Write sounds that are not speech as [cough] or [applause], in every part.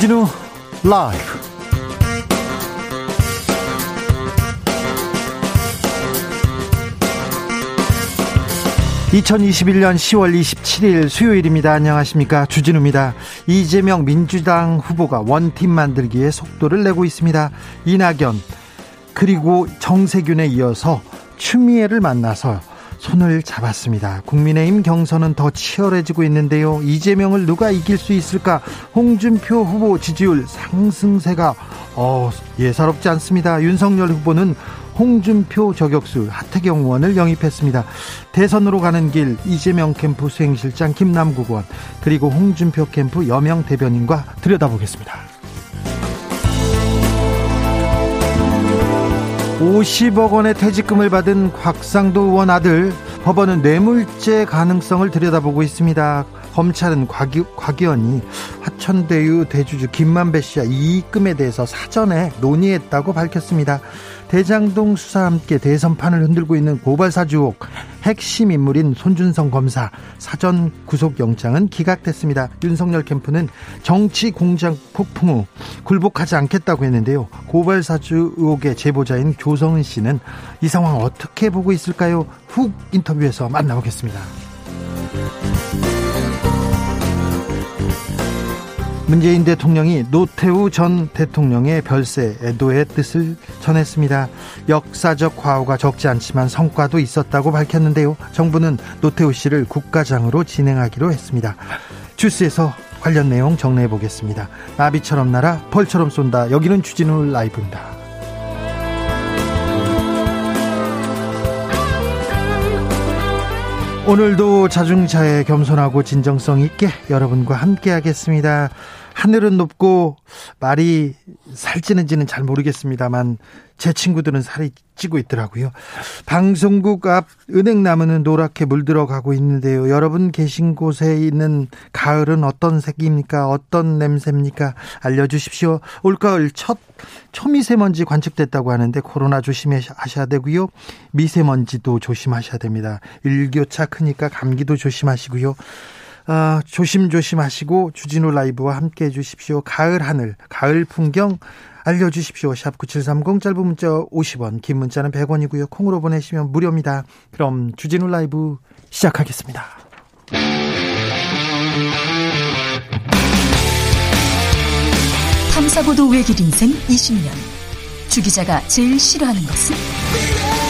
주진우 라이브. (2021년 10월 27일) 수요일입니다. 안녕하십니까? 주진우입니다. 이재명 민주당 후보가 원팀 만들기에 속도를 내고 있습니다. 이낙연 그리고 정세균에 이어서 추미애를 만나서 손을 잡았습니다. 국민의힘 경선은 더 치열해지고 있는데요. 이재명을 누가 이길 수 있을까? 홍준표 후보 지지율 상승세가 어, 예사롭지 않습니다. 윤석열 후보는 홍준표 저격수 하태경 의원을 영입했습니다. 대선으로 가는 길 이재명 캠프 수행실장 김남국 의원 그리고 홍준표 캠프 여명 대변인과 들여다보겠습니다. 50억 원의 퇴직금을 받은 곽상도 의원 아들 법원은 뇌물죄 가능성을 들여다보고 있습니다. 검찰은 곽, 곽 의원이 화천대유 대주주 김만배 씨와 이익금에 대해서 사전에 논의했다고 밝혔습니다. 대장동 수사와 함께 대선판을 흔들고 있는 고발사주 의 핵심 인물인 손준성 검사 사전 구속영장은 기각됐습니다. 윤석열 캠프는 정치 공장 폭풍 후 굴복하지 않겠다고 했는데요. 고발사주 의혹의 제보자인 조성은 씨는 이 상황 어떻게 보고 있을까요? 훅 인터뷰에서 만나보겠습니다. 문재인 대통령이 노태우 전 대통령의 별세 애도의 뜻을 전했습니다. 역사적 과오가 적지 않지만 성과도 있었다고 밝혔는데요. 정부는 노태우 씨를 국가장으로 진행하기로 했습니다. 주스에서 관련 내용 정리해 보겠습니다. 나비처럼 날아 벌처럼 쏜다. 여기는 주진우 라이브입니다. 오늘도 자중차에 겸손하고 진정성 있게 여러분과 함께 하겠습니다. 하늘은 높고 말이 살찌는지는 잘 모르겠습니다만 제 친구들은 살이 찌고 있더라고요. 방송국 앞 은행나무는 노랗게 물들어 가고 있는데요. 여러분 계신 곳에 있는 가을은 어떤 색입니까? 어떤 냄새입니까? 알려주십시오. 올가을 첫 초미세먼지 관측됐다고 하는데 코로나 조심하셔야 되고요. 미세먼지도 조심하셔야 됩니다. 일교차 크니까 감기도 조심하시고요. 아, 조심조심 하시고 주진우 라이브와 함께 해 주십시오. 가을 하늘, 가을 풍경 알려주십시오. 샵 9730 짧은 문자 50원, 긴 문자는 100원이고요. 콩으로 보내시면 무료입니다. 그럼 주진우 라이브 시작하겠습니다. 탐사보도 외길 인생 20년. 주 기자가 제일 싫어하는 것은?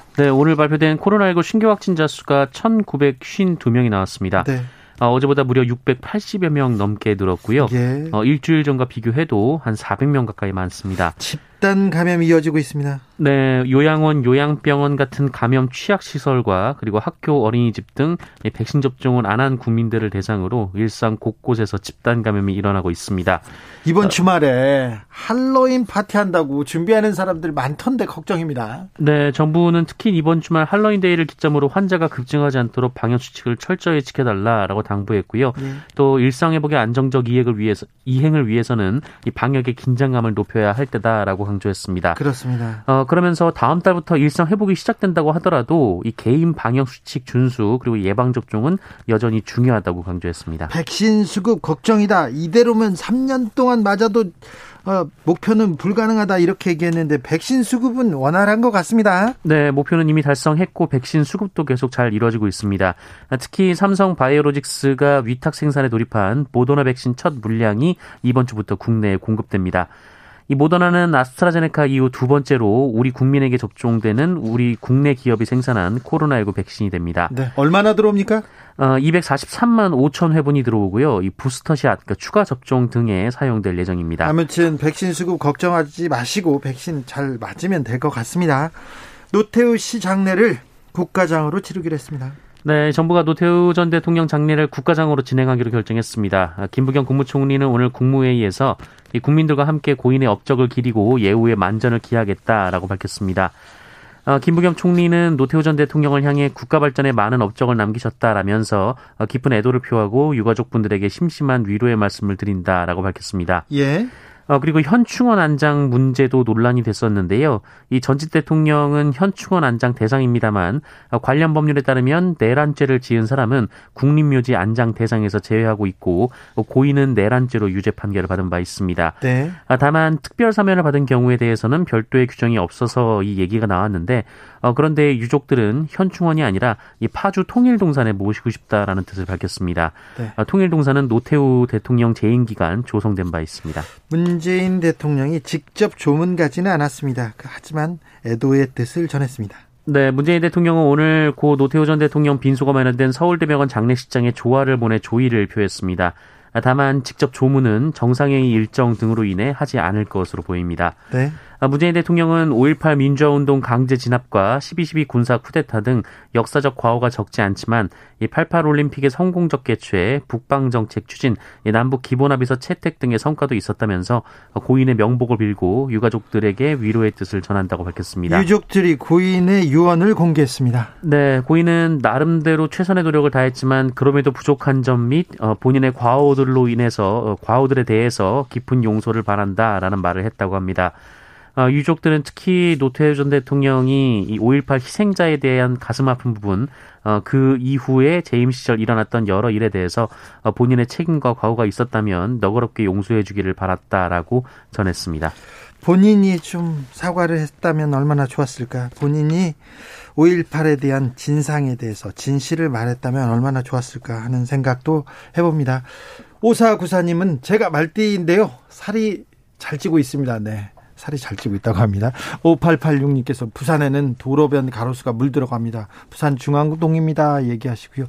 네, 오늘 발표된 코로나19 신규 확진자 수가 1,952명이 나왔습니다. 네. 어, 어제보다 무려 680여 명 넘게 늘었고요. 예. 어, 일주일 전과 비교해도 한 400명 가까이 많습니다. 집단 감염이 이어지고 있습니다. 네, 요양원, 요양병원 같은 감염 취약 시설과 그리고 학교, 어린이집 등 백신 접종을 안 한 국민들을 대상으로 일상 곳곳에서 집단 감염이 일어나고 있습니다. 이번 어, 주말에 할로윈 파티 한다고 준비하는 사람들 많던데 걱정입니다. 네, 정부는 특히 이번 주말 할로윈 데이를 기점으로 환자가 급증하지 않도록 방역 수칙을 철저히 지켜달라라고 당부했고요. 네. 또 일상 회복의 안정적 이행을 위해서 이행을 위해서는 이 방역의 긴장감을 높여야 할 때다라고 강조했습니다. 그렇습니다. 어, 그러면서 다음 달부터 일상 회복이 시작된다고 하더라도 이 개인 방역 수칙 준수 그리고 예방 접종은 여전히 중요하다고 강조했습니다. 백신 수급 걱정이다. 이대로면 3년 동안 맞아도 어, 목표는 불가능하다 이렇게 얘기했는데 백신 수급은 원활한 것 같습니다. 네, 목표는 이미 달성했고 백신 수급도 계속 잘 이루어지고 있습니다. 특히 삼성 바이오로직스가 위탁 생산에 돌입한 모더나 백신 첫 물량이 이번 주부터 국내에 공급됩니다. 이 모더나는 아스트라제네카 이후 두 번째로 우리 국민에게 접종되는 우리 국내 기업이 생산한 코로나19 백신이 됩니다. 네. 얼마나 들어옵니까? 어, 243만 5천 회분이 들어오고요. 이 부스터샷, 그러니까 추가 접종 등에 사용될 예정입니다. 아무튼 백신 수급 걱정하지 마시고 백신 잘 맞으면 될 것 같습니다. 노태우 씨 장례를 국가장으로 치르기로 했습니다. 네, 정부가 노태우 전 대통령 장례를 국가장으로 진행하기로 결정했습니다. 김부겸 국무총리는 오늘 국무회의에서 국민들과 함께 고인의 업적을 기리고 예우의 만전을 기하겠다라고 밝혔습니다. 어, 김부겸 총리는 노태우 전 대통령을 향해 국가 발전에 많은 업적을 남기셨다라면서 어, 깊은 애도를 표하고 유가족분들에게 심심한 위로의 말씀을 드린다라고 밝혔습니다. 예. 어, 그리고 현충원 안장 문제도 논란이 됐었는데요. 이 전직 대통령은 현충원 안장 대상입니다만 어, 관련 법률에 따르면 내란죄를 지은 사람은 국립묘지 안장 대상에서 제외하고 있고 어, 고인은 내란죄로 유죄 판결을 받은 바 있습니다. 네. 아, 다만 특별 사면을 받은 경우에 대해서는 별도의 규정이 없어서 이 얘기가 나왔는데 어, 그런데 유족들은 현충원이 아니라 이 파주 통일동산에 모시고 싶다라는 뜻을 밝혔습니다. 네. 어, 통일동산은 노태우 대통령 재임 기간 조성된 바 있습니다. 문재인 대통령이 직접 조문 가지는 않았습니다. 그, 하지만 애도의 뜻을 전했습니다. 네, 문재인 대통령은 오늘 고 노태우 전 대통령 빈소가 마련된 서울대병원 장례식장에 조화를 보내 조의를 표했습니다. 다만 직접 조문은 정상회의 일정 등으로 인해 하지 않을 것으로 보입니다. 네. 아, 문재인 대통령은 5.18 민주화운동 강제 진압과 12.12 군사 쿠데타 등 역사적 과오가 적지 않지만 이88 올림픽의 성공적 개최, 북방 정책 추진, 남북 기본합의서 채택 등의 성과도 있었다면서 고인의 명복을 빌고 유가족들에게 위로의 뜻을 전한다고 밝혔습니다. 유족들이 고인의 유언을 공개했습니다. 네, 고인은 나름대로 최선의 노력을 다했지만 그럼에도 부족한 점및 어, 본인의 과오들로 인해서 어, 과오들에 대해서 깊은 용서를 바란다라는 말을 했다고 합니다. 어, 유족들은 특히 노태우 전 대통령이 이 5.18 희생자에 대한 가슴 아픈 부분, 어, 그 이후에 재임 시절 일어났던 여러 일에 대해서 어, 본인의 책임과 과오가 있었다면 너그럽게 용서해 주기를 바랐다라고 전했습니다. 본인이 좀 사과를 했다면 얼마나 좋았을까. 본인이 5.18에 대한 진상에 대해서 진실을 말했다면 얼마나 좋았을까 하는 생각도 해봅니다. 오사구사님은 제가 말띠인데요. 살이 잘 찌고 있습니다. 네. 살이 잘 찌고 있다고 합니다. 5886님께서 부산에는 도로변 가로수가 물들어갑니다. 부산 중앙동입니다. 얘기하시고요.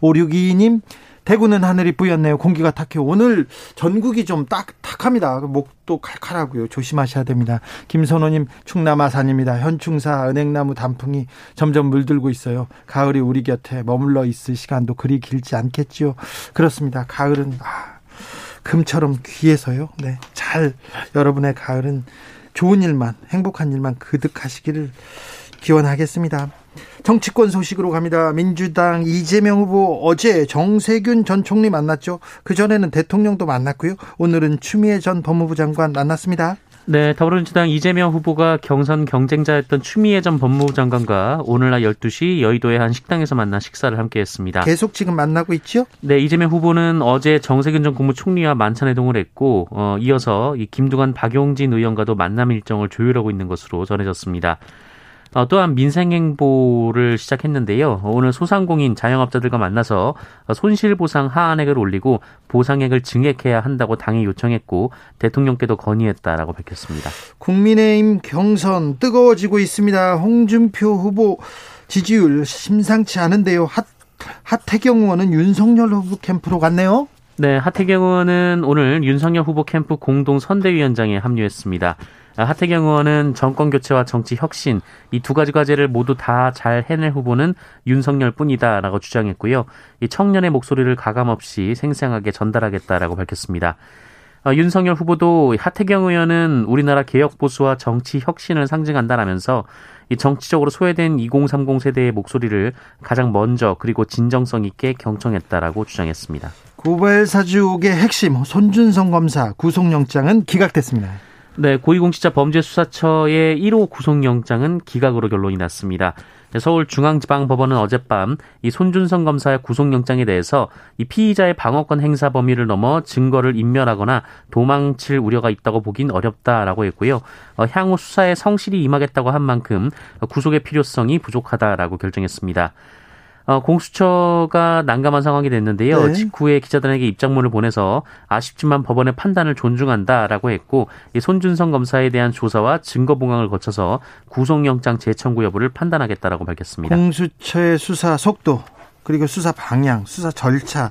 5622님 대구는 하늘이 뿌였네요. 공기가 탁해요. 오늘 전국이 좀 딱, 탁합니다. 목도 칼칼하고요. 조심하셔야 됩니다. 김선호님, 충남 아산입니다. 현충사, 은행나무 단풍이 점점 물들고 있어요. 가을이 우리 곁에 머물러 있을 시간도 그리 길지 않겠지요. 그렇습니다. 가을은, 아, 금처럼 귀해서요. 네. 잘, 여러분의 가을은 좋은 일만 행복한 일만 그득하시기를 기원하겠습니다. 정치권 소식으로 갑니다. 민주당 이재명 후보 어제 정세균 전 총리 만났죠. 그 전에는 대통령도 만났고요. 오늘은 추미애 전 법무부 장관 만났습니다. 네, 더불어민주당 이재명 후보가 경선 경쟁자였던 추미애 전 법무부 장관과 오늘 날 12시 여의도의 한 식당에서 만나 식사를 함께 했습니다. 계속 지금 만나고 있죠? 네, 이재명 후보는 어제 정세균 전 국무총리와 만찬 회동을 했고 어, 이어서 이 김두관 박용진 의원과도 만남 일정을 조율하고 있는 것으로 전해졌습니다. 어, 또한 민생행보를 시작했는데요. 오늘 소상공인 자영업자들과 만나서 손실보상 하한액을 올리고 보상액을 증액해야 한다고 당이 요청했고 대통령께도 건의했다라고 밝혔습니다. 국민의힘 경선 뜨거워지고 있습니다. 홍준표 후보 지지율 심상치 않은데요. 핫, 하태경 의원은 윤석열 후보 캠프로 갔네요. 네, 하태경 의원은 오늘 윤석열 후보 캠프 공동 선대위원장에 합류했습니다. 하태경 의원은 정권 교체와 정치 혁신 이 두 가지 과제를 모두 다 잘 해낼 후보는 윤석열 뿐이다라고 주장했고요. 이 청년의 목소리를 가감없이 생생하게 전달하겠다라고 밝혔습니다. 어, 윤석열 후보도 하태경 의원은 우리나라 개혁 보수와 정치 혁신을 상징한다라면서 이 정치적으로 소외된 2030 세대의 목소리를 가장 먼저 그리고 진정성 있게 경청했다라고 주장했습니다. 고발 사주의 핵심 손준성 검사 구속영장은 기각됐습니다. 네, 고위공직자 범죄수사처의 1호 구속영장은 기각으로 결론이 났습니다. 서울중앙지방법원은 어젯밤 이 손준성 검사의 구속영장에 대해서 이 피의자의 방어권 행사 범위를 넘어 증거를 인멸하거나 도망칠 우려가 있다고 보긴 어렵다라고 했고요. 어, 향후 수사에 성실히 임하겠다고 한 만큼 구속의 필요성이 부족하다라고 결정했습니다. 어, 공수처가 난감한 상황이 됐는데요. 네. 직후에 기자들에게 입장문을 보내서 아쉽지만 법원의 판단을 존중한다라고 했고 이 손준성 검사에 대한 조사와 증거 봉황을 거쳐서 구속영장 재청구 여부를 판단하겠다라고 밝혔습니다. 공수처의 수사 속도 그리고 수사 방향, 수사 절차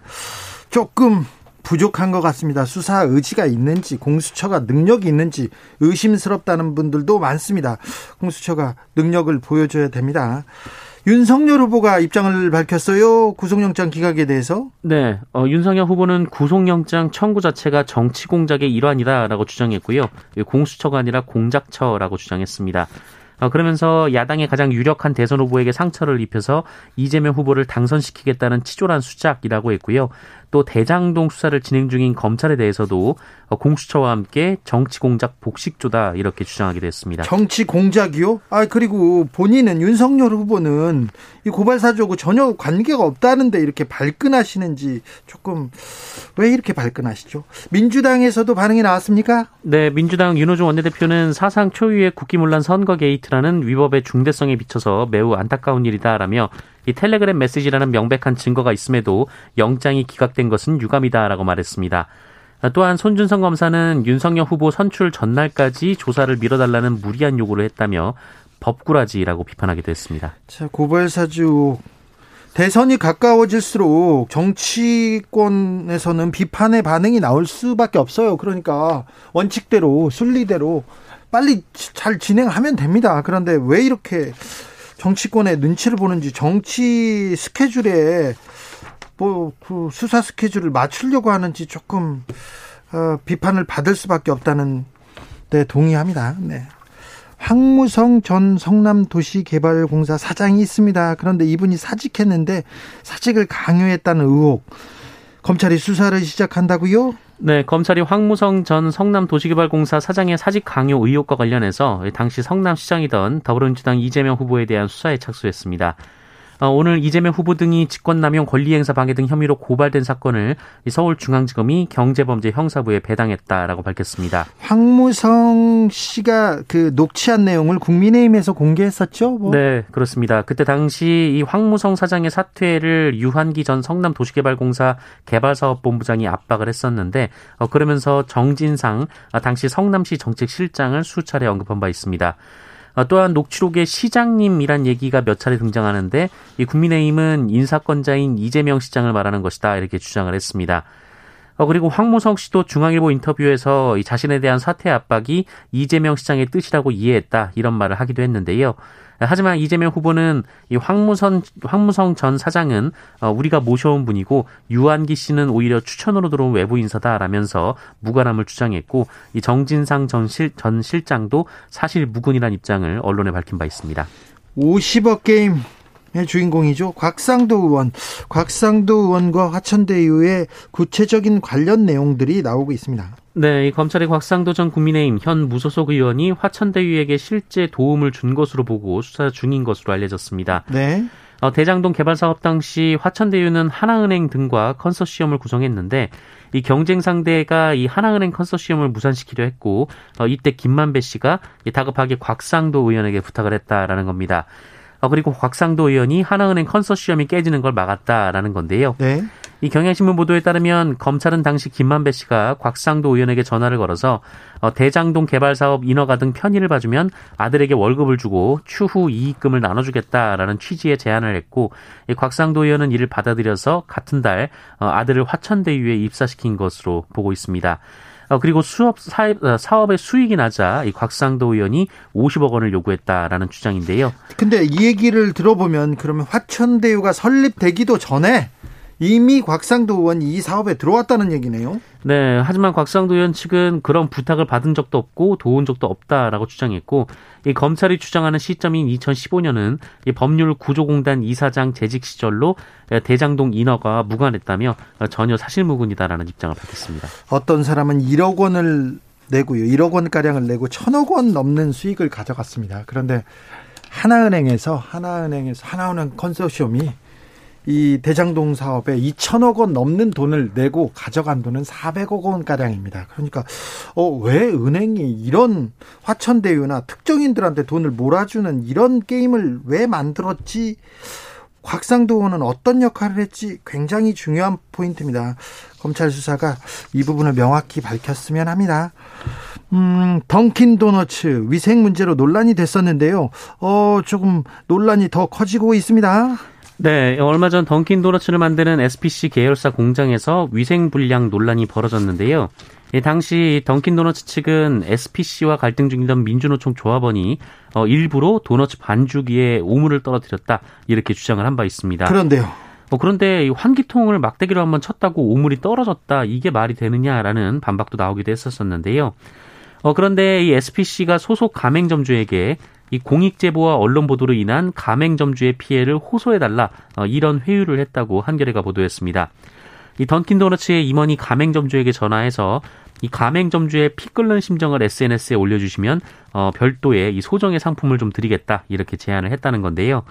조금 부족한 것 같습니다. 수사 의지가 있는지 공수처가 능력이 있는지 의심스럽다는 분들도 많습니다. 공수처가 능력을 보여줘야 됩니다. 윤석열 후보가 입장을 밝혔어요. 구속영장 기각에 대해서. 네, 어, 윤석열 후보는 구속영장 청구 자체가 정치 공작의 일환이다라고 주장했고요. 공수처가 아니라 공작처라고 주장했습니다. 어, 그러면서 야당의 가장 유력한 대선 후보에게 상처를 입혀서 이재명 후보를 당선시키겠다는 치졸한 수작이라고 했고요. 또 대장동 수사를 진행 중인 검찰에 대해서도 공수처와 함께 정치 공작 복식조다 이렇게 주장하기도 했습니다. 정치 공작이요? 아 그리고 본인은 윤석열 후보는 이 고발 사주하고 전혀 관계가 없다는데 이렇게 발끈하시는지 조금 왜 이렇게 발끈하시죠? 민주당에서도 반응이 나왔습니까? 네, 민주당 윤호중 원내대표는 사상 초유의 국기문란 선거 게이트라는 위법의 중대성에 비춰서 매우 안타까운 일이다라며 이 텔레그램 메시지라는 명백한 증거가 있음에도 영장이 기각된 것은 유감이다라고 말했습니다. 또한 손준성 검사는 윤석열 후보 선출 전날까지 조사를 미뤄달라는 무리한 요구를 했다며 법꾸라지라고 비판하기도 했습니다. 자, 고발 사주 대선이 가까워질수록 정치권에서는 비판의 반응이 나올 수밖에 없어요. 그러니까 원칙대로 순리대로 빨리 잘 진행하면 됩니다. 그런데 왜 이렇게 정치권의 눈치를 보는지 정치 스케줄에 뭐 그 수사 스케줄을 맞추려고 하는지 조금 어, 비판을 받을 수밖에 없다는 데 동의합니다. 네. 황무성 전 성남도시개발공사 사장이 있습니다. 그런데 이분이 사직했는데 사직을 강요했다는 의혹. 검찰이 수사를 시작한다고요? 네, 검찰이 황무성 전 성남도시개발공사 사장의 사직 강요 의혹과 관련해서 당시 성남시장이던 더불어민주당 이재명 후보에 대한 수사에 착수했습니다. 어, 오늘 이재명 후보 등이 직권남용 권리행사 방해 등 혐의로 고발된 사건을 서울중앙지검이 경제범죄 형사부에 배당했다라고 밝혔습니다. 황무성 씨가 그 녹취한 내용을 국민의힘에서 공개했었죠? 뭐. 네, 그렇습니다. 그때 당시 이 황무성 사장의 사퇴를 유한기 전 성남도시개발공사 개발사업본부장이 압박을 했었는데 어, 그러면서 정진상 아, 당시 성남시 정책실장을 수차례 언급한 바 있습니다. 어, 또한 녹취록에 시장님이란 얘기가 몇 차례 등장하는데 이 국민의힘은 인사권자인 이재명 시장을 말하는 것이다 이렇게 주장을 했습니다. 어, 그리고 황무석 씨도 중앙일보 인터뷰에서 이 자신에 대한 사퇴 압박이 이재명 시장의 뜻이라고 이해했다 이런 말을 하기도 했는데요. 하지만 이재명 후보는 이 황무선 황무성 전 사장은 어, 우리가 모셔온 분이고 유한기 씨는 오히려 추천으로 들어온 외부 인사다라면서 무관함을 주장했고 이 정진상 전, 실, 전 실장도 사실 무근이란 입장을 언론에 밝힌 바 있습니다. 50억 게임 의 주인공이죠. 곽상도 의원, 곽상도 의원과 화천대유의 구체적인 관련 내용들이 나오고 있습니다. 네, 이 검찰이 곽상도 전 국민의힘 현 무소속 의원이 화천대유에게 실제 도움을 준 것으로 보고 수사 중인 것으로 알려졌습니다. 네. 어, 대장동 개발 사업 당시 화천대유는 하나은행 등과 컨소시엄을 구성했는데 이 경쟁 상대가 이 하나은행 컨소시엄을 무산시키려 했고 어, 이때 김만배 씨가 다급하게 곽상도 의원에게 부탁을 했다라는 겁니다. 어, 그리고 곽상도 의원이 하나은행 컨소시엄이 깨지는 걸 막았다라는 건데요. 네. 이 경향신문 보도에 따르면 검찰은 당시 김만배 씨가 곽상도 의원에게 전화를 걸어서 어, 대장동 개발 사업 인허가 등 편의를 봐주면 아들에게 월급을 주고 추후 이익금을 나눠주겠다라는 취지의 제안을 했고 이 곽상도 의원은 이를 받아들여서 같은 달 어, 아들을 화천대유에 입사시킨 것으로 보고 있습니다. 어, 그리고 수업 사업, 어, 사업의 수익이 낮아 이 곽상도 의원이 50억 원을 요구했다라는 주장인데요. 근데 이 얘기를 들어보면 그러면 화천대유가 설립되기도 전에 이미 곽상도 의원이 이 사업에 들어왔다는 얘기네요. 네, 하지만 곽상도 의원 측은 그런 부탁을 받은 적도 없고 도운 적도 없다라고 주장했고 이 검찰이 주장하는 시점인 2015년은 이 법률 구조공단 이사장 재직 시절로 대장동 인허가 무관했다며 전혀 사실무근이다라는 입장을 밝혔습니다. 어떤 사람은 1억 원을 내고요. 1억 원 가량을 내고 1천억 원 넘는 수익을 가져갔습니다. 그런데 하나은행에서 하나은행에서 하나은행 컨소시엄이 이 대장동 사업에 2천억 원 넘는 돈을 내고 가져간 돈은 400억 원 가량입니다. 그러니까 어, 왜 은행이 이런 화천대유나 특정인들한테 돈을 몰아주는 이런 게임을 왜 만들었지? 곽상도 의원은 어떤 역할을 했지 굉장히 중요한 포인트입니다. 검찰 수사가 이 부분을 명확히 밝혔으면 합니다. 음, 던킨 도너츠 위생 문제로 논란이 됐었는데요. 어, 조금 논란이 더 커지고 있습니다. 네, 얼마 전 던킨 도너츠를 만드는 SPC 계열사 공장에서 위생 불량 논란이 벌어졌는데요. 당시 던킨 도너츠 측은 SPC와 갈등 중이던 민주노총 조합원이 어, 일부러 도너츠 반죽위에 오물을 떨어뜨렸다 이렇게 주장을 한 바 있습니다. 그런데요. 어, 그런데 환기통을 막대기로 한번 쳤다고 오물이 떨어졌다 이게 말이 되느냐라는 반박도 나오기도 했었었는데요. 어, 그런데 이 SPC가 소속 가맹점주에게 이 공익 제보와 언론 보도로 인한 가맹점주의 피해를 호소해달라 어, 이런 회유를 했다고 한겨레가 보도했습니다. 이 던킨 도너츠의 임원이 가맹점주에게 전화해서 이 가맹점주의 피 끓는 심정을 SNS에 올려주시면 어, 별도의 이 소정의 상품을 좀 드리겠다 이렇게 제안을 했다는 건데요.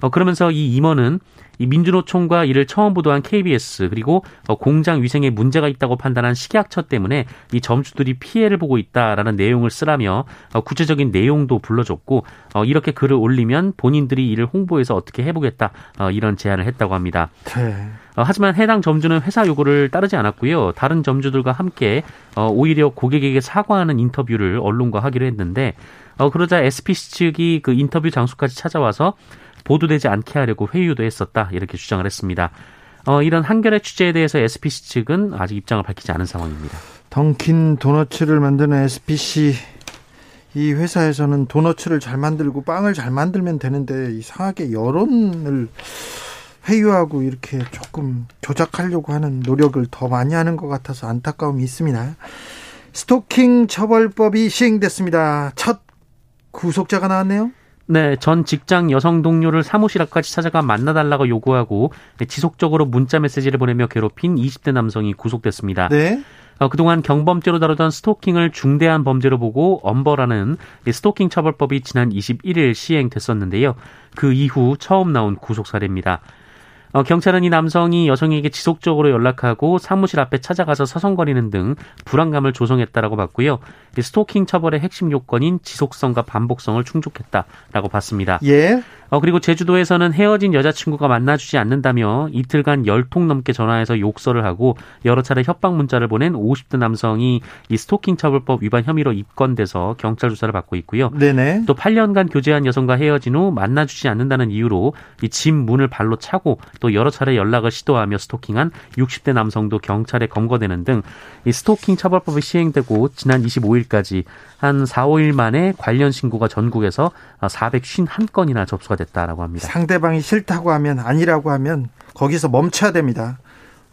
어, 그러면서 이 임원은 이 민주노총과 이를 처음 보도한 KBS 그리고 어, 공장 위생에 문제가 있다고 판단한 식약처 때문에 이 점주들이 피해를 보고 있다라는 내용을 쓰라며 어, 구체적인 내용도 불러줬고 어, 이렇게 글을 올리면 본인들이 이를 홍보해서 어떻게 해보겠다 이런 제안을 했다고 합니다. 네. 하지만 해당 점주는 회사 요구를 따르지 않았고요. 다른 점주들과 함께 오히려 고객에게 사과하는 인터뷰를 언론과 하기로 했는데 그러자 SPC 측이 그 인터뷰 장소까지 찾아와서 보도되지 않게 하려고 회유도 했었다 이렇게 주장을 했습니다. 어, 이런 한겨레 취재에 대해서 SPC 측은 아직 입장을 밝히지 않은 상황입니다. 던킨 도너츠를 만드는 SPC 이 회사에서는 도너츠를 잘 만들고 빵을 잘 만들면 되는데 이상하게 여론을 회유하고 이렇게 조금 조작하려고 하는 노력을 더 많이 하는 것 같아서 안타까움이 있습니다. 스토킹 처벌법이 시행됐습니다. 첫 구속자가 나왔네요. 네, 전 직장 여성 동료를 사무실 앞까지 찾아가 만나달라고 요구하고 지속적으로 문자 메시지를 보내며 괴롭힌 20대 남성이 구속됐습니다. 네. 어, 그동안 경범죄로 다루던 스토킹을 중대한 범죄로 보고 엄벌하는 스토킹 처벌법이 지난 21일 시행됐었는데요. 그 이후 처음 나온 구속 사례입니다. 어, 경찰은 이 남성이 여성에게 지속적으로 연락하고 사무실 앞에 찾아가서 서성거리는 등 불안감을 조성했다라고 봤고요. 스토킹 처벌의 핵심 요건인 지속성과 반복성을 충족했다라고 봤습니다. 예. 어, 그리고 제주도에서는 헤어진 여자친구가 만나주지 않는다며 이틀간 열 통 넘게 전화해서 욕설을 하고 여러 차례 협박 문자를 보낸 50대 남성이 이 스토킹 처벌법 위반 혐의로 입건돼서 경찰 조사를 받고 있고요. 네네. 또 8년간 교제한 여성과 헤어진 후 만나주지 않는다는 이유로 이 집 문을 발로 차고 또 여러 차례 연락을 시도하며 스토킹한 60대 남성도 경찰에 검거되는 등 이 스토킹 처벌법이 시행되고 지난 25일까지 한 4, 5일 만에 관련 신고가 전국에서 451건이나 접수가 됐다라고 합니다. 상대방이 싫다고 하면 아니라고 하면 거기서 멈춰야 됩니다.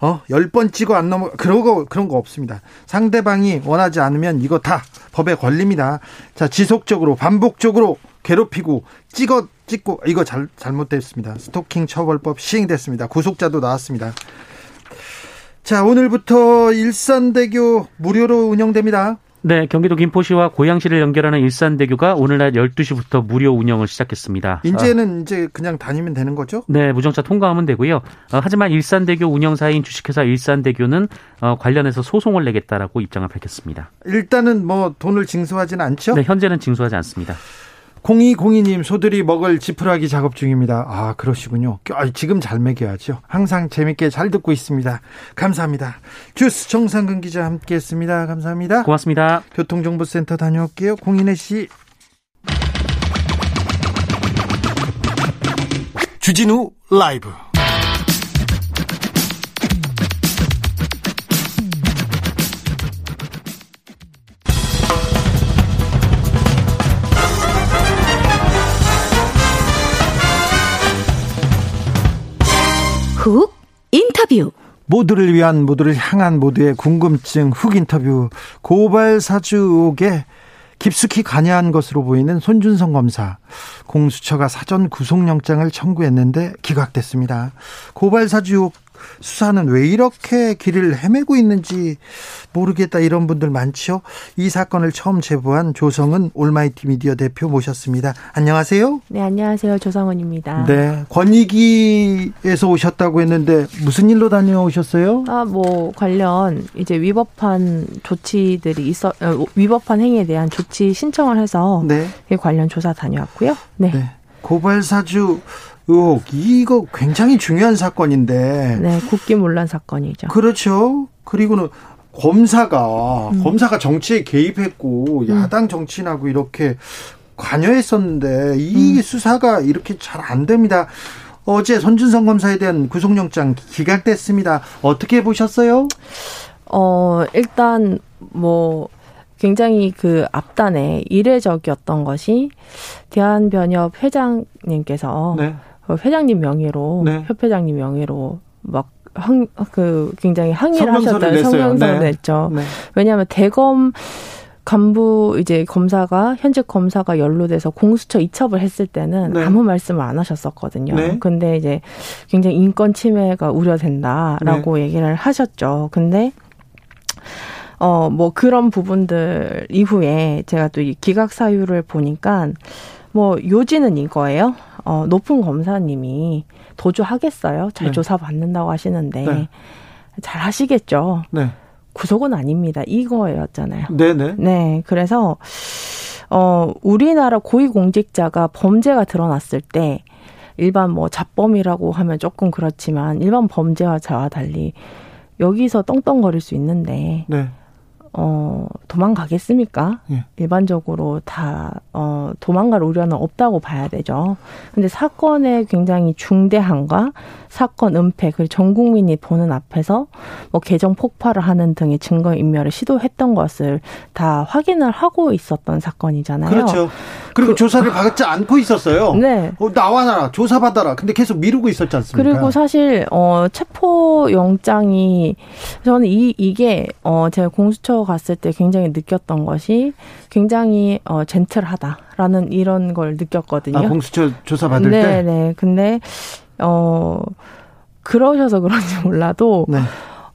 어, 열번 찍어 안 넘어, 그런 거, 그런 거 없습니다. 상대방이 원하지 않으면 이거 다 법에 걸립니다. 자, 지속적으로, 반복적으로 괴롭히고, 찍어, 찍고, 이거 잘, 잘못됐습니다. 스토킹 처벌법 시행됐습니다. 구속자도 나왔습니다. 자, 오늘부터 일산대교 무료로 운영됩니다. 네, 경기도 김포시와 고양시를 연결하는 일산대교가 오늘 낮 12시부터 무료 운영을 시작했습니다. 이제는 아. 이제 그냥 다니면 되는 거죠? 네, 무정차 통과하면 되고요. 어, 하지만 일산대교 운영사인 주식회사 일산대교는 어, 관련해서 소송을 내겠다라고 입장을 밝혔습니다. 일단은 뭐 돈을 징수하지는 않죠? 네, 현재는 징수하지 않습니다. 0202님 소들이 먹을 지푸라기 작업 중입니다. 아 그러시군요. 아, 지금 잘 먹여야죠. 항상 재밌게 잘 듣고 있습니다. 감사합니다. 주스 정상근 기자 함께했습니다. 감사합니다. 고맙습니다. 교통정보센터 다녀올게요. 공인혜 씨. 주진우 라이브. 훅 인터뷰. 모두를 위한 모두를 향한 모두의 궁금증 훅 인터뷰. 고발 사주 의혹에 깊숙이 관여한 것으로 보이는 손준성 검사. 공수처가 사전 구속영장을 청구했는데 기각됐습니다. 고발 사주 의혹 수사는 왜 이렇게 길을 헤매고 있는지 모르겠다 이런 분들 많죠. 이 사건을 처음 제보한 조성은 올마이티 미디어 대표 모셨습니다. 안녕하세요. 네, 안녕하세요. 조성은입니다. 네, 권익위에서 오셨다고 했는데 무슨 일로 다녀오셨어요? 아, 뭐 관련 이제 위법한 조치들이 있어 어, 위법한 행위에 대한 조치 신청을 해서 네. 관련 조사 다녀왔고요. 네. 네. 고발 사주 의혹 이거 굉장히 중요한 사건인데. 네, 국기 문란 사건이죠. 그렇죠. 그리고는 검사가 음. 검사가 정치에 개입했고 음. 야당 정치인하고 이렇게 관여했었는데 이 음. 수사가 이렇게 잘 안 됩니다. 어제 손준성 검사에 대한 구속영장 기각됐습니다. 어떻게 보셨어요? 어, 일단 뭐 굉장히 그 앞단에 이례적이었던 것이 대한변협 회장님께서 네. 그 회장님 명의로 네. 협회장님 명의로 막 항, 그 굉장히 항의를 하셨다 성명서를 네. 냈죠. 네. 왜냐하면 대검 간부 이제 검사가 현직 검사가 연루돼서 공수처 이첩을 했을 때는 네. 아무 말씀을 안 하셨었거든요. 네. 근데 이제 굉장히 인권 침해가 우려된다라고 네. 얘기를 하셨죠. 근데 어, 뭐 그런 부분들 이후에 제가 또 이 기각 사유를 보니까 뭐 요지는 이거예요. 어, 높은 검사님이 도주하겠어요. 잘 네. 조사받는다고 하시는데 네. 잘 하시겠죠. 네. 구속은 아닙니다. 이거였잖아요. 네네. 네. 그래서 어 우리나라 고위공직자가 범죄가 드러났을 때 일반 뭐 잡범이라고 하면 조금 그렇지만 일반 범죄와 저와 달리 여기서 떵떵거릴 수 있는데 네. 어, 도망가겠습니까? 예. 일반적으로 다, 어, 도망갈 우려는 없다고 봐야 되죠. 근데 사건의 굉장히 중대함과 사건 은폐, 그리고 전 국민이 보는 앞에서 뭐 개정 폭발을 하는 등의 증거 인멸을 시도했던 것을 다 확인을 하고 있었던 사건이잖아요. 그렇죠. 그리고 그, 조사를 받지 않고 있었어요. 네. 어, 나와라, 조사받아라. 근데 계속 미루고 있었지 않습니까? 그리고 사실, 어, 체포 영장이, 저는 이, 이게, 어, 제가 공수처 갔을 때 굉장히 느꼈던 것이 굉장히 어 젠틀하다라는 이런 걸 느꼈거든요. 아, 공수처 조사 받을 네, 때. 네. 근데 어 그러셔서 그런지 몰라도 네.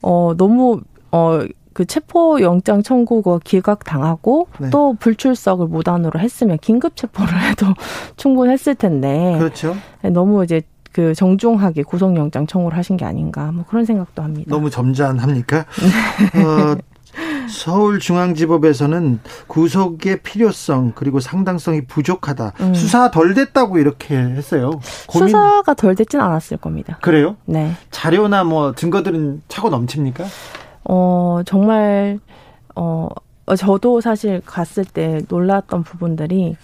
어 너무 어그 체포 영장 청구가 기각 당하고 네. 또 불출석을 무단으로 했으면 긴급 체포를 해도 [laughs] 충분했을 텐데. 그렇죠. 너무 이제 그 정중하게 구속영장 청구를 하신 게 아닌가 뭐 그런 생각도 합니다. 너무 점잖합니까? [laughs] 네. 어, 서울중앙지법에서는 구속의 필요성 그리고 상당성이 부족하다. 음. 수사 덜 됐다고 이렇게 했어요. 고민... 수사가 덜 됐진 않았을 겁니다. 그래요? 네. 자료나 뭐 증거들은 차고 넘칩니까? 어, 정말 어 저도 사실 갔을 때 놀랐던 부분들이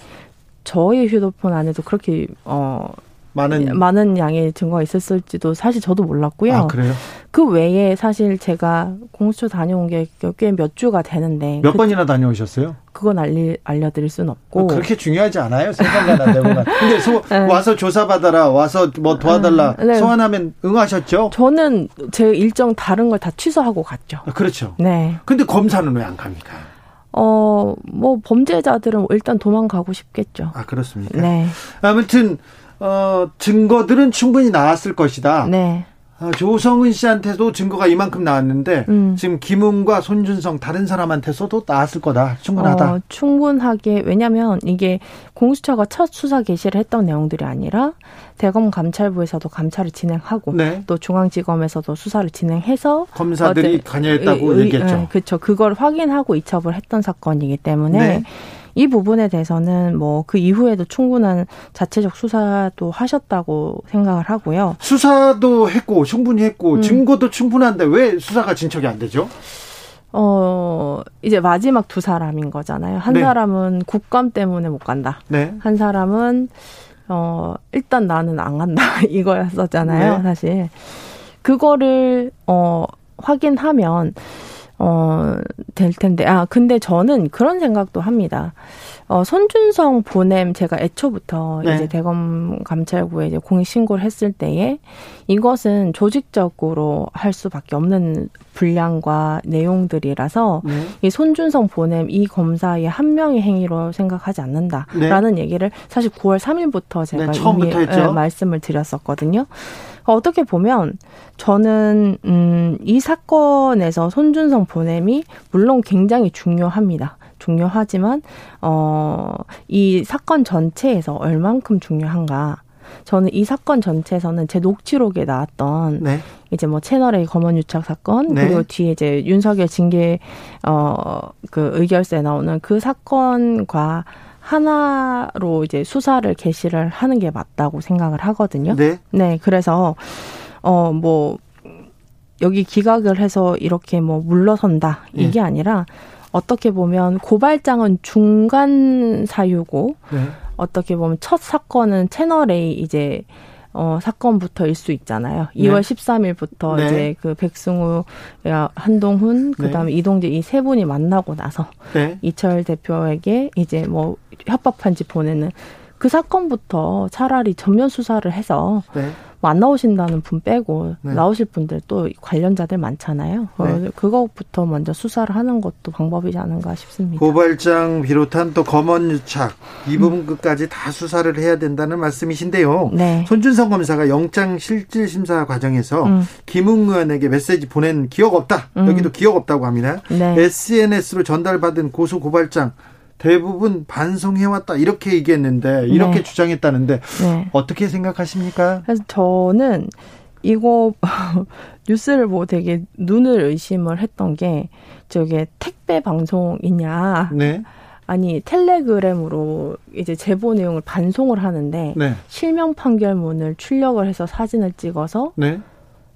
저희 휴대폰 안에도 그렇게 어 많은 많은 양의 증거가 있었을지도 사실 저도 몰랐고요. 아, 그래요? 그 외에 사실 제가 공수처 다녀온 게 꽤 몇 주가 되는데 몇 그, 번이나 다녀오셨어요? 그건 알리, 알려드릴 수는 없고 아, 그렇게 중요하지 않아요 네 번가. 근데 소, [laughs] 네. 와서 조사받아라 와서 뭐 도와달라 아, 네. 소환하면 응하셨죠? 저는 제 일정 다른 걸 다 취소하고 갔죠. 아, 그렇죠. 네. 근데 검사는 왜 안 갑니까? 어, 뭐 범죄자들은 일단 도망가고 싶겠죠. 아 그렇습니까? 네. 아무튼 어, 증거들은 충분히 나왔을 것이다. 네. 어, 조성은 씨한테도 증거가 이만큼 나왔는데 음. 지금 김웅과 손준성 다른 사람한테서도 나왔을 거다. 충분하다. 어, 충분하게 왜냐하면 이게 공수처가 첫 수사 개시를 했던 내용들이 아니라 대검 감찰부에서도 감찰을 진행하고 네. 또 중앙지검에서도 수사를 진행해서 검사들이 관여했다고 얘기했죠. 네, 그렇죠. 그걸 확인하고 이첩을 했던 사건이기 때문에. 네. 이 부분에 대해서는 뭐 그 이후에도 충분한 자체적 수사도 하셨다고 생각을 하고요. 수사도 했고 충분히 했고 음. 증거도 충분한데 왜 수사가 진척이 안 되죠? 어, 이제 마지막 두 사람인 거잖아요. 한 네. 사람은 국감 때문에 못 간다. 네. 한 사람은 어, 일단 나는 안 간다. [laughs] 이거였었잖아요, 네. 사실. 그거를 어 확인하면 어, 될 텐데. 아, 근데 저는 그런 생각도 합니다. 어, 손준성 보냄 제가 애초부터 네. 이제 대검 감찰부에 이제 공익 신고를 했을 때에 이것은 조직적으로 할 수밖에 없는 분량과 내용들이라서 네. 이 손준성 보냄 이 검사의 한 명의 행위로 생각하지 않는다라는 네. 얘기를 사실 9월 3일부터 제가 네, 이미 예, 말씀을 드렸었거든요. 어떻게 보면 저는 음, 이 사건에서 손준성 보냄이 물론 굉장히 중요합니다. 중요하지만 어, 이 사건 전체에서 얼만큼 중요한가? 저는 이 사건 전체에서는 제 녹취록에 나왔던 네. 이제 뭐 채널의 검언 유착 사건 네. 그리고 뒤에 이제 윤석열 징계 어그 의결서에 나오는 그 사건과 하나로 이제 수사를 개시를 하는 게 맞다고 생각을 하거든요. 네. 네, 그래서 어 뭐 여기 기각을 해서 이렇게 뭐 물러선다 이게 네. 아니라 어떻게 보면 고발장은 중간 사유고 네. 어떻게 보면 첫 사건은 채널 A 이제 어, 사건부터일 수 있잖아요. 네. 2월 13일부터 네. 이제 그 백승우, 한동훈, 그 다음에 네. 이동재 이 세 분이 만나고 나서 네. 이철 대표에게 이제 뭐 협박 편지 보내는 그 사건부터 차라리 전면 수사를 해서 네. 뭐안 나오신다는 분 빼고 네. 나오실 분들 또 관련자들 많잖아요. 네. 그거부터 먼저 수사를 하는 것도 방법이지 않은가 싶습니다. 고발장 비롯한 또 검언 유착 이 부분까지 음. 다 수사를 해야 된다는 말씀이신데요. 네. 손준성 검사가 영장 실질 심사 과정에서 음. 김웅 의원에게 메시지 보낸 기억 없다. 음. 여기도 기억 없다고 합니다. SNS로 네. 전달받은 고소 고발장 대부분 반송해왔다 이렇게 얘기했는데 이렇게 네. 주장했다는데 네. 어떻게 생각하십니까? 그래서 저는 이거 [laughs] 뉴스를 보고 되게 눈을 의심을 했던 게 저게 택배 방송이냐? 네. 아니 텔레그램으로 이제 제보 내용을 반송을 하는데 네. 실명 판결문을 출력을 해서 사진을 찍어서 네.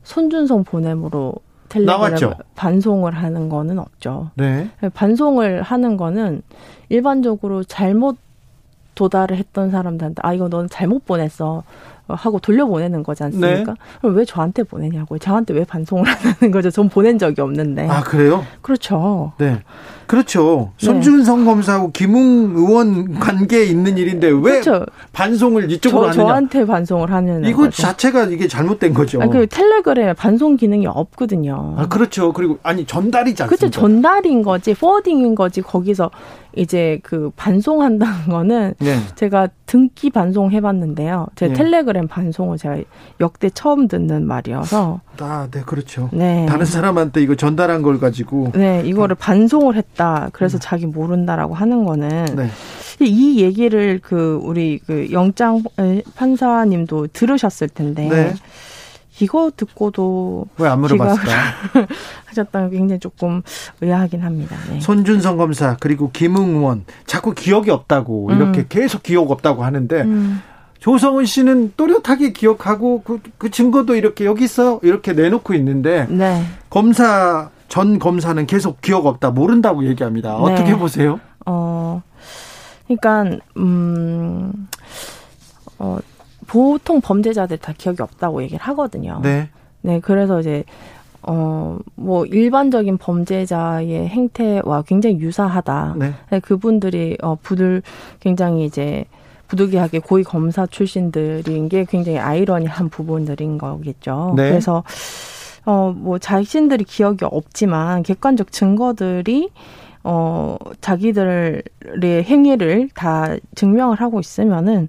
손준성 보냄으로 텔레그램 반송을 하는 거는 없죠. 네. 반송을 하는 거는 일반적으로 잘못 도달을 했던 사람들한테 아 이거 너는 잘못 보냈어 하고 돌려보내는 거지 않습니까? 네. 그럼 왜 저한테 보내냐고요? 저한테 왜 반송을 하는 거죠? 전 보낸 적이 없는데. 아 그래요? 그렇죠. 네. 그렇죠. 네. 손준성 검사하고 김웅 의원 관계에 있는 일인데 왜 그렇죠. 반송을 이쪽으로 저, 하느냐? 저한테 반송을 하는 이거 거죠. 자체가 이게 잘못된 거죠. 아니, 그 텔레그램에 반송 기능이 없거든요. 아 그렇죠. 그리고 아니 전달이지 않습니까? 그렇죠. 전달인 거지, 포워딩인 거지. 거기서 이제 그 반송한다는 거는 네. 제가 등기 반송 해봤는데요. 제 네. 텔레그램 반송을 제가 역대 처음 듣는 말이어서. 아, 네, 그렇죠. 네. 다른 사람한테 이거 전달한 걸 가지고. 네, 이거를 아. 반송을 했다. 그래서 음. 자기 모른다라고 하는 거는. 네. 이 얘기를 그 우리 그 영장 판사님도 들으셨을 텐데. 네. 이거 듣고도 왜 안 물어봤을까? [laughs] 하셨다는 게 굉장히 조금 의아하긴 합니다. 네. 손준성 검사 그리고 김웅 의원 자꾸 기억이 없다고 음. 이렇게 계속 기억 없다고 하는데 음. 조성은 씨는 또렷하게 기억하고 그, 그 증거도 이렇게 여기 있어 이렇게 내놓고 있는데 네. 검사 전 검사는 계속 기억 없다 모른다고 얘기합니다. 네. 어떻게 보세요? 어, 그러니까 음, 어, 보통 범죄자들 다 기억이 없다고 얘기를 하거든요. 네. 네, 그래서 이제 어, 뭐, 일반적인 범죄자의 행태와 굉장히 유사하다. 네. 네 그분들이, 어, 부들, 굉장히 이제, 부득이하게 고위 검사 출신들인 게 굉장히 아이러니한 부분들인 거겠죠. 네. 그래서, 어, 뭐, 자신들이 기억이 없지만, 객관적 증거들이, 어, 자기들의 행위를 다 증명을 하고 있으면은,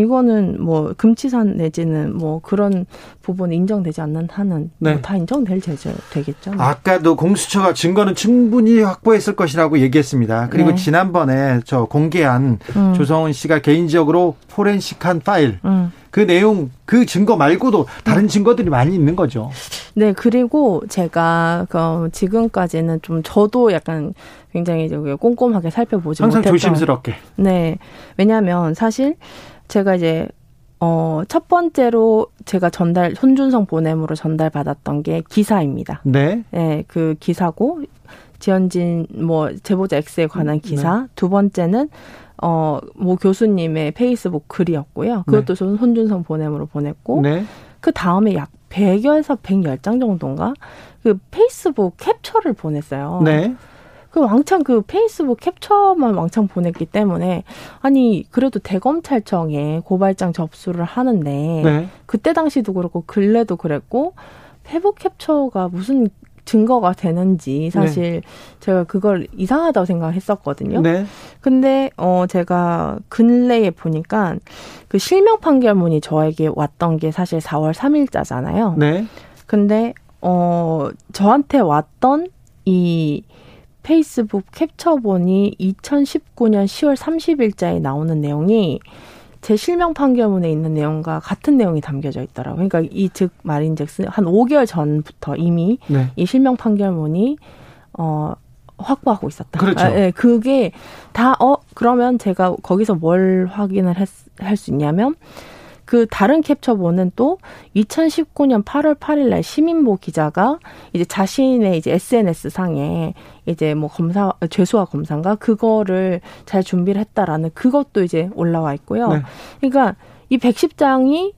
이거는 뭐 금치산 내지는 뭐 그런 부분 인정되지 않는 한은 뭐 네. 뭐 다 인정될 제재 되겠죠. 네. 아까도 공수처가 증거는 충분히 확보했을 것이라고 얘기했습니다. 그리고 네. 지난번에 저 공개한 음. 조성은 씨가 개인적으로 포렌식한 파일 음. 그 내용 그 증거 말고도 다른 음. 증거들이 많이 있는 거죠. 네, 그리고 제가 그 지금까지는 좀 저도 약간 굉장히 꼼꼼하게 살펴보지 항상 못했던 조심스럽게. 네, 왜냐하면 사실 제가 이제 어, 첫 번째로 제가 전달, 손준성 보냄으로 전달받았던 게 기사입니다. 네. 네, 그 기사고, 지현진, 뭐, 제보자 X에 관한 네. 기사. 네. 두 번째는, 어, 뭐 교수님의 페이스북 글이었고요. 그것도 네. 손준성 보냄으로 보냈고, 네. 그 다음에 약 100여에서 110장 정도인가? 그 페이스북 캡처를 보냈어요. 네. 그 왕창 그 페이스북 캡처만 왕창 보냈기 때문에 아니 그래도 대검찰청에 고발장 접수를 하는데 네. 그때 당시도 그렇고 근래도 그랬고 페북 캡처가 무슨 증거가 되는지 사실 네. 제가 그걸 이상하다고 생각했었거든요. 네. 근데 어 제가 근래에 보니까 그 실명 판결문이 저에게 왔던 게 사실 4월 3일자잖아요. 네. 근데 어 저한테 왔던 이 페이스북 캡처본이 2019년 10월 30일자에 나오는 내용이 제 실명 판결문에 있는 내용과 같은 내용이 담겨져 있더라고요. 그러니까 이 즉 말인즉슨 한 5개월 전부터 이미 네. 이 실명 판결문이 어 확보하고 있었다. 그렇죠. 아, 네, 그게 다 어 그러면 제가 거기서 뭘 확인을 할수 있냐면 그 다른 캡처본은 또 2019년 8월 8일 날 시민보 기자가 이제 자신의 이제 SNS 상에 이제 뭐 검사 죄수와 검사인가 그거를 잘 준비를 했다라는 그것도 이제 올라와 있고요. 네. 그러니까 이 110장이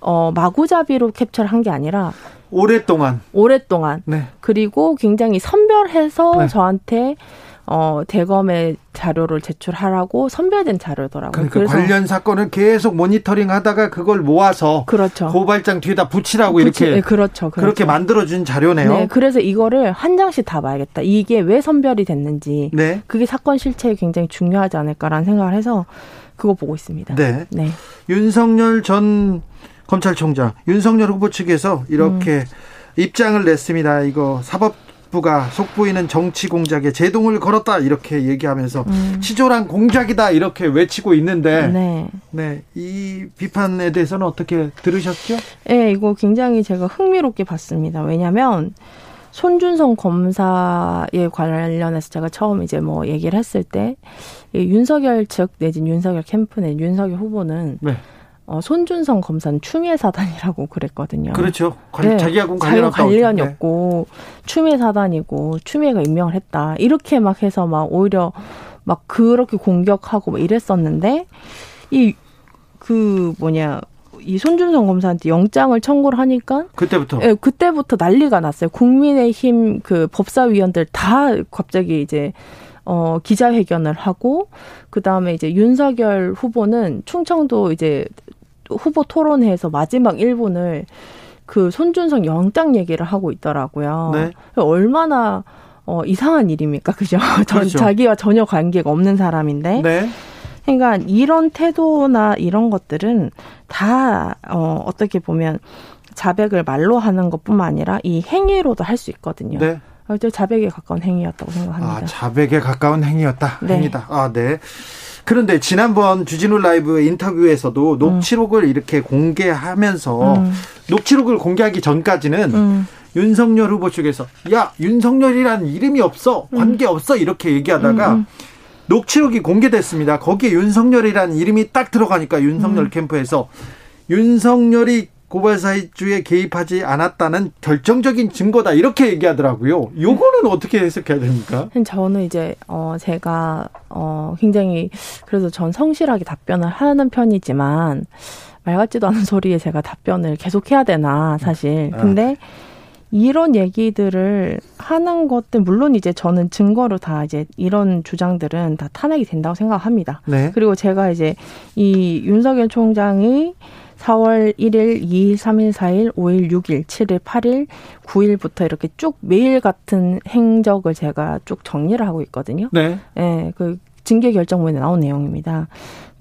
어, 마구잡이로 캡처를 한 게 아니라 오랫동안 오랫동안 네. 그리고 굉장히 선별해서 네. 저한테 어, 대검의 자료를 제출하라고 선별된 자료더라고요. 그러니까 그래서 관련 사건을 계속 모니터링 하다가 그걸 모아서 그렇죠. 고발장 뒤에다 붙이라고 붙이, 이렇게 네, 그렇죠, 그렇죠. 그렇게 만들어 준 자료네요. 네, 그래서 이거를 한 장씩 다 봐야겠다. 이게 왜 선별이 됐는지. 네. 그게 사건 실체에 굉장히 중요하지 않을까라는 생각을 해서 그거 보고 있습니다. 네. 네. 윤석열 전 검찰총장, 윤석열 후보 측에서 이렇게 음. 입장을 냈습니다. 이거 사법 부가 속보이는 정치 공작에 제동을 걸었다 이렇게 얘기하면서 음. 치졸한 공작이다 이렇게 외치고 있는데 네. 네. 이 비판에 대해서는 어떻게 들으셨죠? 네, 이거 굉장히 제가 흥미롭게 봤습니다. 왜냐면 손준성 검사에 관련해서 제가 처음 이제 뭐 얘기를 했을 때 윤석열 측 내진 윤석열 캠프 내 윤석열 후보는 네. 어, 손준성 검사는 추미애 사단이라고 그랬거든요. 그렇죠. 관, 네, 자기하고 관련 관련이 네. 없고 추미애 사단이고 추미애가 임명을 했다. 이렇게 막 해서 막 오히려 막 그렇게 공격하고 막 이랬었는데 이 그 뭐냐 이 손준성 검사한테 영장을 청구를 하니까 그때부터 예, 그때부터 난리가 났어요. 국민의힘 그 법사위원들 다 갑자기 이제 어 기자회견을 하고 그 다음에 이제 윤석열 후보는 충청도 이제 후보 토론회에서 마지막 1분을 그 손준성 영장 얘기를 하고 있더라고요. 네. 얼마나 어, 이상한 일입니까? 그죠? [laughs] 그렇죠. 자기와 전혀 관계가 없는 사람인데. 네. 그러니까 이런 태도나 이런 것들은 다, 어, 어떻게 보면 자백을 말로 하는 것 뿐만 아니라 이 행위로도 할 수 있거든요. 네. 자백에 가까운 행위였다고 생각합니다. 아, 자백에 가까운 행위였다. 네. 행위다. 아, 네. 그런데 지난번 주진우 라이브 인터뷰에서도 녹취록을 음. 이렇게 공개하면서 음. 녹취록을 공개하기 전까지는 음. 윤석열 후보 측에서 야 윤석열이라는 이름이 없어 음. 관계 없어 이렇게 얘기하다가 음, 음. 녹취록이 공개됐습니다. 거기에 윤석열이라는 이름이 딱 들어가니까 윤석열 캠프에서 윤석열이 고발 사이주에 개입하지 않았다는 결정적인 증거다 이렇게 얘기하더라고요. 요거는 어떻게 해석해야 됩니까? 저는 이제 어 제가 어 굉장히 그래서 전 성실하게 답변을 하는 편이지만 말 같지도 않은 소리에 제가 답변을 계속 해야 되나 사실. 아. 근데 이런 얘기들을 하는 것들 물론 이제 저는 증거로 다 이제 이런 주장들은 다 탄핵이 된다고 생각합니다. 네. 그리고 제가 이제 이 윤석열 총장이 4월 1일, 2일, 3일, 4일, 5일, 6일, 7일, 8일, 9일부터 이렇게 쭉 매일 같은 행적을 제가 쭉 정리를 하고 있거든요. 네. 예, 그 징계 결정문에 나온 내용입니다.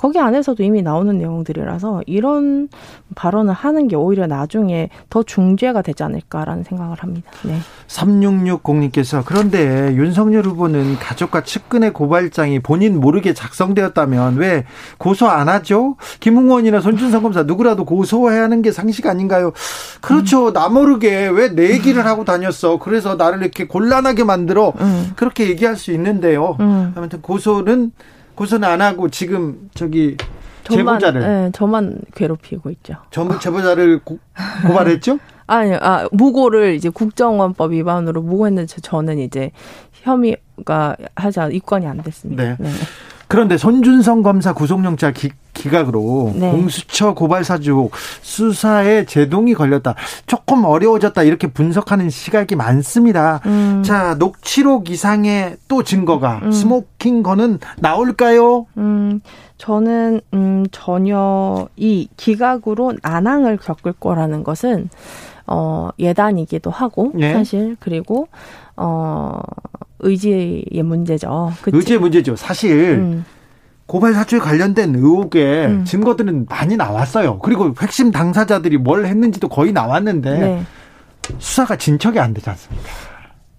거기 안에서도 이미 나오는 내용들이라서 이런 발언을 하는 게 오히려 나중에 더 중죄가 되지 않을까라는 생각을 합니다. 네. 3660님께서 그런데 윤석열 후보는 가족과 측근의 고발장이 본인 모르게 작성되었다면 왜 고소 안 하죠? 김웅원이나 손준성 검사 누구라도 고소해야 하는 게 상식 아닌가요? 그렇죠. 음. 나 모르게 왜 내 얘기를 하고 다녔어. 그래서 나를 이렇게 곤란하게 만들어. 음. 그렇게 얘기할 수 있는데요. 음. 아무튼 고소는 고소는 안 하고 지금 저기 저만, 제보자를 네, 저만 괴롭히고 있죠. 전부 제보자를 고, 고발했죠? [laughs] 아니요, 아 무고를 이제 국정원법 위반으로 무고했는데 저는 이제 혐의가 하자 입건이 안 됐습니다. 네. 네. 그런데 손준성 검사 구속영장 기, 각으로 네. 공수처 고발 사주 수사에 제동이 걸렸다. 조금 어려워졌다. 이렇게 분석하는 시각이 많습니다. 음. 자, 녹취록 이상의 또 증거가 음. smoking gun은 나올까요? 음, 저는 음 전혀 이 기각으로 난항을 겪을 거라는 것은 어 예단이기도 하고 네. 사실 그리고 어 의지의 문제죠. 그치? 의지의 문제죠. 사실 음. 고발 사주에 관련된 의혹의 음. 증거들은 많이 나왔어요. 그리고 핵심 당사자들이 뭘 했는지도 거의 나왔는데 네. 수사가 진척이 안 되지 않습니까?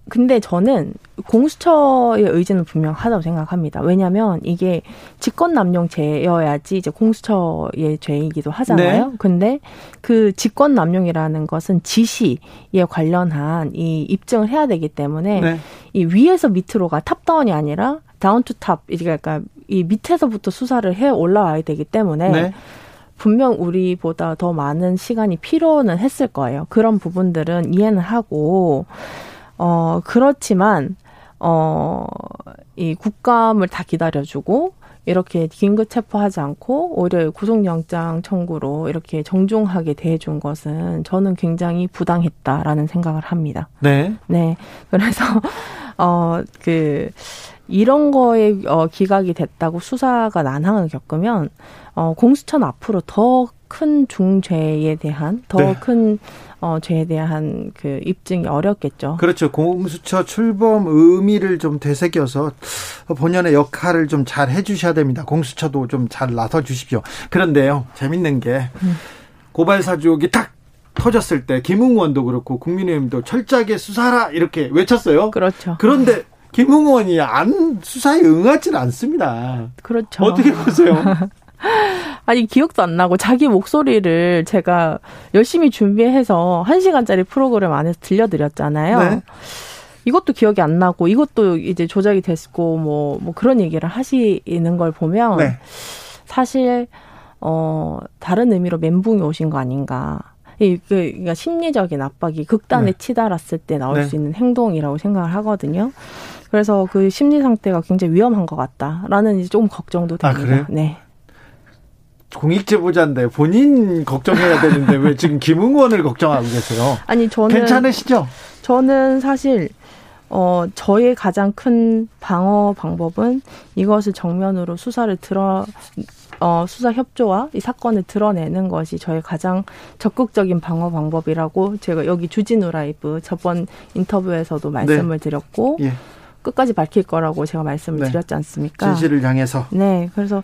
근데 저는 공수처의 의지는 분명하다고 생각합니다. 왜냐하면 이게 직권남용죄여야지 이제 공수처의 죄이기도 하잖아요. 네. 근데 그 직권남용이라는 것은 지시에 관련한 이 입증을 해야 되기 때문에 네. 이 위에서 밑으로가 top-down이 아니라 down to top, 그러니까 이 밑에서부터 수사를 해 올라와야 되기 때문에 네. 분명 우리보다 더 많은 시간이 필요는 했을 거예요. 그런 부분들은 이해는 하고 어, 그렇지만, 어, 이 국감을 다 기다려주고, 이렇게 긴급 체포하지 않고 오히려 구속영장 청구로 이렇게 정중하게 대해준 것은 저는 굉장히 부당했다라는 생각을 합니다. 네. 네. 그래서 어그 이런 거에 어 기각이 됐다고 수사가 난항을 겪으면 어 공수처는 앞으로 더 큰 중죄에 대한 더큰 네. 어, 죄에 대한 그 입증이 어렵겠죠. 그렇죠. 공수처 출범 의미를 좀 되새겨서 본연의 역할을 좀 잘 해주셔야 됩니다. 공수처도 좀 잘 나서 주십시오. 그런데요, 재밌는 게 음. 고발 사주옥이 탁 터졌을 때 김웅원도 그렇고 국민의힘도 철저하게 수사하라 이렇게 외쳤어요. 그렇죠. 그런데 김웅원이 안 수사에 응하지는 않습니다. 그렇죠. 어떻게 보세요? [laughs] 아니 기억도 안 나고 자기 목소리를 제가 열심히 준비해서 1시간짜리 프로그램 안에서 들려드렸잖아요. 네. 이것도 기억이 안 나고 이것도 이제 조작이 됐고 뭐뭐 뭐 그런 얘기를 하시는 걸 보면 네. 사실 어 다른 의미로 멘붕이 오신 거 아닌가. 이 그, 그러니까 심리적인 압박이 극단에 네. 치달았을 때 나올 네. 수 있는 행동이라고 생각을 하거든요. 그래서 그 심리 상태가 굉장히 위험한 것 같다라는 이제 조금 걱정도 됩니다. 아, 그래요? 네. 공익 제보자인데 본인 걱정해야 되는데 왜 지금 김웅원을 걱정하고 계세요? 아니 저는 괜찮으시죠? 저는 사실 어 저의 가장 큰 방어 방법은 이것을 정면으로 수사를 들어 어 수사 협조와 이 사건을 드러내는 것이 저의 가장 적극적인 방어 방법이라고 제가 여기 주진우 라이브 저번 인터뷰에서도 말씀을 네. 드렸고 예. 끝까지 밝힐 거라고 제가 말씀을 네. 드렸지 않습니까? 진실을 향해서. 네. 그래서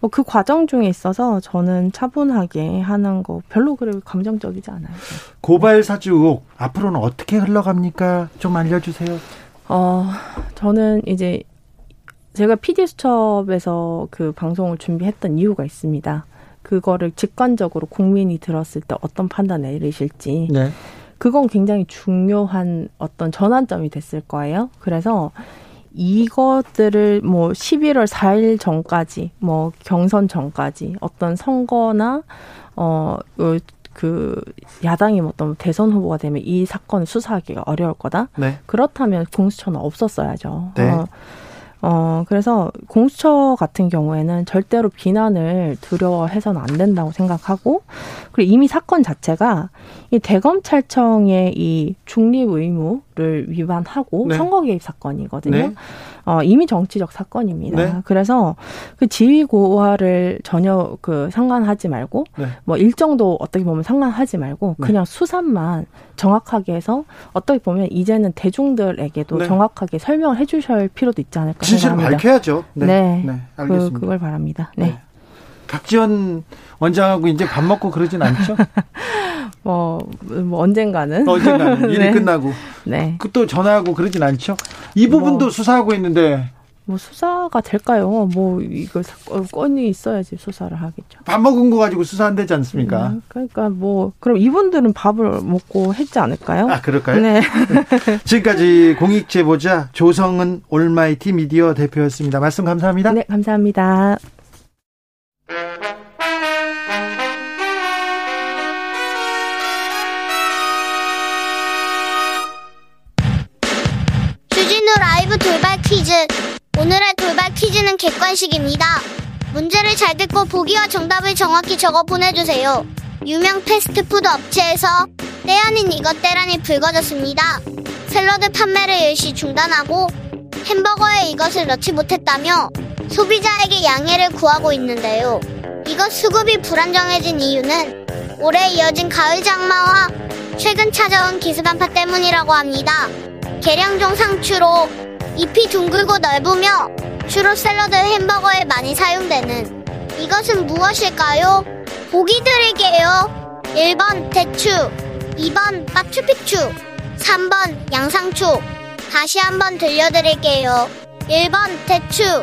뭐 그 과정 중에 있어서 저는 차분하게 하는 거 별로 그렇게 감정적이지 않아요. 고발 사주 의혹 앞으로는 어떻게 흘러갑니까? 좀 알려주세요. 어, 저는 이제 제가 PD 수첩에서 그 방송을 준비했던 이유가 있습니다. 그거를 직관적으로 국민이 들었을 때 어떤 판단 내리실지. 네. 그건 굉장히 중요한 어떤 전환점이 됐을 거예요. 그래서 이것들을 뭐 11월 4일 전까지 뭐 경선 전까지 어떤 선거나 어 그 야당이 뭐 어떤 대선 후보가 되면 이 사건을 수사하기가 어려울 거다. 네. 그렇다면 공수처는 없었어야죠. 네. 어, 어, 그래서 공수처 같은 경우에는 절대로 비난을 두려워해서는 안 된다고 생각하고, 그리고 이미 사건 자체가 이 대검찰청의 이 중립 의무를 위반하고 네. 선거 개입 사건이거든요. 네. 어, 이미 정치적 사건입니다. 네. 그래서 그 지위 고하를 전혀 그 상관하지 말고 네. 뭐 일정도 어떻게 보면 상관하지 말고 네. 그냥 수산만 정확하게 해서 어떻게 보면 이제는 대중들에게도 네. 정확하게 설명을 해주실 필요도 있지 않을까 진실을 밝혀야죠. 네, 네. 네. 알겠습니다. 그, 그걸 바랍니다. 네. 박지원 원장하고 이제 밥 먹고 그러진 않죠? [laughs] 뭐, 뭐 언젠가는 언젠가는 [laughs] 일이 네. 끝나고 네. 그또 전화하고 그러진 않죠. 이 부분도 뭐, 수사하고 있는데 뭐 수사가 될까요? 뭐 이거 건이 있어야지 수사를 하겠죠. 밥 먹은 거 가지고 수사 안 되지 않습니까? 음, 그러니까 뭐 그럼 이분들은 밥을 먹고 했지 않을까요? 아 그럴까요? 네. [laughs] 지금까지 공익 제보자 조성은 올마이티 미디어 대표였습니다. 말씀 감사합니다. 네, 감사합니다. 퀴즈. 오늘의 돌발 퀴즈는 객관식입니다. 문제를 잘 듣고 보기와 정답을 정확히 적어 보내주세요. 유명 패스트푸드 업체에서 때 아닌 이것 때란이 불거졌습니다. 샐러드 판매를 일시 중단하고 햄버거에 이것을 넣지 못했다며 소비자에게 양해를 구하고 있는데요. 이것 수급이 불안정해진 이유는 올해 이어진 가을 장마와 최근 찾아온 기습한파 때문이라고 합니다. 계량종 상추로 잎이 둥글고 넓으며 주로 샐러드 햄버거에 많이 사용되는 이것은 무엇일까요? 보기 드릴게요. 1번 대추, 2번 마추픽추, 3번 양상추. 다시 한번 들려드릴게요. 1번 대추,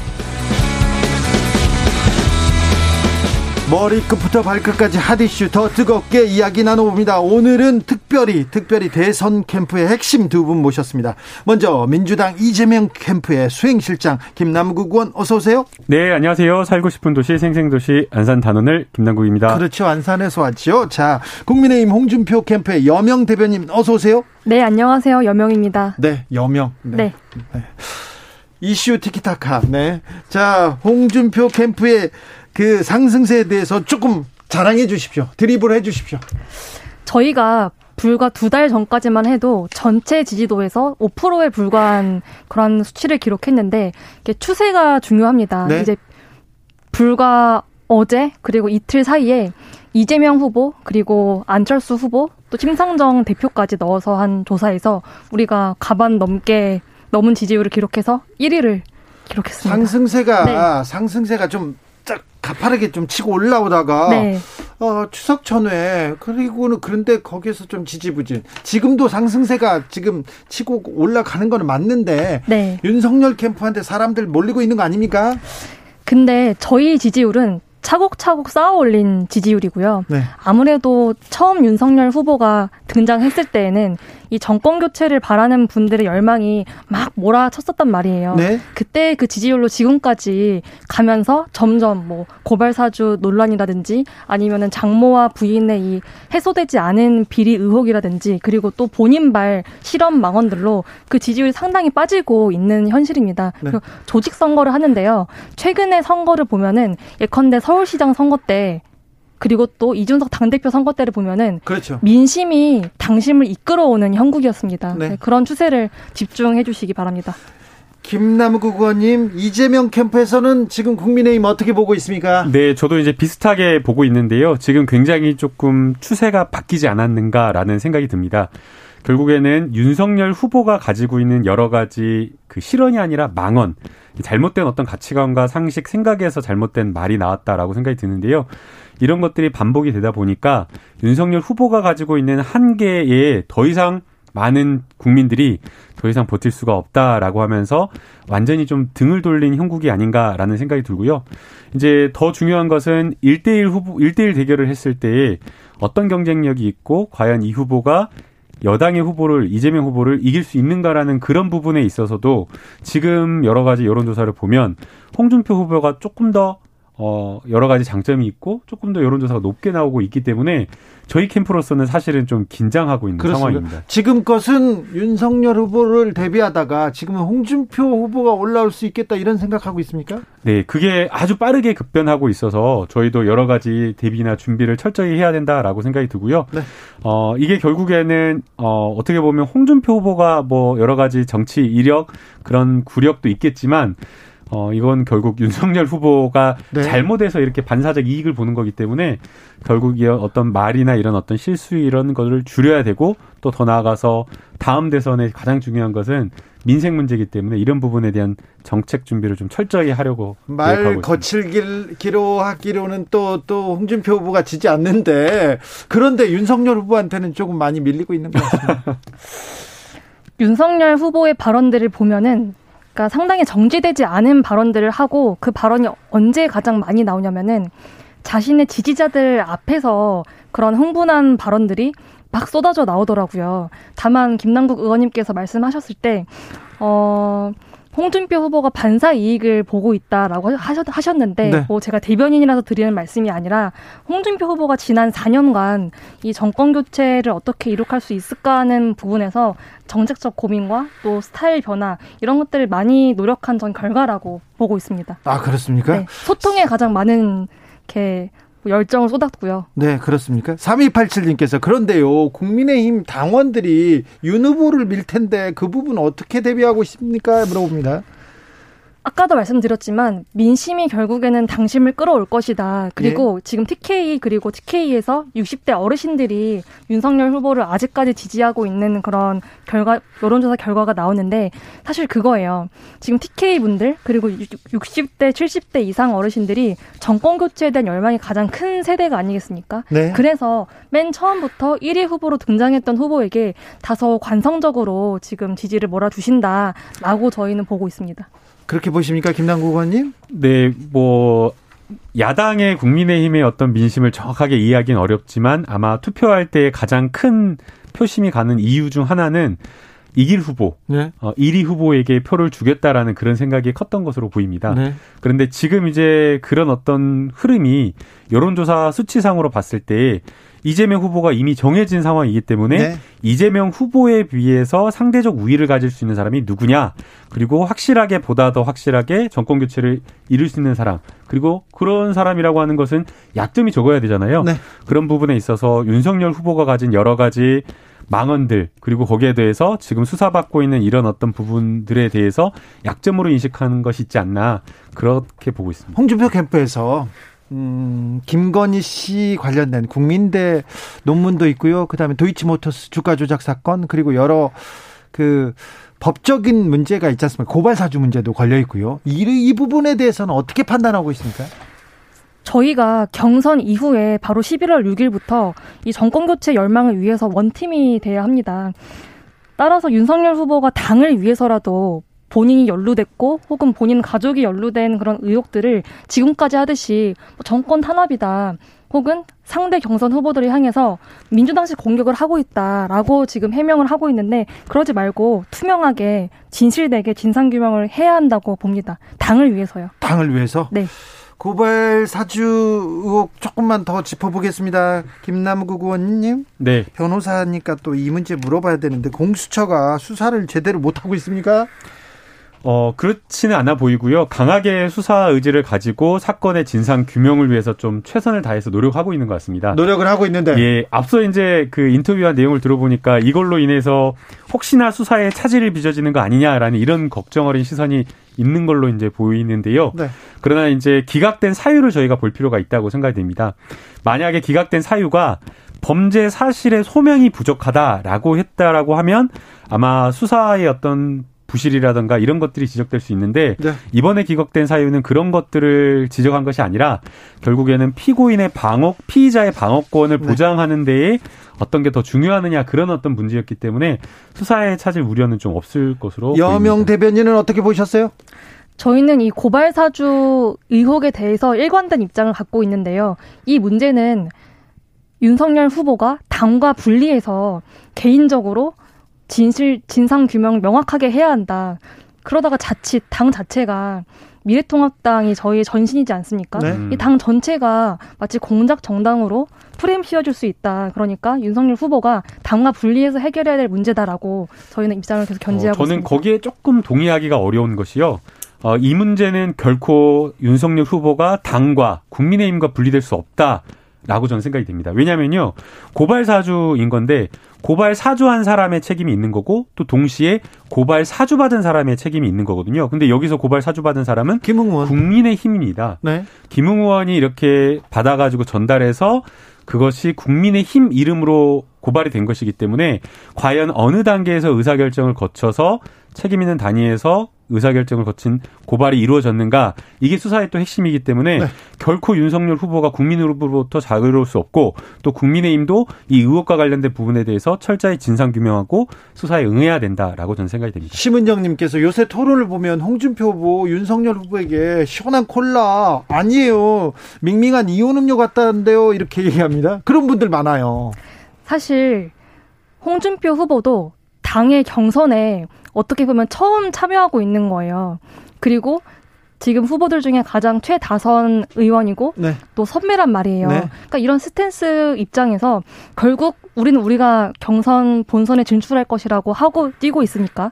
머리끝부터 발끝까지 핫이슈 더 뜨겁게 이야기 나눠봅니다. 오늘은 특별히 특별히 대선 캠프의 핵심 두 분 모셨습니다. 먼저 민주당 이재명 캠프의 수행실장 김남국 의원 어서 오세요. 네 안녕하세요. 살고 싶은 도시 생생도시 안산 단원을 김남국입니다. 그렇죠 안산에서 왔죠. 자 국민의힘 홍준표 캠프의 여명 대변인 어서 오세요. 네 안녕하세요 여명입니다. 네 여명. 네. 네. 네. 이슈 티키타카. 네. 자 홍준표 캠프의 그 상승세에 대해서 조금 자랑해 주십시오. 드리블 해 주십시오. 저희가 불과 두 달 전까지만 해도 전체 지지도에서 5%에 불과한 그런 수치를 기록했는데 이게 추세가 중요합니다. 네? 이제 불과 어제 그리고 이틀 사이에 이재명 후보 그리고 안철수 후보 또 심상정 대표까지 넣어서 한 조사에서 우리가 가반 넘게 넘은 지지율을 기록해서 1위를 기록했습니다. 상승세가 네. 상승세가 좀 가파르게 좀 치고 올라오다가 네. 어, 추석 전에 그리고는 그런데 거기에서 좀 지지부진. 지금도 상승세가 지금 치고 올라가는 거는 맞는데 네. 윤석열 캠프한테 사람들 몰리고 있는 거 아닙니까? 근데 저희 지지율은 차곡차곡 쌓아 올린 지지율이고요. 네. 아무래도 처음 윤석열 후보가 등장했을 때에는 이 정권 교체를 바라는 분들의 열망이 막 몰아쳤었단 말이에요. 네. 그때 그 지지율로 지금까지 가면서 점점 뭐 고발 사주 논란이라든지 아니면은 장모와 부인의 이 해소되지 않은 비리 의혹이라든지 그리고 또 본인 발 실험 망언들로 그 지지율이 상당히 빠지고 있는 현실입니다. 네. 조직 선거를 하는데요. 최근의 선거를 보면은 예컨대 서울시장 선거 때 그리고 또 이준석 당대표 선거 때를 보면은 그렇죠. 민심이 당심을 이끌어오는 형국이었습니다. 네. 네, 그런 추세를 집중해 주시기 바랍니다. 김남국 의원님, 이재명 캠프에서는 지금 국민의힘 어떻게 보고 있습니까? 네, 저도 이제 비슷하게 보고 있는데요. 지금 굉장히 조금 추세가 바뀌지 않았는가라는 생각이 듭니다. 결국에는 윤석열 후보가 가지고 있는 여러 가지 그 실언이 아니라 망언, 잘못된 어떤 가치관과 상식, 생각에서 잘못된 말이 나왔다라고 생각이 드는데요. 이런 것들이 반복이 되다 보니까 윤석열 후보가 가지고 있는 한계에 더 이상 많은 국민들이 더 이상 버틸 수가 없다라고 하면서 완전히 좀 등을 돌린 형국이 아닌가라는 생각이 들고요. 이제 더 중요한 것은 1대1 후보, 1대1 대결을 했을 때 어떤 경쟁력이 있고 과연 이 후보가 여당의 후보를 이재명 후보를 이길 수 있는가라는 그런 부분에 있어서도 지금 여러 가지 여론조사를 보면 홍준표 후보가 조금 더 어, 여러 가지 장점이 있고 조금 더 여론조사가 높게 나오고 있기 때문에 저희 캠프로서는 사실은 좀 긴장하고 있는 그렇습니다. 상황입니다. 지금 것은 윤석열 후보를 대비하다가 지금은 홍준표 후보가 올라올 수 있겠다 이런 생각하고 있습니까? 네, 그게 아주 빠르게 급변하고 있어서 저희도 여러 가지 대비나 준비를 철저히 해야 된다라고 생각이 들고요. 네. 어, 이게 결국에는 어, 어떻게 보면 홍준표 후보가 뭐 여러 가지 정치 이력 그런 구력도 있겠지만 어, 이건 결국 윤석열 후보가 네. 잘못해서 이렇게 반사적 이익을 보는 거기 때문에 결국 이 어떤 말이나 이런 어떤 실수 이런 것을 줄여야 되고 또 더 나아가서 다음 대선에 가장 중요한 것은 민생 문제이기 때문에 이런 부분에 대한 정책 준비를 좀 철저히 하려고 말 거칠기로 하기로는 또 또 홍준표 후보가 지지 않는데 그런데 윤석열 후보한테는 조금 많이 밀리고 있는 것 같습니다. [laughs] [laughs] 윤석열 후보의 발언들을 보면은 그러니까 상당히 정지되지 않은 발언들을 하고 그 발언이 언제 가장 많이 나오냐면은 자신의 지지자들 앞에서 그런 흥분한 발언들이 막 쏟아져 나오더라고요. 다만 김남국 의원님께서 말씀하셨을 때, 어, 홍준표 후보가 반사 이익을 보고 있다라고 하셨, 하셨는데 네. 뭐 제가 대변인이라서 드리는 말씀이 아니라 홍준표 후보가 지난 4년간 이 정권 교체를 어떻게 이룩할 수 있을까 하는 부분에서 정책적 고민과 또 스타일 변화 이런 것들을 많이 노력한 전 결과라고 보고 있습니다. 아 그렇습니까? 네, 소통에 가장 많은 이렇게 열정을 쏟았고요. 네, 그렇습니까? 3287님께서 그런데요, 국민의힘 당원들이 윤 후보를 밀 텐데 그 부분 어떻게 대비하고 있습니까? 물어봅니다. 아까도 말씀드렸지만 민심이 결국에는 당심을 끌어올 것이다. 그리고 예. 지금 TK 그리고 TK에서 60대 어르신들이 윤석열 후보를 아직까지 지지하고 있는 그런 결과 여론조사 결과가 나오는데 사실 그거예요. 지금 TK 분들 그리고 60대 70대 이상 어르신들이 정권 교체에 대한 열망이 가장 큰 세대가 아니겠습니까? 네. 그래서 맨 처음부터 1위 후보로 등장했던 후보에게 다소 관성적으로 지금 지지를 몰아주신다라고 저희는 보고 있습니다. 그렇게 보십니까, 김남국 의원님? 네, 뭐 야당의 국민의힘의 어떤 민심을 정확하게 이해하기는 어렵지만 아마 투표할 때 가장 큰 표심이 가는 이유 중 하나는 이길 후보, 네. 어, 1위 후보에게 표를 주겠다라는 그런 생각이 컸던 것으로 보입니다. 네. 그런데 지금 이제 그런 어떤 흐름이 여론조사 수치상으로 봤을 때 이재명 후보가 이미 정해진 상황이기 때문에 네. 이재명 후보에 비해서 상대적 우위를 가질 수 있는 사람이 누구냐 그리고 확실하게 보다 더 확실하게 정권 교체를 이룰 수 있는 사람 그리고 그런 사람이라고 하는 것은 약점이 적어야 되잖아요. 네. 그런 부분에 있어서 윤석열 후보가 가진 여러 가지 망언들 그리고 거기에 대해서 지금 수사받고 있는 이런 어떤 부분들에 대해서 약점으로 인식하는 것이 있지 않나 그렇게 보고 있습니다. 홍준표 캠프에서 음, 김건희 씨 관련된 국민대 논문도 있고요. 그다음에 도이치모터스 주가 조작 사건 그리고 여러 그 법적인 문제가 있지 않습니까? 고발 사주 문제도 걸려 있고요. 이, 이 부분에 대해서는 어떻게 판단하고 있습니까? 저희가 경선 이후에 바로 11월 6일부터 이 정권 교체 열망을 위해서 원팀이 돼야 합니다. 따라서 윤석열 후보가 당을 위해서라도 본인이 연루됐고 혹은 본인 가족이 연루된 그런 의혹들을 지금까지 하듯이 뭐 정권 탄압이다 혹은 상대 경선 후보들을 향해서 민주당식 공격을 하고 있다라고 지금 해명을 하고 있는데 그러지 말고 투명하게 진실되게 진상규명을 해야 한다고 봅니다. 당을 위해서요. 당을 위해서? 네. 고발 사주 의혹 조금만 더 짚어보겠습니다. 김남국 의원님. 네. 변호사니까 또 이 문제 물어봐야 되는데 공수처가 수사를 제대로 못하고 있습니까? 어, 그렇지는 않아 보이고요. 강하게 수사 의지를 가지고 사건의 진상 규명을 위해서 좀 최선을 다해서 노력하고 있는 것 같습니다. 노력을 하고 있는데. 예, 앞서 이제 그 인터뷰한 내용을 들어보니까 이걸로 인해서 혹시나 수사에 차질이 빚어지는 거 아니냐라는 이런 걱정 어린 시선이 있는 걸로 이제 보이는데요. 네. 그러나 이제 기각된 사유를 저희가 볼 필요가 있다고 생각이 됩니다. 만약에 기각된 사유가 범죄 사실의 소명이 부족하다라고 했다라고 하면 아마 수사의 어떤 부실이라든가 이런 것들이 지적될 수 있는데 네. 이번에 기각된 사유는 그런 것들을 지적한 것이 아니라 결국에는 피고인의 방어 피의자의 방어권을 네. 보장하는 데에 어떤 게 더 중요하느냐 그런 어떤 문제였기 때문에 수사에 찾을 우려는 좀 없을 것으로 여명 보입니다. 대변인은 어떻게 보셨어요? 저희는 이 고발 사주 의혹에 대해서 일관된 입장을 갖고 있는데요. 이 문제는 윤석열 후보가 당과 분리해서 개인적으로 진실 진상 규명 명확하게 해야 한다. 그러다가 자칫 당 자체가 미래통합당이 저희의 전신이지 않습니까? 네. 이당 전체가 마치 공작 정당으로 프레임 씌워줄 수 있다. 그러니까 윤석열 후보가 당과 분리해서 해결해야 될 문제다라고 저희는 입장을 계속 견지하고 어, 저는 있습니다. 거기에 조금 동의하기가 어려운 것이요. 어, 이 문제는 결코 윤석열 후보가 당과 국민의힘과 분리될 수 없다. 라고 저는 생각이 됩니다. 왜냐면요. 고발 사주인 건데 고발 사주한 사람의 책임이 있는 거고 또 동시에 고발 사주 받은 사람의 책임이 있는 거거든요. 근데 여기서 고발 사주 받은 사람은 김웅원 국민의 힘입니다. 네. 김웅원이 이렇게 받아 가지고 전달해서 그것이 국민의 힘 이름으로 고발이 된 것이기 때문에 과연 어느 단계에서 의사결정을 거쳐서 책임 있는 단위에서 의사결정을 거친 고발이 이루어졌는가 이게 수사의 또 핵심이기 때문에 네. 결코 윤석열 후보가 국민으로부터 자유로울 수 없고 또 국민의힘도 이 의혹과 관련된 부분에 대해서 철저히 진상 규명하고 수사에 응해야 된다라고 저는 생각이 됩니다. 심은정님께서 요새 토론을 보면 홍준표 후보 윤석열 후보에게 시원한 콜라 아니에요 밍밍한 이온 음료 같다는데요 이렇게 얘기합니다. 그런 분들 많아요. 사실 홍준표 후보도 당의 경선에 어떻게 보면 처음 참여하고 있는 거예요. 그리고 지금 후보들 중에 가장 최다선 의원이고 네. 또 선배란 말이에요. 네. 그러니까 이런 스탠스 입장에서 결국 우리는 우리가 경선 본선에 진출할 것이라고 하고 뛰고 있으니까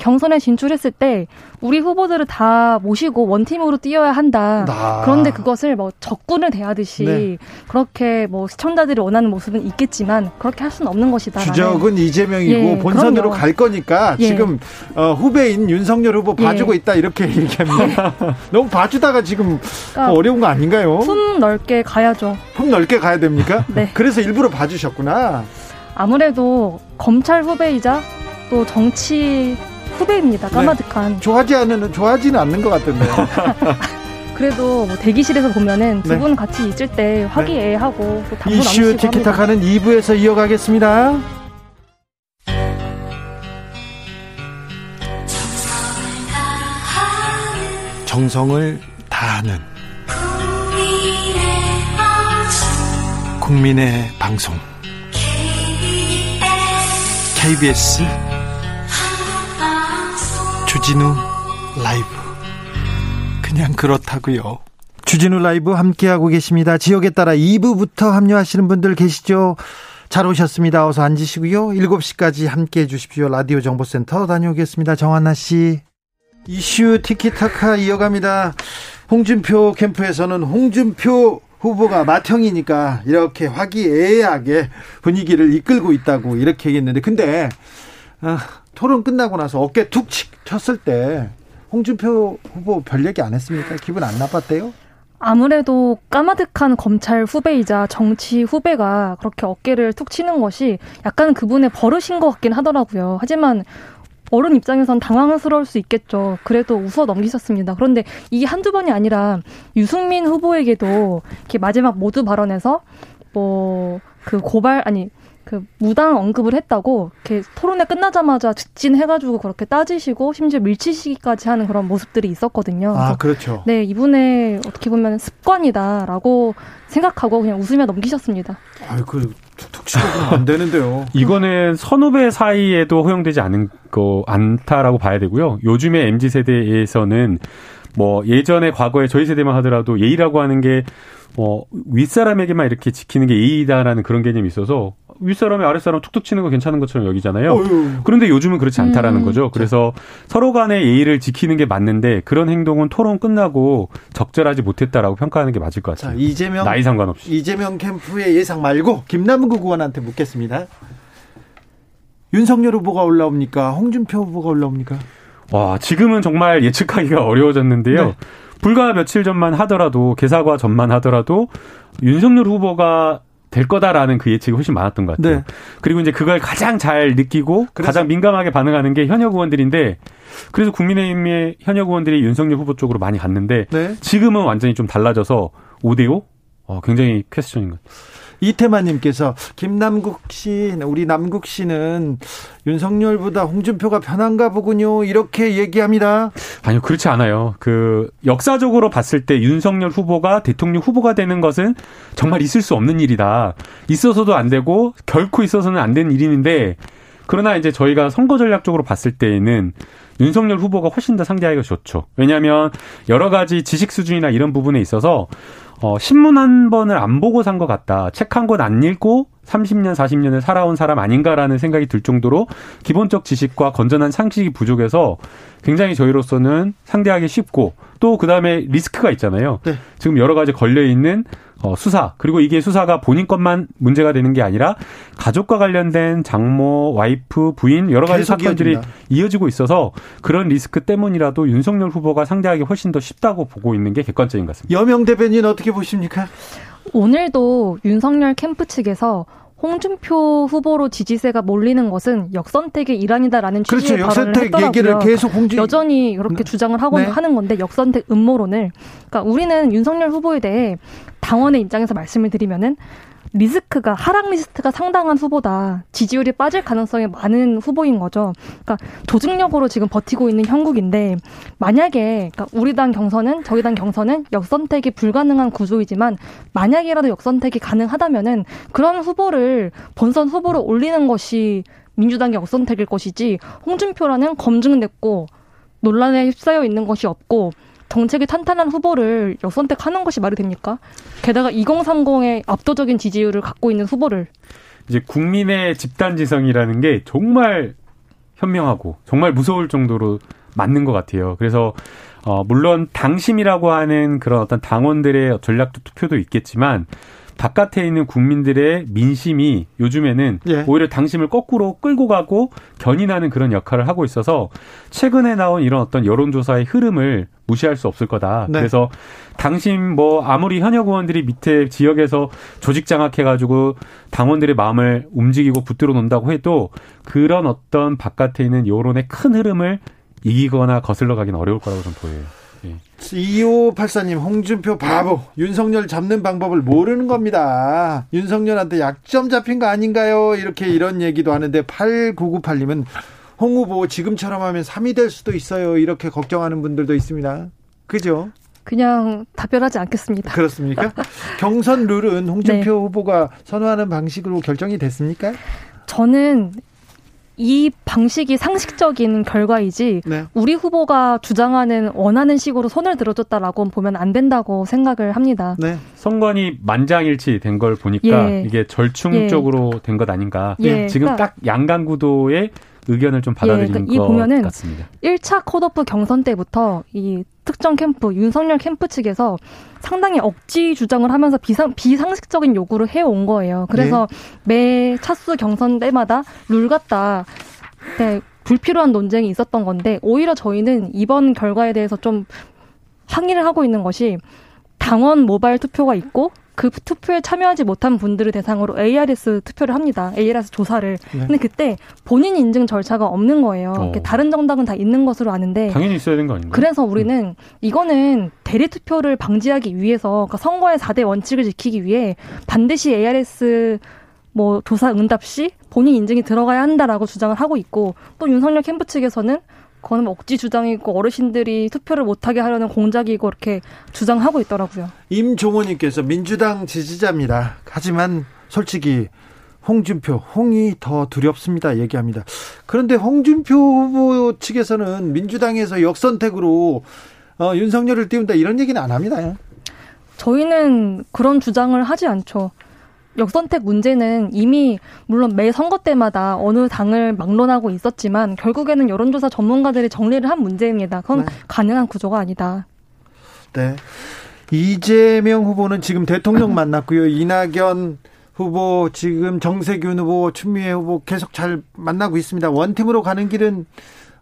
경선에 진출했을 때 우리 후보들을 다 모시고 원팀으로 뛰어야 한다. 아. 그런데 그것을 뭐 적군을 대하듯이 네. 그렇게 뭐 시청자들이 원하는 모습은 있겠지만 그렇게 할 수는 없는 것이다. 주적은 이재명이고 예, 본선으로 그럼요. 갈 거니까 예. 지금 어, 후배인 윤석열 후보 예. 봐주고 예. 있다 이렇게 얘기합니다. [laughs] 너무 봐주다가 지금 그러니까 어려운 거 아닌가요? 품 넓게 가야죠. 품 넓게 가야 됩니까? [laughs] 네. 그래서 일부러 봐주셨구나. 아무래도 검찰 후배이자 또 정치 후배입니다. 네. 까마득한. 네. 좋아하지 않는 좋아하지는 않는 것 같던데요. [laughs] 그래도 뭐 대기실에서 보면은 두분 네. 같이 있을 때 화기애애하고 또 당부 이슈 티키타카는 2부에서 이어가겠습니다. 정성을 다하는 국민의 방송 KBS 주진우 라이브 그냥 그렇다고요. 주진우 라이브 함께하고 계십니다. 지역에 따라 2부부터 합류하시는 분들 계시죠? 잘 오셨습니다. 어서 앉으시고요. 7시까지 함께해 주십시오. 라디오 정보센터 다녀오겠습니다. 정한나 씨. 이슈 티키타카 이어갑니다. 홍준표 캠프에서는 홍준표 후보가 맏형이니까 이렇게 화기애애하게 분위기를 이끌고 있다고 이렇게 얘기했는데 근데 아, 토론 끝나고 나서 어깨 툭 쳤을 때 홍준표 후보 별 얘기 안 했습니까? 기분 안 나빴대요? 아무래도 까마득한 검찰 후배이자 정치 후배가 그렇게 어깨를 툭 치는 것이 약간 그분의 버릇인 것 같긴 하더라고요. 하지만 어른 입장에선 당황스러울 수 있겠죠. 그래도 웃어 넘기셨습니다. 그런데 이게 한두 번이 아니라 유승민 후보에게도 이렇게 마지막 모두 발언에서 뭐 그 고발 아니 그 무단 언급을 했다고 이렇게 토론회 끝나자마자 직진해가지고 그렇게 따지시고 심지어 밀치시기까지 하는 그런 모습들이 있었거든요. 아 그렇죠. 네 이분의 어떻게 보면 습관이다라고 생각하고 그냥 웃으며 넘기셨습니다. 아그 툭툭 치면 안 되는데요. [laughs] 이거는 선후배 사이에도 허용되지 않은 거 않다라고 봐야 되고요. 요즘에 mz 세대에서는 뭐 예전에 과거에 저희 세대만 하더라도 예의라고 하는 게뭐 윗사람에게만 이렇게 지키는 게 예의다라는 그런 개념이 있어서 윗사람이 아랫사람 툭툭 치는 거 괜찮은 것처럼 여기잖아요. 어휴. 그런데 요즘은 그렇지 않다라는 음. 거죠. 그래서 서로 간의 예의를 지키는 게 맞는데 그런 행동은 토론 끝나고 적절하지 못했다라고 평가하는 게 맞을 것 같아요. 자, 이재명 나이 상관없이. 이재명 캠프의 예상 말고 김남국 의원한테 묻겠습니다. 윤석열 후보가 올라옵니까? 홍준표 후보가 올라옵니까? 와, 지금은 정말 예측하기가 어려워졌는데요. 네. 불과 며칠 전만 하더라도 개사과 전만 하더라도 윤석열 후보가 될 거다라는 그 예측이 훨씬 많았던 것 같아요. 네. 그리고 이제 그걸 가장 잘 느끼고 가장 민감하게 반응하는 게 현역 의원들인데 그래서 국민의힘의 현역 의원들이 윤석열 후보 쪽으로 많이 갔는데 네. 지금은 완전히 좀 달라져서 5대5 어, 굉장히 퀘스천인 것 같아요. 이태만님께서 김남국 씨, 우리 남국 씨는 윤석열보다 홍준표가 편한가 보군요. 이렇게 얘기합니다. 아니요, 그렇지 않아요. 그 역사적으로 봤을 때 윤석열 후보가 대통령 후보가 되는 것은 정말 있을 수 없는 일이다. 있어서도 안 되고 결코 있어서는 안 되는 일인데 그러나 이제 저희가 선거 전략적으로 봤을 때에는 윤석열 후보가 훨씬 더 상대하기가 좋죠. 왜냐하면 여러 가지 지식 수준이나 이런 부분에 있어서 어, 신문 한 번을 안 보고 산 것 같다. 책 한 권 안 읽고 30년, 40년을 살아온 사람 아닌가라는 생각이 들 정도로 기본적 지식과 건전한 상식이 부족해서 굉장히 저희로서는 상대하기 쉽고 또 그다음에 리스크가 있잖아요. 네. 지금 여러 가지 걸려 있는 어, 수사 그리고 이게 수사가 본인 것만 문제가 되는 게 아니라 가족과 관련된 장모, 와이프, 부인 여러 가지 사건들이 이어진다. 이어지고 있어서 그런 리스크 때문이라도 윤석열 후보가 상대하기 훨씬 더 쉽다고 보고 있는 게 객관적인 것 같습니다. 여명 대변인 어떻게 보십니까? 오늘도 윤석열 캠프 측에서 홍준표 후보로 지지세가 몰리는 것은 역선택의 일환이다라는 취지의 그렇죠. 발언을 했더라고요. 얘기를 계속 홍지... 여전히 이렇게 네. 주장을 하고 네. 하는 건데 역선택 음모론을 그러니까 우리는 윤석열 후보에 대해 당원의 입장에서 말씀을 드리면은 리스크가 하락 리스트가 상당한 후보다 지지율이 빠질 가능성이 많은 후보인 거죠. 그러니까 조직력으로 지금 버티고 있는 형국인데 만약에 그러니까 우리 당 경선은 저희 당 경선은 역선택이 불가능한 구조이지만 만약이라도 역선택이 가능하다면은 그런 후보를 본선 후보로 올리는 것이 민주당의 역선택일 것이지 홍준표라는 검증됐고 논란에 휩싸여 있는 것이 없고 정책이 탄탄한 후보를 역선택하는 것이 말이 됩니까? 게다가 2030의 압도적인 지지율을 갖고 있는 후보를 이제 국민의 집단 지성이라는 게 정말 현명하고 정말 무서울 정도로 맞는 것 같아요. 그래서 어 물론 당심이라고 하는 그런 어떤 당원들의 전략 투표도 있겠지만 바깥에 있는 국민들의 민심이 요즘에는 예. 오히려 당심을 거꾸로 끌고 가고 견인하는 그런 역할을 하고 있어서 최근에 나온 이런 어떤 여론조사의 흐름을 무시할 수 없을 거다. 네. 그래서 당심 뭐 아무리 현역 의원들이 밑에 지역에서 조직 장악해가지고 당원들의 마음을 움직이고 붙들어 놓는다고 해도 그런 어떤 바깥에 있는 여론의 큰 흐름을 이기거나 거슬러 가기는 어려울 거라고 좀 보여요. 예. 2584님, 홍준표 바보. 윤석열 잡는 방법을 모르는 겁니다. 윤석열한테 약점 잡힌 거 아닌가요? 이렇게 이런 얘기도 하는데, 8998님은 홍 후보 지금처럼 하면 3위 될 수도 있어요. 이렇게 걱정하는 분들도 있습니다. 그죠? 그냥 답변하지 않겠습니다. 그렇습니까? 경선 룰은 홍준표 네. 후보가 선호하는 방식으로 결정이 됐습니까? 저는 이 방식이 상식적인 결과이지 네. 우리 후보가 주장하는 원하는 식으로 손을 들어줬다라고 보면 안 된다고 생각을 합니다. 네. 선관이 만장일치 된 걸 보니까 예. 이게 절충적으로 예. 된것 아닌가. 예. 지금 그러니까, 딱 양강 구도의 의견을 좀 받아들이는 예, 그러니까 것 보면은 같습니다. 1차 컷오프 경선 때부터 이 특정 캠프 윤석열 캠프 측에서 상당히 억지 주장을 하면서 비상 비상식적인 요구를 해온 거예요. 그래서 네. 매 차수 경선 때마다 룰 같다. 네, 불필요한 논쟁이 있었던 건데 오히려 저희는 이번 결과에 대해서 좀 항의를 하고 있는 것이 당원 모바일 투표가 있고 그 투표에 참여하지 못한 분들을 대상으로 ARS 투표를 합니다. ARS 조사를. 네. 근데 그때 본인 인증 절차가 없는 거예요. 어. 다른 정당은 다 있는 것으로 아는데 당연히 있어야 되는 거 아닌가요? 그래서 우리는 음. 이거는 대리 투표를 방지하기 위해서 그러니까 선거의 4대 원칙을 지키기 위해 반드시 ARS 뭐 조사 응답 시 본인 인증이 들어가야 한다라고 주장을 하고 있고 또 윤석열 캠프 측에서는 그거는 억지 주장이고 어르신들이 투표를 못하게 하려는 공작이고 이렇게 주장하고 있더라고요. 임종호님께서 민주당 지지자입니다. 하지만 솔직히 홍준표, 홍이 더 두렵습니다. 얘기합니다. 그런데 홍준표 후보 측에서는 민주당에서 역선택으로 어, 윤석열을 띄운다 이런 얘기는 안 합니다. 저희는 그런 주장을 하지 않죠. 역선택 문제는 이미 물론 매 선거 때마다 어느 당을 막론하고 있었지만 결국에는 여론조사 전문가들이 정리를 한 문제입니다. 그건 네. 가능한 구조가 아니다. 네. 이재명 후보는 지금 대통령 만났고요. 이낙연 후보, 지금 정세균 후보, 추미애 후보 계속 잘 만나고 있습니다. 원팀으로 가는 길은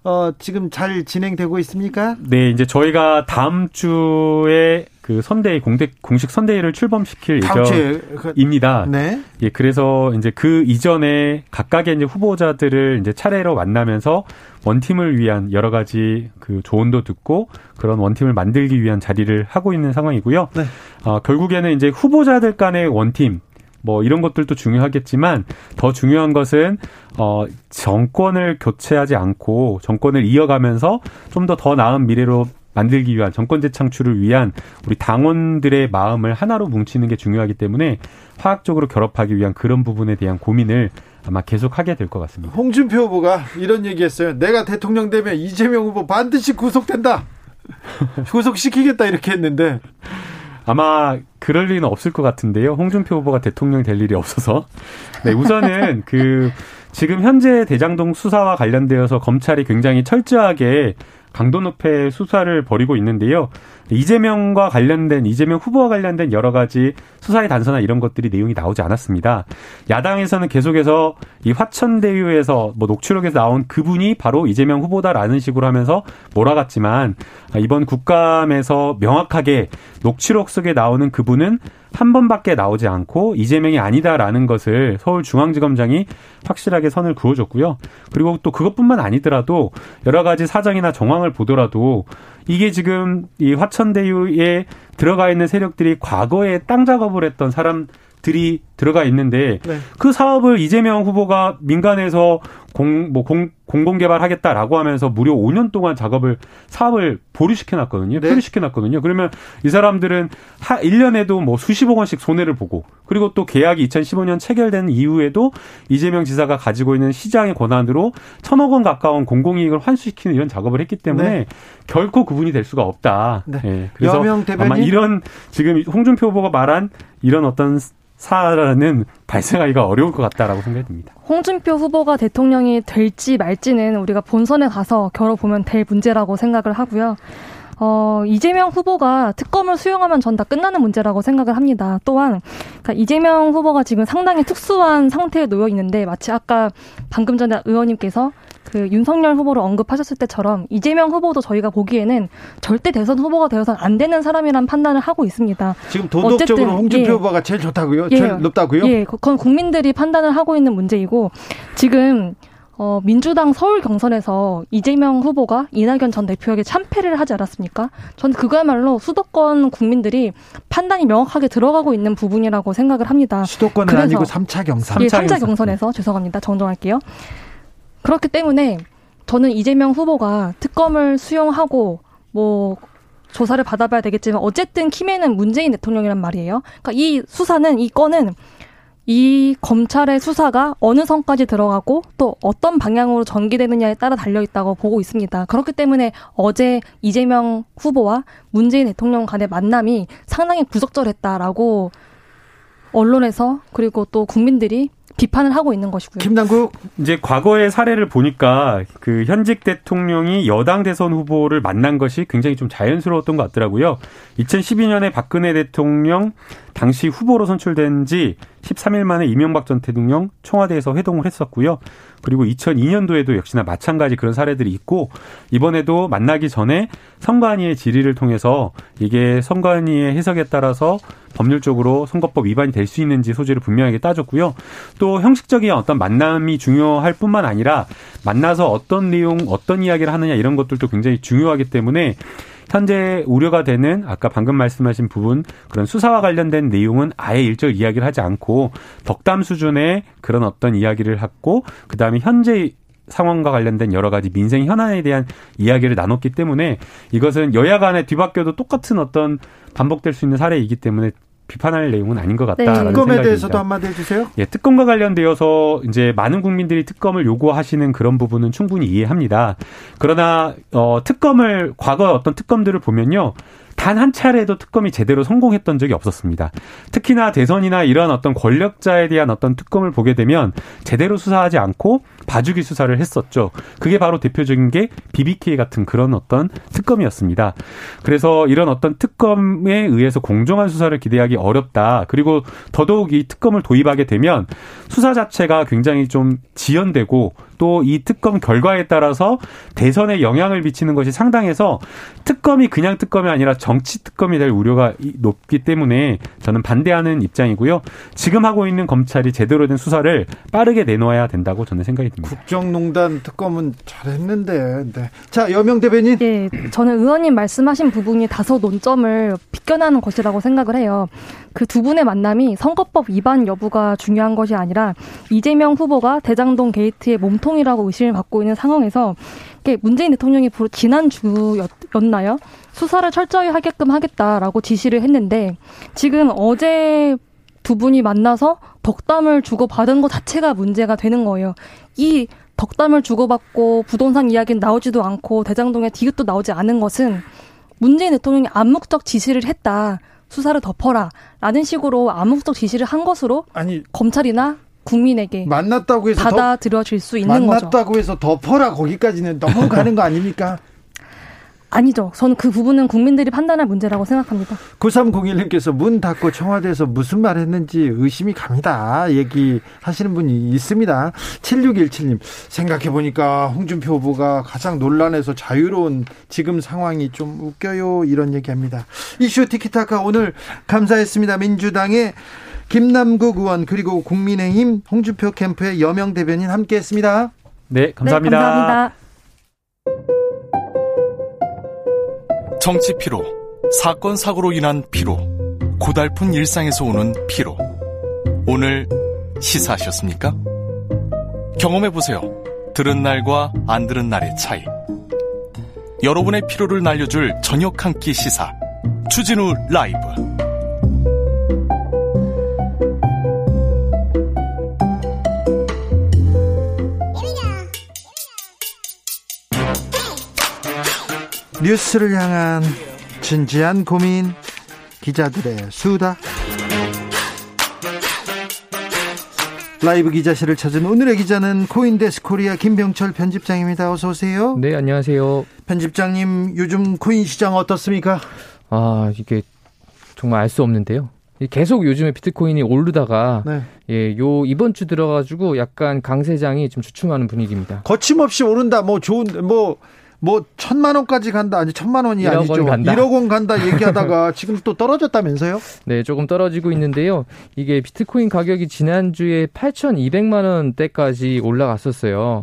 어, 지금 잘 진행되고 있습니까? 네, 이제 저희가 다음 주에 그 선대위 공대 공식 선대위를 출범시킬 예정입니다. 네. 예, 그래서 이제 그 이전에 각각의 이제 후보자들을 이제 차례로 만나면서 one team을 위한 여러 가지 그 조언도 듣고 그런 one team을 만들기 위한 자리를 하고 있는 상황이고요. 네. 어, 결국에는 이제 후보자들 간의 one team 뭐 이런 것들도 중요하겠지만 더 중요한 것은 어 정권을 교체하지 않고 정권을 이어가면서 좀더더 나은 미래로 만들기 위한 정권 재창출을 위한 우리 당원들의 마음을 하나로 뭉치는 게 중요하기 때문에 화학적으로 결합하기 위한 그런 부분에 대한 고민을 아마 계속 하게 될 것 같습니다. 홍준표 후보가 이런 얘기했어요. 내가 대통령 되면 이재명 후보 반드시 구속된다. [laughs] 구속시키겠다 이렇게 했는데 아마 그럴 리는 없을 것 같은데요. 홍준표 후보가 대통령 될 일이 없어서. 네, 우선은 [laughs] 그 지금 현재 대장동 수사와 관련되어서 검찰이 굉장히 철저하게 강도 높의 수사를 벌이고 있는데요. 이재명과 관련된 이재명 후보와 관련된 여러 가지 수사의 단서나 이런 것들이 내용이 나오지 않았습니다. 야당에서는 계속해서 이 화천대유에서 뭐 녹취록에서 나온 그분이 바로 이재명 후보다라는 식으로 하면서 몰아갔지만 이번 국감에서 명확하게 녹취록 속에 나오는 그분은 한 번밖에 나오지 않고 이재명이 아니다라는 것을 서울중앙지검장이 확실하게 선을 그어줬고요. 그리고 또 그것뿐만 아니더라도 여러 가지 사정이나 정황을 보더라도 이게 지금 이 화천대유에 들어가 있는 세력들이 과거에 땅 작업을 했던 사람 들이 들어가 있는데 네. 그 사업을 이재명 후보가 민간에서 공, 뭐 공, 공공개발 하겠다라고 하면서 무려 5년 동안 작업을, 사업을 보류시켜 놨거든요. 네. 표류시켜 놨거든요. 그러면 이 사람들은 하, 1년에도 뭐 수십억 원씩 손해를 보고, 그리고 또 계약이 2015년 체결된 이후에도 이재명 지사가 가지고 있는 시장의 권한으로 천억 원 가까운 공공이익을 환수시키는 이런 작업을 했기 때문에 네. 결코 그분이 될 수가 없다. 네. 네. 그래서 아마 이런 지금 홍준표 후보가 말한 이런 어떤 사안은 발생하기가 어려울 것 같다라고 생각이 듭니다. 홍준표 후보가 대통령이 될지 말지는 우리가 본선에 가서 겨뤄보면 될 문제라고 생각을 하고요. 어, 이재명 후보가 특검을 수용하면 전 다 끝나는 문제라고 생각을 합니다. 또한 그러니까 이재명 후보가 지금 상당히 특수한 상태에 놓여 있는데 마치 아까 방금 전에 의원님께서 그 윤석열 후보를 언급하셨을 때처럼 이재명 후보도 저희가 보기에는 절대 대선 후보가 되어서는 안 되는 사람이란 판단을 하고 있습니다. 지금 도덕적으로 홍준표 예, 후보가 제일 좋다고요? 예, 제일 높다고요? 예, 그건 국민들이 판단을 하고 있는 문제이고 지금 어, 민주당 서울 경선에서 이재명 후보가 이낙연 전 대표에게 참패를 하지 않았습니까? 저는 그거야말로 수도권 국민들이 판단이 명확하게 들어가고 있는 부분이라고 생각을 합니다. 수도권은 아니고 3차 경선. 예, 3차 경선 에서 죄송합니다. 정정할게요. 그렇기 때문에 저는 이재명 후보가 특검을 수용하고 뭐 조사를 받아봐야 되겠지만 어쨌든 키맨은 문재인 대통령이란 말이에요. 그러니까 이 수사는 이 건은 이 검찰의 수사가 어느 선까지 들어가고 또 어떤 방향으로 전개되느냐에 따라 달려 있다고 보고 있습니다. 그렇기 때문에 어제 이재명 후보와 문재인 대통령 간의 만남이 상당히 부적절했다라고 언론에서 그리고 또 국민들이 비판을 하고 있는 것이고요. 김남국 이제 과거의 사례를 보니까 그 현직 대통령이 여당 대선 후보를 만난 것이 굉장히 좀 자연스러웠던 것 같더라고요. 2012년에 박근혜 대통령 당시 후보로 선출된 지 13일 만에 이명박 전 대통령 청와대에서 회동을 했었고요. 그리고 2002년도에도 역시나 마찬가지 그런 사례들이 있고 이번에도 만나기 전에 선관위의 질의를 통해서 이게 선관위의 해석에 따라서 법률적으로 선거법 위반이 될 수 있는지 소지를 분명하게 따졌고요. 또 형식적인 어떤 만남이 중요할 뿐만 아니라 만나서 어떤 내용, 어떤 이야기를 하느냐 이런 것들도 굉장히 중요하기 때문에 현재 우려가 되는 아까 방금 말씀하신 부분 그런 수사와 관련된 내용은 아예 일절 이야기를 하지 않고 덕담 수준의 그런 어떤 이야기를 하고 그다음에 현재 상황과 관련된 여러 가지 민생 현안에 대한 이야기를 나눴기 때문에 이것은 여야 간에 뒤바뀌어도 똑같은 어떤 반복될 수 있는 사례이기 때문에 비판할 내용은 아닌 것 같다라는 네. 특검에 대해서도 한마디 해주세요. 예, 특검과 관련되어서 이제 많은 국민들이 특검을 요구하시는 그런 부분은 충분히 이해합니다. 그러나 어, 특검을 과거 어떤 특검들을 보면요. 단 한 차례도 특검이 제대로 성공했던 적이 없었습니다. 특히나 대선이나 이런 어떤 권력자에 대한 어떤 특검을 보게 되면 제대로 수사하지 않고 봐주기 수사를 했었죠. 그게 바로 대표적인 게 BBK 같은 그런 어떤 특검이었습니다. 그래서 이런 어떤 특검에 의해서 공정한 수사를 기대하기 어렵다. 그리고 더더욱 이 특검을 도입하게 되면 수사 자체가 굉장히 좀 지연되고 또 이 특검 결과에 따라서 대선에 영향을 미치는 것이 상당해서 특검이 그냥 특검이 아니라 정치 특검이 될 우려가 높기 때문에 저는 반대하는 입장이고요. 지금 하고 있는 검찰이 제대로 된 수사를 빠르게 내놓아야 된다고 저는 생각이 듭니다. 국정농단 특검은 잘했는데. 네. 자, 여명 대변인. 네, 저는 의원님 말씀하신 부분이 다소 논점을 비껴나는 것이라고 생각을 해요. 그 두 분의 만남이 선거법 위반 여부가 중요한 것이 아니라 이재명 후보가 대장동 게이트의 몸통 이라고 의심을 받고 있는 상황에서 문재인 대통령이 지난 주였나요? 수사를 철저히 하게끔 하겠다라고 지시를 했는데 지금 어제 두 분이 만나서 덕담을 주고받은 것 자체가 문제가 되는 거예요. 이 덕담을 주고받고 부동산 이야기는 나오지도 않고 대장동에 디귿도 나오지 않은 것은 문재인 대통령이 암묵적 지시를 했다. 수사를 덮어라. 라는 식으로 암묵적 지시를 한 것으로 아니 검찰이나 국민에게 만났다고 해서 받아들여질 수 있는 만났다고 거죠. 만났다고 해서 덮어라 거기까지는 너무 [laughs] 가는 거 아닙니까? 아니죠. 저는 그 부분은 국민들이 판단할 문제라고 생각합니다. 9301님께서 문 닫고 청와대에서 무슨 말 했는지 의심이 갑니다. 얘기하시는 분이 있습니다. 7617님, 생각해보니까 홍준표 후보가 가장 논란에서 자유로운 지금 상황이 좀 웃겨요. 이런 얘기 합니다. 이슈 티키타카 오늘 감사했습니다. 민주당의 김남국 의원 그리고 국민의힘 홍준표 캠프의 여명 대변인 함께 했습니다. 네, 감사합니다. 네, 감사합니다. 정치 피로, 사건 사고로 인한 피로, 고달픈 일상에서 오는 피로. 오늘 시사하셨습니까? 경험해 보세요. 들은 날과 안 들은 날의 차이. 여러분의 피로를 날려줄 저녁 한 끼 시사. 추진우 라이브. 뉴스를 향한 진지한 고민 기자들의 수다 라이브 기자실을 찾은 오늘의 기자는 코인데스크 코리아 김병철 편집장입니다. 어서 오세요. 네, 안녕하세요. 편집장님, 요즘 코인 시장 어떻습니까? 아, 이게 정말 알 수 없는데요. 계속 요즘에 비트코인이 오르다가 네. 예, 요 이번 주 들어가지고 약간 강세장이 좀 주춤하는 분위기입니다. 거침없이 오른다. 뭐 좋은 뭐 뭐 천만 원까지 간다 아니 천만 원이 1억 아니죠. 원 간다. 1억 원 간다 얘기하다가 지금 또 떨어졌다면서요? 네, 조금 떨어지고 있는데요. 이게 비트코인 가격이 지난주에 8,200만 원대까지 올라갔었어요.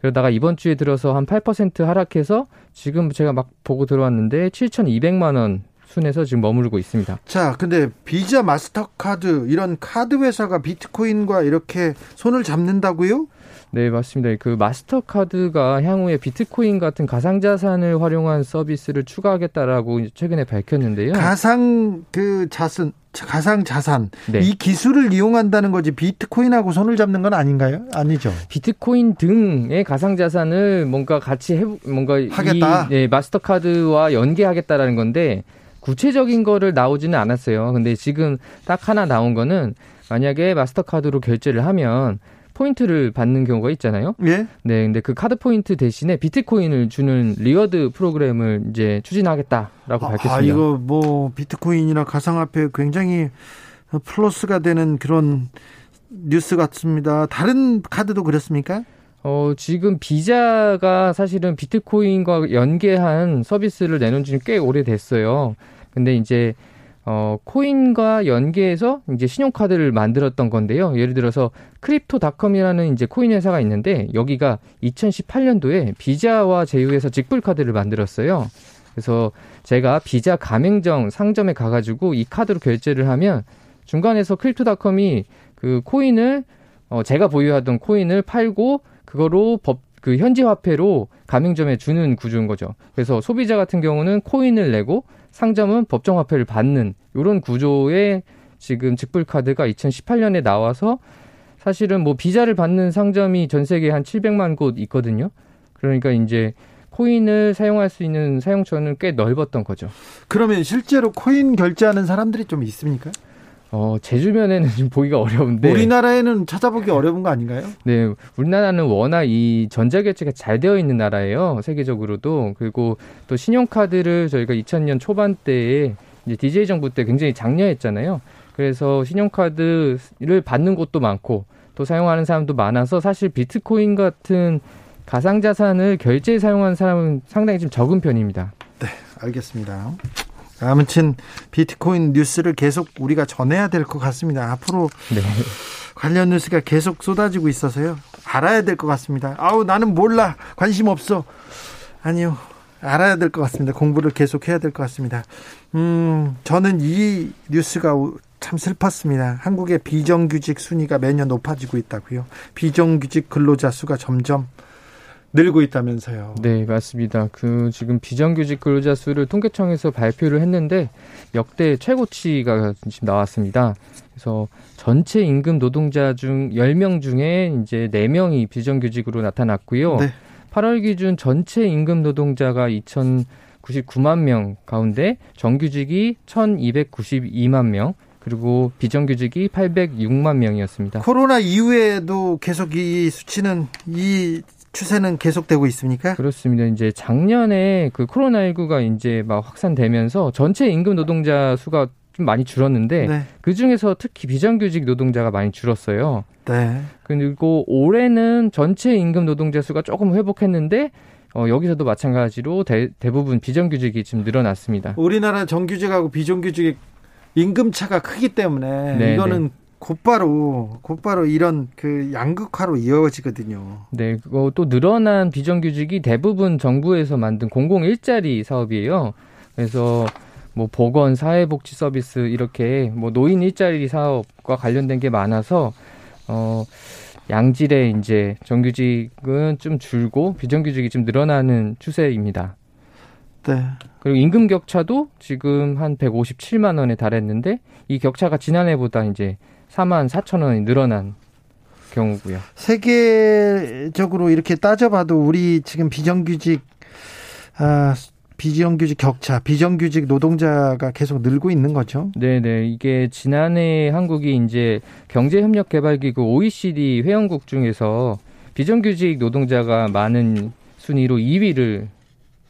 그러다가 이번 주에 들어서 한 8% 하락해서 지금 제가 막 보고 들어왔는데 7,200만 원 순에서 지금 머무르고 있습니다. 자, 근데 비자, 마스터카드 이런 카드 회사가 비트코인과 이렇게 손을 잡는다고요? 네, 맞습니다. 그 마스터카드가 향후에 비트코인 같은 가상자산을 활용한 서비스를 추가하겠다라고 최근에 밝혔는데요. 가상 그 자산 가상 자산 네. 이 기술을 이용한다는 거지 비트코인하고 손을 잡는 건 아닌가요? 아니죠. 비트코인 등의 가상 자산을 뭔가 같이 해 뭔가 하겠다. 이 네, 마스터카드와 연계하겠다라는 건데 구체적인 거를 나오지는 않았어요. 근데 지금 딱 하나 나온 거는 만약에 마스터카드로 결제를 하면 포인트를 받는 경우가 있잖아요. 예. 네, 근데 그 카드 포인트 대신에 비트코인을 주는 reward 프로그램을 이제 추진하겠다라고 아, 밝혔습니다. 아, 이거 뭐 비트코인이나 가상화폐 굉장히 플러스가 되는 그런 뉴스 같습니다. 다른 카드도 그렇습니까? 어, 지금 비자가 사실은 비트코인과 연계한 서비스를 내놓은 지는 꽤 오래됐어요. 근데 이제 어, 코인과 연계해서 이제 신용카드를 만들었던 건데요. 예를 들어서 크립토닷컴이라는 이제 코인 회사가 있는데 여기가 2018년도에 비자와 제휴해서 직불카드를 만들었어요. 그래서 제가 비자 가맹점 상점에 가가지고 이 카드로 결제를 하면 중간에서 크립토닷컴이 그 코인을 어, 제가 보유하던 코인을 팔고 그거로 법, 그 현지 화폐로 가맹점에 주는 구조인 거죠. 그래서 소비자 같은 경우는 코인을 내고 상점은 법정 화폐를 받는 이런 구조의 지금 직불 카드가 2018년에 나와서 사실은 뭐 비자를 받는 상점이 전 세계에 한 700만 곳 있거든요. 그러니까 이제 코인을 사용할 수 있는 사용처는 꽤 넓었던 거죠. 그러면 실제로 코인 결제하는 사람들이 좀 있습니까? 어, 제 주변에는 [laughs] 좀 보기가 어려운데. 우리나라에는 찾아보기 어려운 거 아닌가요? 네. 우리나라는 워낙 이 전자결제가 잘 되어 있는 나라예요. 세계적으로도. 그리고 또 신용카드를 저희가 2000년 초반대에 이제 DJ 정부 때 굉장히 장려했잖아요. 그래서 신용카드를 받는 곳도 많고 또 사용하는 사람도 많아서 사실 비트코인 같은 가상자산을 결제에 사용하는 사람은 상당히 좀 적은 편입니다. 네, 알겠습니다. 아무튼 비트코인 뉴스를 계속 우리가 전해야 될 것 같습니다. 앞으로 네. 관련 뉴스가 계속 쏟아지고 있어서요. 알아야 될 것 같습니다. 아우 나는 몰라 관심 없어. 아니요. 알아야 될 것 같습니다. 공부를 계속 해야 될 것 같습니다. 음, 저는 이 뉴스가 참 슬펐습니다. 한국의 비정규직 순위가 매년 높아지고 있다고요. 비정규직 근로자 수가 점점 늘고 있다면서요. 네, 맞습니다. 그 지금 비정규직 근로자 수를 통계청에서 발표를 했는데 역대 최고치가 지금 나왔습니다. 그래서 전체 임금 노동자 중 10명 중에 이제 4명이 비정규직으로 나타났고요. 네. 8월 기준 전체 임금 노동자가 2,099만 명 가운데 정규직이 1,292만 명, 그리고 비정규직이 806만 명이었습니다. 코로나 이후에도 계속 이 수치는 이 추세는 계속되고 있습니까? 그렇습니다. 이제 작년에 그 코로나19가 이제 막 확산되면서 전체 임금 노동자 수가 좀 많이 줄었는데 네. 그 중에서 특히 비정규직 노동자가 많이 줄었어요. 네. 그리고 올해는 전체 임금 노동자 수가 조금 회복했는데 어, 여기서도 마찬가지로 대, 대부분 비정규직이 지금 늘어났습니다. 우리나라 정규직하고 비정규직 임금 차가 크기 때문에 네, 이거는 네. 곧바로 곧바로 이런 그 양극화로 이어지거든요. 네, 그거 또 늘어난 비정규직이 대부분 정부에서 만든 공공 일자리 사업이에요. 그래서 뭐 보건, 사회복지 서비스 이렇게 뭐 노인 일자리 사업과 관련된 게 많아서 어 양질의 이제 정규직은 좀 줄고 비정규직이 좀 늘어나는 추세입니다. 네. 그리고 임금 격차도 지금 한 157만 원에 달했는데 이 격차가 지난해보다 이제 4만 4천 원이 늘어난 경우고요. 세계적으로 이렇게 따져봐도 우리 지금 비정규직 아, 비정규직 격차, 비정규직 노동자가 계속 늘고 있는 거죠. 네 네. 이게 지난해 한국이 이제 경제협력개발기구 OECD 회원국 중에서 비정규직 노동자가 많은 순위로 2위를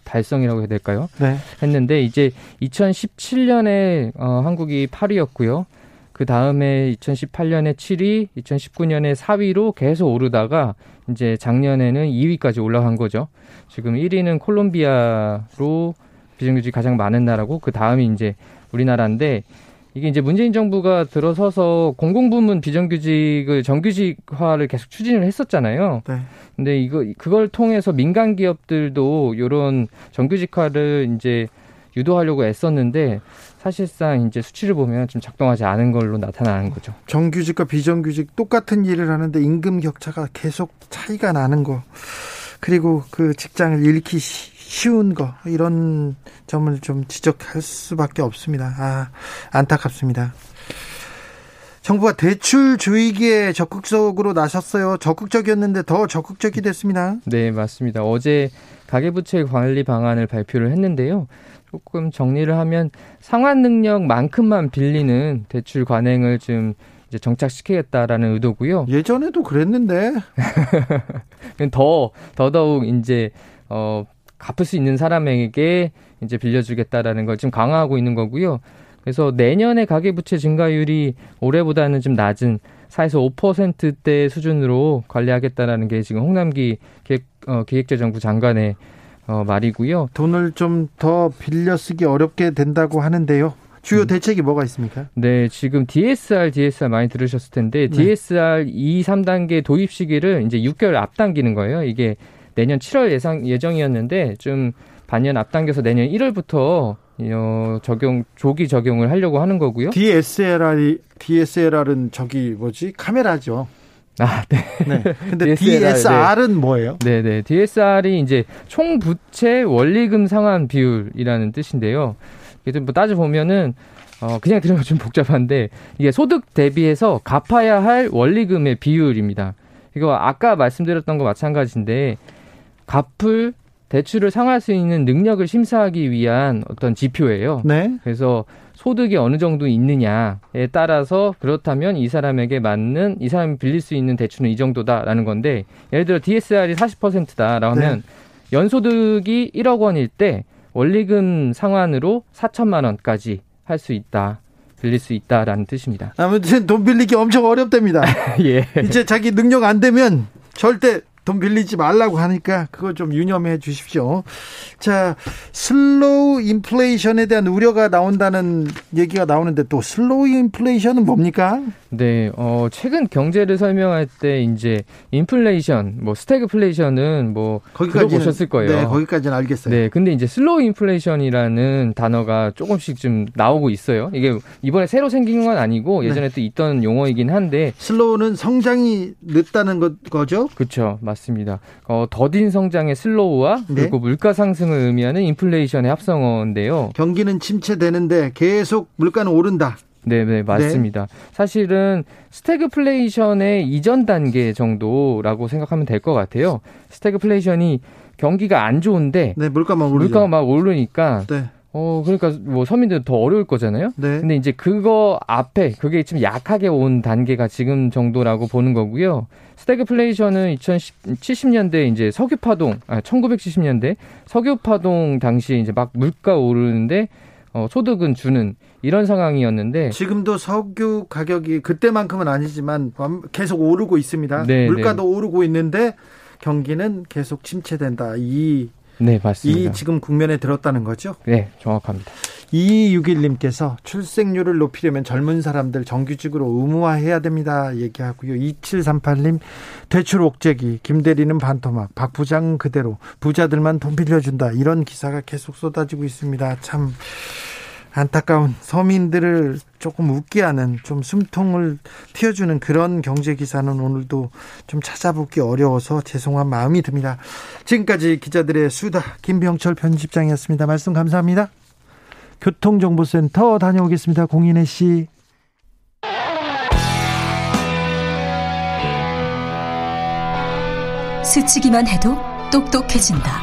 달성이라고 해야 될까요? 네. 했는데 이제 2017년에 어, 한국이 8위였고요. 그 다음에 2018년에 7위, 2019년에 4위로 계속 오르다가 이제 작년에는 2위까지 올라간 거죠. 지금 1위는 콜롬비아로 비정규직 가장 많은 나라고 그 다음이 이제 우리나라인데 이게 이제 문재인 정부가 들어서서 공공부문 비정규직을 정규직화를 계속 추진을 했었잖아요. 네. 근데 이거 그걸 통해서 민간 기업들도 요런 정규직화를 이제 유도하려고 애썼는데 사실상 이제 수치를 보면 좀 작동하지 않은 걸로 나타나는 거죠. 정규직과 비정규직 똑같은 일을 하는데 임금 격차가 계속 차이가 나는 거. 그리고 그 직장을 잃기 쉬운 거 이런 점을 좀 지적할 수밖에 없습니다. 아 안타깝습니다. 정부가 대출 주의기에 적극적으로 나섰어요. 적극적이었는데 더 적극적이 됐습니다. 네, 맞습니다. 어제 가계부채 관리 방안을 발표를 했는데요. 조금 정리를 하면 상환 능력만큼만 빌리는 대출 관행을 좀 이제 정착시키겠다라는 의도고요. 예전에도 그랬는데 [laughs] 더 더더욱 이제 어 갚을 수 있는 사람에게 이제 빌려주겠다라는 걸 지금 강화하고 있는 거고요. 그래서 내년에 가계부채 증가율이 올해보다는 좀 낮은 4에서 5%대 수준으로 관리하겠다라는 게 지금 홍남기 기획, 어, 기획재정부 장관의 어, 말이고요. 돈을 좀 더 빌려 쓰기 어렵게 된다고 하는데요. 주요 음. 대책이 뭐가 있습니까? 네, 지금 DSR, DSR 많이 들으셨을 텐데 네. DSR 2, 3단계 도입 시기를 이제 6개월 앞당기는 거예요. 이게 내년 7월 예상 예정이었는데 좀 반년 앞당겨서 내년 1월부터 어, 적용 조기 적용을 하려고 하는 거고요. DSLR DSLR은 저기 뭐지 카메라죠. 아, 네. 네. 근데 [laughs] DSR, 은 네. 뭐예요? 네, 네. DSR이 이제 총 부채 원리금 상환 비율이라는 뜻인데요. 이게 뭐 따져 보면은 어 그냥 들으면 좀 복잡한데 이게 소득 대비해서 갚아야 할 원리금의 비율입니다. 이거 아까 말씀드렸던 거 마찬가지인데 갚을 대출을 상할 수 있는 능력을 심사하기 위한 어떤 지표예요. 네. 그래서 소득이 어느 정도 있느냐에 따라서 그렇다면 이 사람에게 맞는 이 사람이 빌릴 수 있는 대출은 이 정도다라는 건데 예를 들어 DSR이 40%다라고 하면 네. 연소득이 1억 원일 때 원리금 상환으로 4천만 원까지 할 수 있다. 빌릴 수 있다라는 뜻입니다. 아무튼 돈 빌리기 엄청 어렵답니다. [laughs] 예. 이제 자기 능력 안 되면 절대 돈 빌리지 말라고 하니까 그거 좀 유념해 주십시오. 자, slow 인플레이션에 대한 우려가 나온다는 얘기가 나오는데 또 slow 인플레이션은 뭡니까? 네, 어, 최근 경제를 설명할 때 이제 인플레이션, 뭐 스태그플레이션은 뭐 거기까지 보셨을 거예요. 네, 거기까지는 알겠어요. 네, 근데 이제 slow 인플레이션이라는 단어가 조금씩 좀 나오고 있어요. 이게 이번에 새로 생긴 건 아니고 예전에 네. 또 있던 용어이긴 한데 slow는 성장이 늦다는 거, 거죠? 그렇죠. 맞습니다. 어, 더딘 성장의 slow와 네. 그리고 물가 상승을 의미하는 인플레이션의 합성어인데요. 경기는 침체되는데 계속 물가는 오른다. 네, 네, 맞습니다. 네. 사실은 스태그플레이션의 이전 단계 정도라고 생각하면 될 것 같아요. 스태그플레이션이 경기가 안 좋은데 네, 물가만 오르죠. 물가가 막 오르니까 네. 어, 그러니까 뭐 서민들 더 어려울 거잖아요. 네. 근데 이제 그거 앞에 그게 좀 약하게 온 단계가 지금 정도라고 보는 거고요. 스태그플레이션은 2070년대 이제 석유 파동, 아 1970년대 석유 파동 당시에 이제 막 물가 오르는데 어, 소득은 주는 이런 상황이었는데 지금도 석유 가격이 그때만큼은 아니지만 계속 오르고 있습니다. 네, 물가도 네. 오르고 있는데 경기는 계속 침체된다. 이 네, 맞습니다. 이 지금 국면에 들었다는 거죠? 네, 정확합니다. 2261님께서 출생률을 높이려면 젊은 사람들 정규직으로 의무화해야 됩니다. 얘기하고요. 2738님 대출 옥죄기 김대리는 반토막 박 부장 그대로 부자들만 돈 빌려준다. 이런 기사가 계속 쏟아지고 있습니다. 참 안타까운 서민들을 조금 웃게 하는 좀 숨통을 틔워주는 그런 경제 기사는 오늘도 좀 찾아보기 어려워서 죄송한 마음이 듭니다. 지금까지 기자들의 수다 김병철 편집장이었습니다. 말씀 감사합니다. 교통정보센터 다녀오겠습니다. 공인혜 씨. 스치기만 해도 똑똑해진다.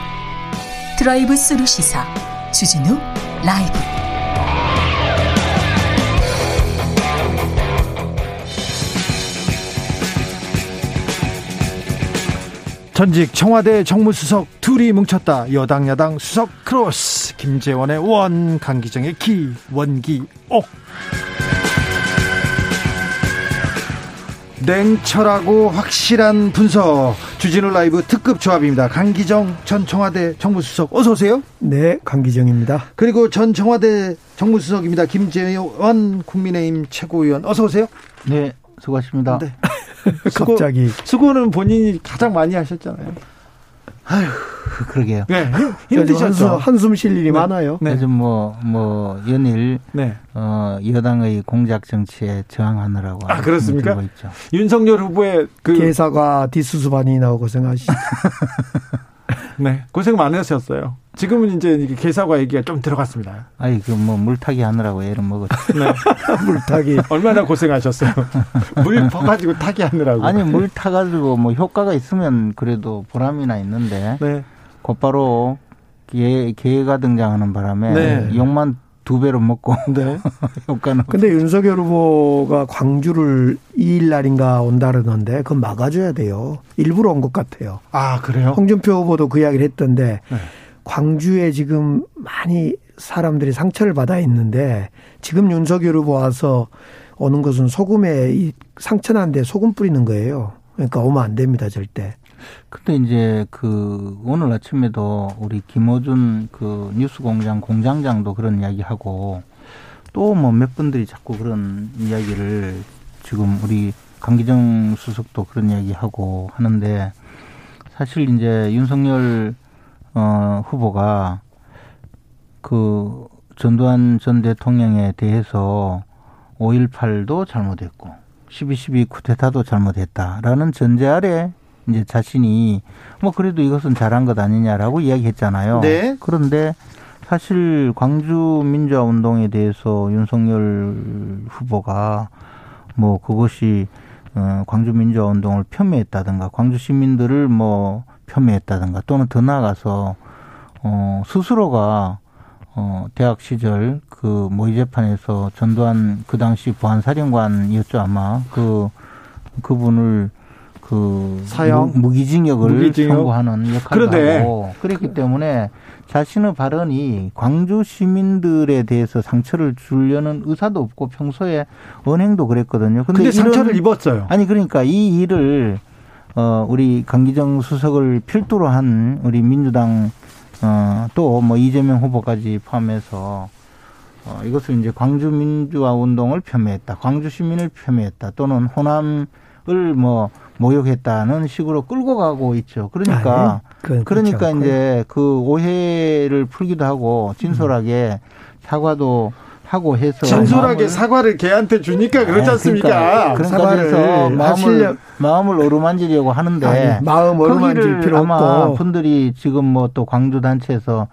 drive through 시사 주진우 라이브. 전직 청와대 정무수석 둘이 뭉쳤다. 여당 야당 수석 크로스. 김재원의 원, 강기정의 기, 원기, 옥. 냉철하고 확실한 분석. 주진우 라이브 특급 조합입니다. 강기정 전 청와대 정무수석 어서 오세요. 네, 강기정입니다. 그리고 전 청와대 정무수석입니다. 김재원 국민의힘 최고위원 어서 오세요. 네, 수고하십니다. 네. 수고, 갑자기 수고는 본인이 가장 많이 하셨잖아요. 아휴, 그러게요. 네, 힘드셨죠. 한숨 쉴 일이 네. 많아요. 네. 요즘 뭐, 뭐, 연일, 네. 어, 여당의 공작 정치에 저항하느라고. 아, 그렇습니까? 있죠. 윤석열 후보의 그. 개사가 뒷수습안이 나오고 생각하시죠. [laughs] [laughs] 네, 고생 많으셨어요. 지금은 이제 개사과 얘기가 좀 들어갔습니다. 아니, 그 뭐 물타기 하느라고 애를 먹었죠. 네. [laughs] 물타기. 얼마나 고생하셨어요. [laughs] 물 퍼가지고 타기 하느라고. 아니, 물 타가지고 뭐 효과가 있으면 그래도 보람이나 있는데. 네. 곧바로 개, 개가 등장하는 바람에 네. 욕만 두 배로 먹고 [laughs] 네. [laughs] 효과는. 근데 윤석열 후보가 광주를 2일 날인가 온다 그러던데 그건 막아줘야 돼요. 일부러 온 것 같아요. 아 그래요? 홍준표 후보도 그 이야기를 했던데 네. 광주에 지금 많이 사람들이 상처를 받아 있는데 지금 윤석열 후보 와서 오는 것은 소금에 이 상처 난데 소금 뿌리는 거예요. 그러니까 오면 안 됩니다 절대. 근데 이제 그 오늘 아침에도 우리 김호준 그 뉴스공장 공장장도 그런 이야기하고 또 뭐 몇 분들이 자꾸 그런 이야기를 지금 우리 강기정 수석도 그런 이야기하고 하는데 사실 이제 윤석열 어 후보가 그 전두환 전 대통령에 대해서 5.18도 잘못했고 12.12 쿠데타도 잘못했다라는 전제 아래 이제 자신이 뭐 그래도 이것은 잘한 것 아니냐라고 이야기했잖아요. 네. 그런데 사실 광주 민주화 운동에 대해서 윤석열 후보가 뭐 그것이 어 광주 민주화 운동을 폄훼했다든가 광주 시민들을 뭐 폄훼했다든가 또는 더 나아가서 어 스스로가 어 대학 시절 그 모의 재판에서 전두환 그 당시 보안사령관이었죠 아마 그 그분을 그 사형 무 기징역을 무기징역? 청구하는 역할을 그런데. 하고 그랬기 때문에 자신의 발언이 광주 시민들에 대해서 상처를 주려는 의사도 없고 평소에 언행도 그랬거든요. 근데, 근데 상처를 입었어요. 아니 그러니까 이 일을 어 우리 강기정 수석을 필두로 한 우리 민주당 어또 뭐 이재명 후보까지 포함해서 어 이것을 이제 광주 민주화 운동을 폄훼했다. 광주 시민을 폄훼했다. 또는 호남을 뭐 모욕했다는 식으로 끌고 가고 있죠. 그러니까 아, 그러니까 이제 그 오해를 풀기도 하고 진솔하게 사과도 하고 해서 진솔하게 사과를 걔한테 주니까 그렇지 아, 않습니까? 그러니까, 그러니까 사과를 마음을 마음을 어루만지려고 하는데 아니, 마음 어루만질 필요 아마 없고 분들이 지금 뭐 또 광주 단체에서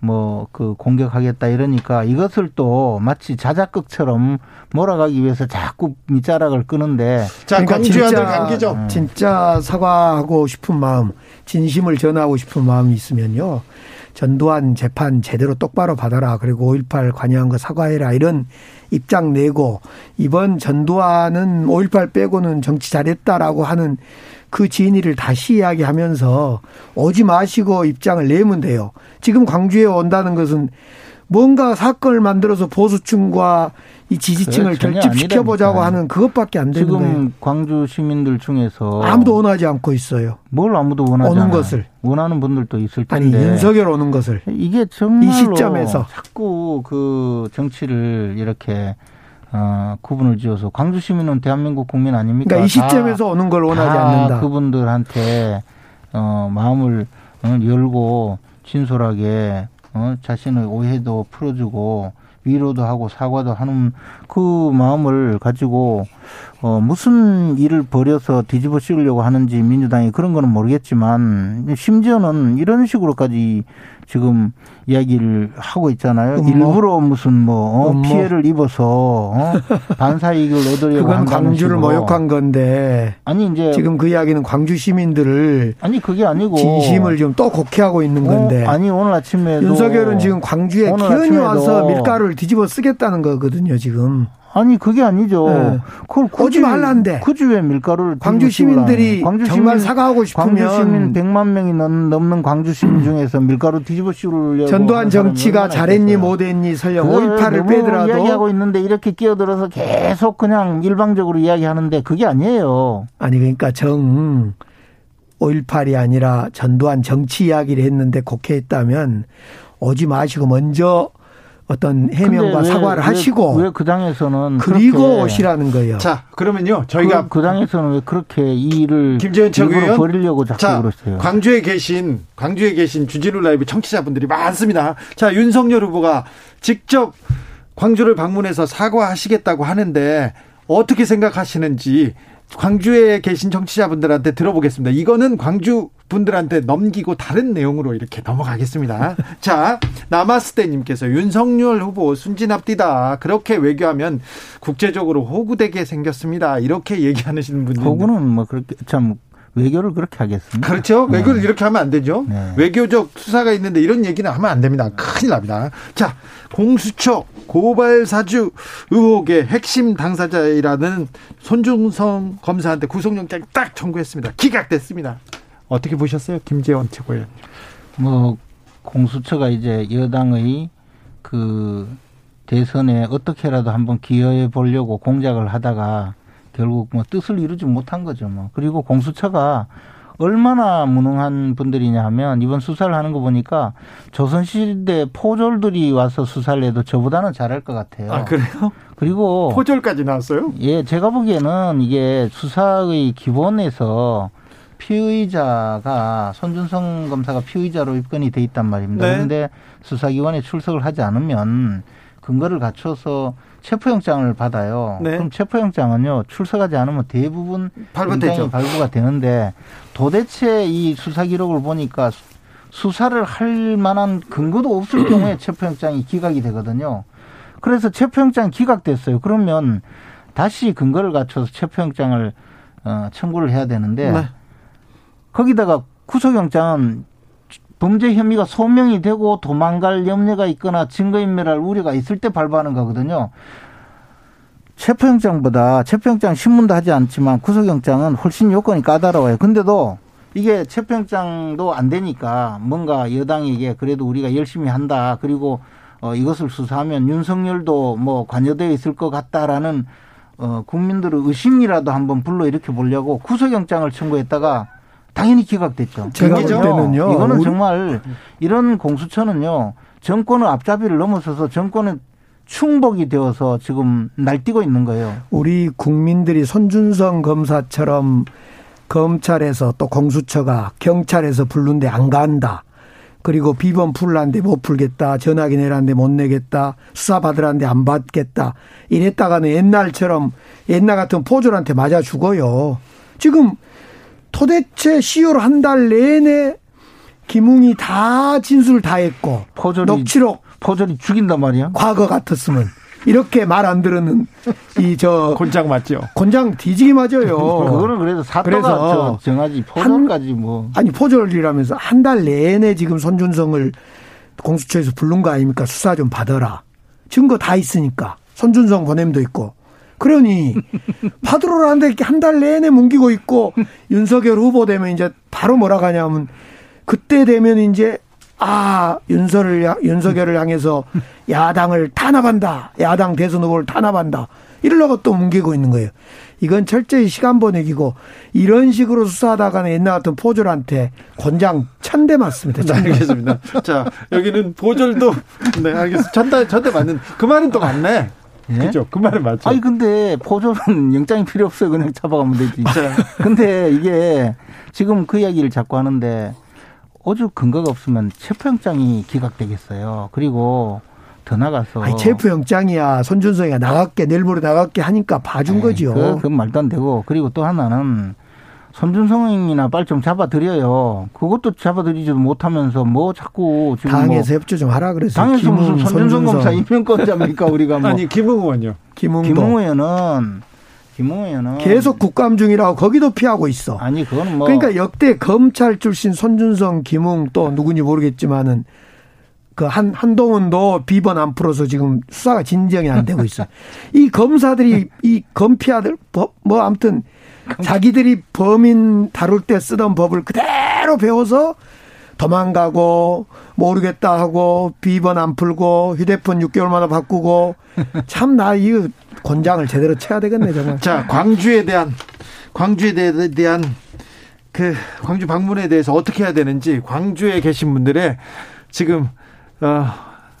뭐 그 공격하겠다 이러니까 이것을 또 마치 자작극처럼 몰아가기 위해서 자꾸 밑자락을 끄는데 자 그러니까 강주아들 감기죠. 음. 진짜 사과하고 싶은 마음, 진심을 전하고 싶은 마음이 있으면요. 전두환 재판 제대로 똑바로 받아라. 그리고 5.18 관여한 거 사과해라. 이런 입장 내고 이번 전두환은 5.18 빼고는 정치 잘했다라고 하는 그 진위를 다시 이야기하면서 오지 마시고 입장을 내면 돼요. 지금 광주에 온다는 것은 뭔가 사건을 만들어서 보수층과 이 지지층을 결집시켜 보자고 하는 그것밖에 안 되는 거예요. 지금 광주 시민들 중에서 아무도 원하지 않고 있어요. 뭘 아무도 원하지 오는 않아요. 것을 원하는 분들도 있을 텐데. 아니 윤석열 오는 것을 이게 정말로 이 시점에서 자꾸 그 정치를 이렇게 어, 구분을 지어서 광주 시민은 대한민국 국민 아닙니까? 그러니까 이 시점에서 다, 오는 걸 원하지 않는다. 그분들한테 어, 마음을 어, 열고 진솔하게 어, 자신의 오해도 풀어주고 위로도 하고 사과도 하는 그 마음을 가지고 어 무슨 일을 벌여서 뒤집어 씌우려고 하는지 민주당이 그런 거는 모르겠지만 심지어는 이런 식으로까지 지금 이야기를 하고 있잖아요. 음모. 일부러 무슨 뭐 어, 피해를 입어서 어? 반사 이익을 [laughs] 얻으려고 그건 광주를 식으로. 모욕한 건데 아니 이제 지금 그 이야기는 광주 시민들을 아니 그게 아니고 진심을 좀 또 곡해하고 있는 어, 건데 어? 아니 오늘 아침에도 윤석열은 지금 광주에 기현이 와서 밀가루를 뒤집어 쓰겠다는 거거든요 지금 아니 그게 아니죠. 네. 그걸 굳이 말란데. 굳이 왜 밀가루를 광주 시민들이 광주 정말 시민, 사과하고 싶으면 광주 시민 100만 명이 넘는 광주 시민 중에서 밀가루 뒤집어 씌우려고 전두환 정치가 잘했니 못했니 설령 5.18을 빼더라도 이야기하고 있는데 이렇게 끼어들어서 계속 그냥 일방적으로 이야기하는데 그게 아니에요. 아니 그러니까 정 5.18이 아니라 전두환 정치 이야기를 했는데 곡해했다면 오지 마시고 먼저 어떤 해명과 사과를 왜, 하시고 왜 그 당에서는 그리고 오시라는 거예요. 자 그러면요 저희가 그, 그 당에서는 왜 그렇게 이 일을 김재현 최고위원 버리려고 자꾸 자, 그랬어요. 광주에 계신 광주에 계신 주진우 라이브 청취자분들이 많습니다. 자 윤석열 후보가 직접 광주를 방문해서 사과하시겠다고 하는데 어떻게 생각하시는지 광주에 계신 청취자분들한테 들어보겠습니다. 이거는 광주 분들한테 넘기고 다른 내용으로 이렇게 넘어가겠습니다. [laughs] 자, 나마스테님께서 윤석열 후보 순진합디다. 그렇게 외교하면 국제적으로 호구되게 생겼습니다. 이렇게 얘기하시는 분들. 호구는 뭐 그렇게 참 외교를 그렇게 하겠습니다. 그렇죠. 네. 외교를 이렇게 하면 안 되죠. 네. 외교적 수사가 있는데 이런 얘기는 하면 안 됩니다. 큰일 납니다. 자, 공수처 고발 사주 의혹의 핵심 당사자이라는 손중성 검사한테 구속영장 딱 청구했습니다. 기각됐습니다. 어떻게 보셨어요, 김재원 최고위원? 뭐 공수처가 이제 여당의 그 대선에 어떻게라도 한번 기여해 보려고 공작을 하다가 결국 뭐 뜻을 이루지 못한 거죠. 뭐 그리고 공수처가 얼마나 무능한 분들이냐 하면 이번 수사를 하는 거 보니까 조선시대 포졸들이 와서 수사를 해도 저보다는 잘할 것 같아요. 아 그래요? 그리고 포졸까지 나왔어요? 예, 제가 보기에는 이게 수사의 기본에서 피의자가 손준성 검사가 피의자로 입건이 돼 있단 말입니다. 네. 그런데 수사기관에 출석을 하지 않으면 근거를 갖춰서 체포영장을 받아요. 네. 그럼 체포영장은요 출석하지 않으면 대부분 발부되죠. 발부가 되는데 도대체 이 수사 기록을 보니까 수사를 할 만한 근거도 없을 경우에 [clears throat] 체포영장이 기각이 되거든요. 그래서 체포영장 기각됐어요. 그러면 다시 근거를 갖춰서 체포영장을 어, 청구를 해야 되는데 네. 거기다가 구속영장은 범죄 혐의가 소명이 되고 도망갈 염려가 있거나 증거인멸할 우려가 있을 때 발부하는 거거든요. 체포영장보다 체포영장 신문도 하지 않지만 구속영장은 훨씬 요건이 까다로워요. 근데도 이게 체포영장도 안 되니까 뭔가 여당에게 그래도 우리가 열심히 한다. 그리고 어, 이것을 수사하면 윤석열도 뭐 관여되어 있을 것 같다라는 어, 국민들의 의심이라도 한번 불러 일으켜 보려고 구속영장을 청구했다가 당연히 기각됐죠. 볼 때는요. 이거는 우리... 정말 이런 공수처는요. 정권의 앞잡이를 넘어서서 정권은 충복이 되어서 지금 날뛰고 있는 거예요. 우리 국민들이 손준성 검사처럼 검찰에서 또 공수처가 경찰에서 부른데 안 간다. 그리고 비번 풀란데 못 풀겠다. 전화기 내란데 못 내겠다. 수사 받으란데 안 받겠다. 이랬다가는 옛날처럼 옛날 같은 포졸한테 맞아 죽어요. 지금 도대체 시효를 한달 내내 김웅이 다 진술을 다 했고 포졸이, 녹취록 포졸이 죽인단 말이야. 과거 같았으면 이렇게 말 안 들으는 이 저 곤장 맞죠. 곤장 뒤지기 맞아요. [laughs] 그거는 그래서 사또가 정하지 포졸까지 뭐 아니 포졸이라면서 한 달 내내 지금 손준성을 공수처에서 부른 거 아닙니까? 수사 좀 받아라. 증거 다 있으니까 손준성 보냄도 있고 그러니 파드로를 하는데 한달 내내 뭉기고 있고 윤석열 후보 되면 이제 바로 뭐라 가냐면 그때 되면 이제 아 윤석을 윤석열을 향해서 야당을 탄압한다 야당 대선 후보를 탄압한다 이러려고 또 뭉기고 있는 거예요. 이건 철저히 시간 보내기고 이런 식으로 수사하다가는 옛날 같은 포졸한테 권장 천대 맞습니다. 네, 알겠습니다. 자 여기는 포졸도 네 알겠습니다. 천대 천대 맞는 그 말은 또 맞네. 예? 그죠? 그 말은 맞죠. 아니 근데 포졸은 [laughs] 영장이 필요 없어요. 그냥 잡아가면 되지. 근데 이게 지금 그 이야기를 자꾸 하는데 오죽 근거가 없으면 체포영장이 기각되겠어요. 그리고 더 나가서 아니, 체포영장이야 손준성이가 나갈게 내일 모레 나갈게 하니까 봐준 거지요. 그, 그 말도 안 되고 그리고 또 하나는 손준성이나 빨리 좀 잡아드려요. 그것도 잡아드리지도 못하면서 뭐 자꾸 지금 당에서 뭐 협조 좀 하라 그래서 당에서 무슨 손준성 검사 임명권자입니까 우리가 뭐 [laughs] 아니 김웅 의원요. 김웅 의원은 김웅 의원은 계속 국감 중이라고 거기도 피하고 있어. 아니 그거는 뭐 그러니까 역대 검찰 출신 손준성, 김웅 또 누군지 모르겠지만은 그 한, 한동훈도 비번 안 풀어서 지금 수사가 진정이 안 되고 있어. [laughs] 이 검사들이 이 검피아들, 뭐, 아무튼 자기들이 범인 다룰 때 쓰던 법을 그대로 배워서 도망가고 모르겠다 하고 비번 안 풀고 휴대폰 6개월마다 바꾸고 참 나 이 권장을 제대로 쳐야 되겠네 정말. 자 광주에 대한 광주에 대한 그 광주 방문에 대해서 어떻게 해야 되는지 광주에 계신 분들의 지금 어,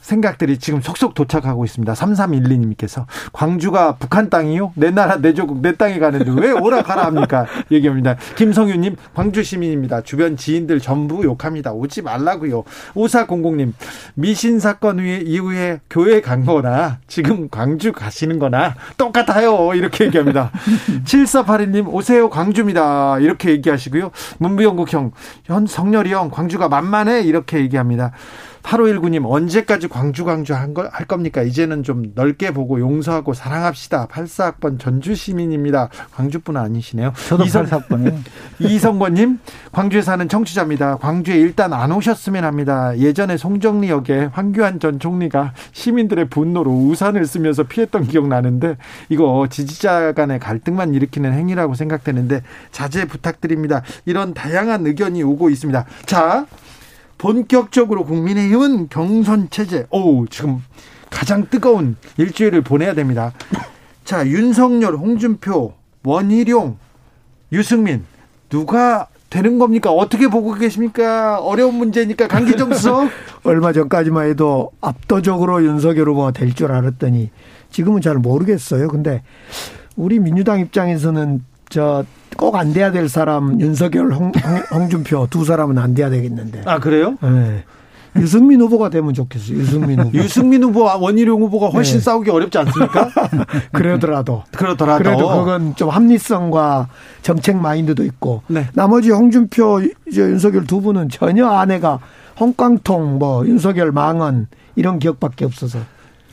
생각들이 지금 속속 도착하고 있습니다. 3312님께서 광주가 북한 땅이요? 내 나라 내 조국 내 땅에 가는데 왜 오라 가라 합니까? [laughs] 얘기합니다. 김성윤님 광주 시민입니다. 주변 지인들 전부 욕합니다. 오지 말라고요. 5400님 미신 사건 이후에 교회 간 거나 지금 광주 가시는 거나 똑같아요. 이렇게 얘기합니다. [laughs] 7482님 오세요 광주입니다. 이렇게 얘기하시고요. 문부영국 형, 현 성렬이 형 광주가 만만해 이렇게 얘기합니다. 8519님 언제까지 광주 광주 한 걸 할 겁니까? 이제는 좀 넓게 보고 용서하고 사랑합시다. 84학번 전주 시민입니다. 광주분 아니시네요. 저도 이성, 84학번이에요. [laughs] 이성권님 광주에 사는 청취자입니다. 광주에 일단 안 오셨으면 합니다. 예전에 송정리역에 황교안 전 총리가 시민들의 분노로 우산을 쓰면서 피했던 기억 나는데 이거 지지자 간의 갈등만 일으키는 행위라고 생각되는데 자제 부탁드립니다. 이런 다양한 의견이 오고 있습니다. 자, 본격적으로 국민의힘은 경선 체제. 오, 지금 가장 뜨거운 일주일을 보내야 됩니다. 자, 윤석열, 홍준표, 원희룡, 유승민 누가 되는 겁니까? 어떻게 보고 계십니까? 어려운 문제니까 강기정 수석. [laughs] 얼마 전까지만 해도 압도적으로 윤석열 후보가 될 줄 알았더니 지금은 잘 모르겠어요. 근데 우리 민주당 입장에서는 저 꼭 안 돼야 될 사람 윤석열, 홍, 홍 준표 두 사람은 안 돼야 되겠는데. 아 그래요? 네. 유승민 후보가 되면 좋겠어요. 유승민 후보. 유승민 후보와 원희룡 후보가 훨씬 네. 싸우기 어렵지 않습니까? [laughs] 그러더라도. 그러더라도. 그래도 그건 좀 합리성과 정책 마인드도 있고. 네. 나머지 홍준표, 이제 윤석열 두 분은 전혀 아내가 홍깡통, 뭐 윤석열 망언 이런 기억밖에 없어서.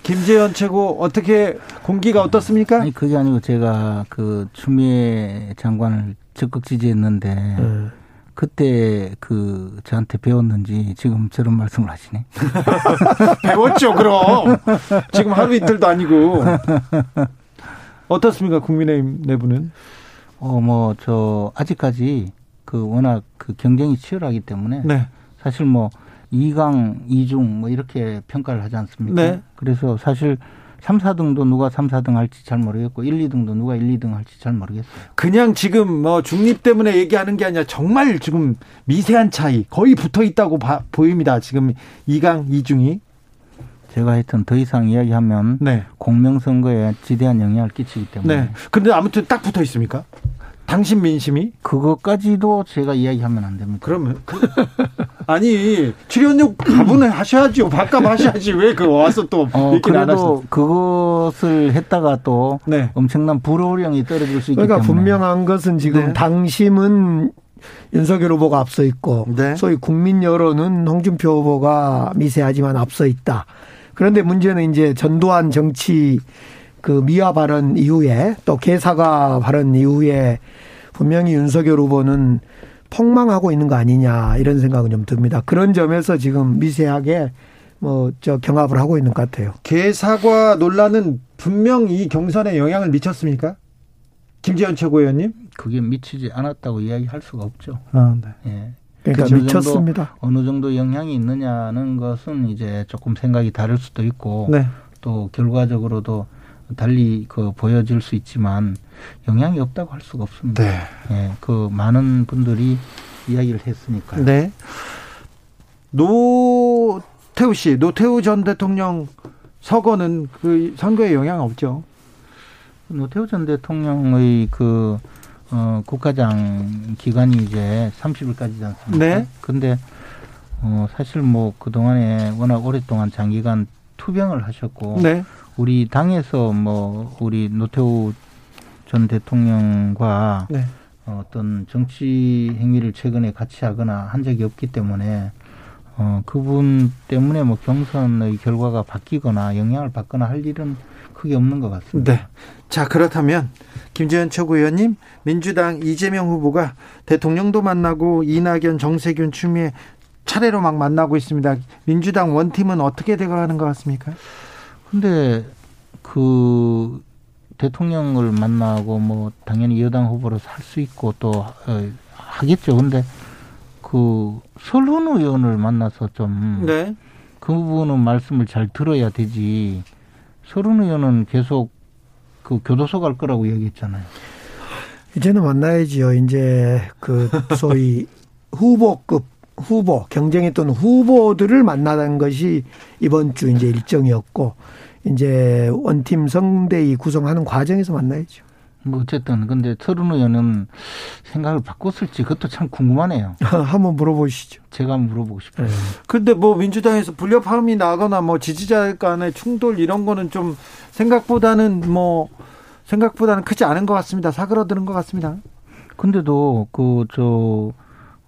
김재현 최고 어떻게 공기가 어떻습니까? 아니 그게 아니고 제가 그 추미애 장관을 적극 지지했는데 네. 그때 그 저한테 배웠는지 지금 저런 말씀을 하시네. [laughs] 배웠죠, 그럼. 지금 하루 이틀도 아니고. 어떻습니까, 국민의힘 내부는? 어, 뭐, 저, 아직까지 그 워낙 그 경쟁이 치열하기 때문에. 네. 사실 뭐, 2강, 2중 뭐 이렇게 평가를 하지 않습니까? 네. 그래서 사실 3, 4등도 누가 3, 4등 할지 잘 모르겠고 1, 2등도 누가 1, 2등 할지 잘 모르겠어요. 그냥 지금 뭐 중립 때문에 얘기하는 게 아니라 정말 지금 미세한 차이 거의 붙어 있다고 봐, 보입니다. 지금 2강, 2중이. 제가 하여튼 더 이상 이야기하면 네. 공명선거에 지대한 영향을 끼치기 때문에. 네. 그런데 아무튼 딱 붙어 있습니까? 당신 민심이? 그것까지도 제가 이야기하면 안 됩니다. 그러면 그, [laughs] 아니 출연료 가분을 하셔야죠. 밥값 하셔야지 왜 그 와서 또 어, 그래도 그것을 했다가 또 네. 엄청난 불호령이 떨어질 수 있기 그러니까 때문에. 분명한 것은 지금 네. 당심은 윤석열 후보가 앞서 있고 네. 소위 국민 여론은 홍준표 후보가 미세하지만 앞서 있다. 그런데 문제는 이제 전두환 정치 그 미화 발언 이후에 또 개사가 발언 이후에 분명히 윤석열 후보는 폭망하고 있는 거 아니냐 이런 생각은 좀 듭니다. 그런 점에서 지금 미세하게 뭐 저 경합을 하고 있는 것 같아요. 개사과 논란은 분명 이 경선에 영향을 미쳤습니까? 김재현 최고위원님? 그게 미치지 않았다고 이야기할 수가 없죠. 아, 네. 예. 그러니까 어느 미쳤습니다. 정도, 어느 정도 영향이 있느냐는 것은 이제 조금 생각이 다를 수도 있고 네. 또 결과적으로도 달리 그 보여질 수 있지만 영향이 없다고 할 수가 없습니다. 네. 예, 그 많은 분들이 이야기를 했으니까요. 네. 노태우 씨, 노태우 전 대통령 서거는 그 선거에 영향 없죠. 노태우 전 대통령의 그 어, 국가장 기간이 이제 30일까지지 않습니까? 네. 근데 어, 사실 뭐 그동안에 워낙 오랫동안 장기간 투병을 하셨고 네. 우리 당에서 뭐 우리 노태우 전 대통령과 네. 어떤 정치 행위를 최근에 같이 하거나 한 적이 없기 때문에 어, 그분 때문에 뭐 경선의 결과가 바뀌거나 영향을 받거나 할 일은 크게 없는 것 같습니다. 네. 자, 그렇다면 김재현 최고위원님, 민주당 이재명 후보가 대통령도 만나고 이낙연, 정세균, 추미애 차례로 막 만나고 있습니다. 민주당 원팀은 어떻게 되어가는 것 같습니까? 근데 그 대통령을 만나고 뭐 당연히 여당 후보로서 할 수 있고 또 어, 하겠죠. 근데 그 설훈 의원을 만나서 좀 네. 그 부분은 말씀을 잘 들어야 되지. 설훈 의원은 계속 그 교도소 갈 거라고 얘기했잖아요. 이제는 만나야지요. 이제 그 소위 [laughs] 후보급 후보 경쟁했던 후보들을 만나는 것이 이번 주 이제 일정이었고 이제 원팀 성대위 구성하는 과정에서 만나야죠. 뭐 어쨌든 근데 서른 의원은 생각을 바꿨을지 그것도 참 궁금하네요. [laughs] 한번 물어보시죠. 제가 한번 물어보고 싶어요. 네. 근데 뭐 민주당에서 불협화음이 나거나 뭐 지지자 간의 충돌 이런 거는 좀 생각보다는 뭐 생각보다는 크지 않은 것 같습니다. 사그러드는 것 같습니다. 근데도 그 저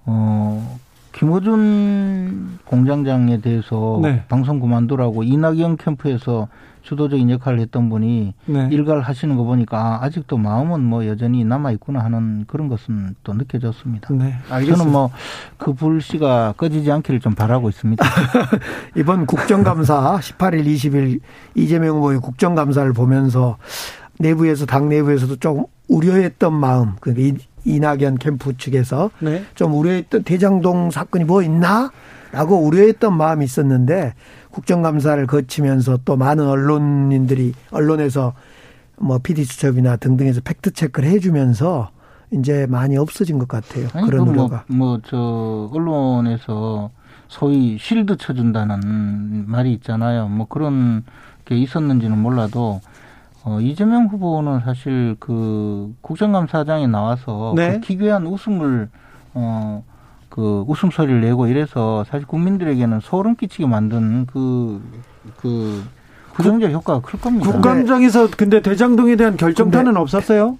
어 김호준 공장장에 대해서 네. 방송 그만두라고 이낙연 캠프에서 주도적인 역할을 했던 분이 네. 일가를 하시는 거 보니까 아 직도 마음은 뭐 여전히 남아 있구나 하는 그런 것은 또 느껴졌습니다. 네, 저는 뭐 그 불씨가 꺼지지 않기를 좀 바라고 있습니다. [laughs] 이번 국정감사 18일, 20일 이재명 후보의 국정감사를 보면서 내부에서 당 내부에서도 좀 우려했던 마음, 그러니까 이낙연 캠프 측에서 네. 좀 우려했던 대장동 사건이 뭐 있나? 라고 우려했던 마음이 있었는데 국정감사를 거치면서 또 많은 언론인들이 언론에서 뭐 PD 수첩이나 등등에서 팩트 체크를 해주면서 이제 많이 없어진 것 같아요. 아니, 그런 뭐 우려가. 뭐저 뭐 언론에서 소위 실드 쳐준다는 말이 있잖아요. 뭐 그런 게 있었는지는 몰라도 어, 이재명 후보는 사실 그 국정감사장에 나와서 네. 그 기괴한 웃음을 어, 그 웃음소리를 내고 이래서 사실 국민들에게는 소름 끼치게 만든 그, 그, 부정적 효과가 클 겁니다. 국감장에서 근데 대장동에 대한 결정타는 없었어요?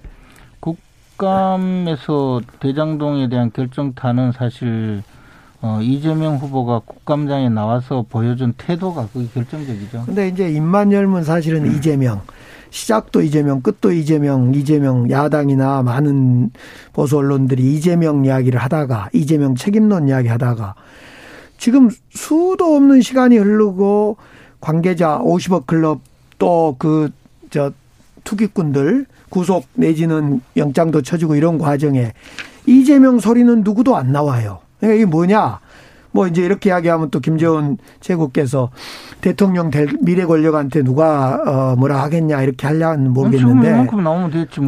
국감에서 대장동에 대한 결정타는 사실 어, 이재명 후보가 국감장에 나와서 보여준 태도가 그게 결정적이죠. 근데 이제 입만 열면 사실은 음. 이재명. 시작도 이재명, 끝도 이재명, 이재명 야당이나 많은 보수 언론들이 이재명 이야기를 하다가 이재명 책임론 이야기 하다가 지금 수도 없는 시간이 흐르고 관계자 50억 클럽 또 그 저 투기꾼들 구속 내지는 영장도 쳐주고 이런 과정에 이재명 소리는 누구도 안 나와요. 그러니까 이게 뭐냐? 뭐 이제 이렇게 이야기하면 또 김재원 최고께서 대통령 될 미래 권력한테 누가 어 뭐라 하겠냐 이렇게 하려는 모르겠는데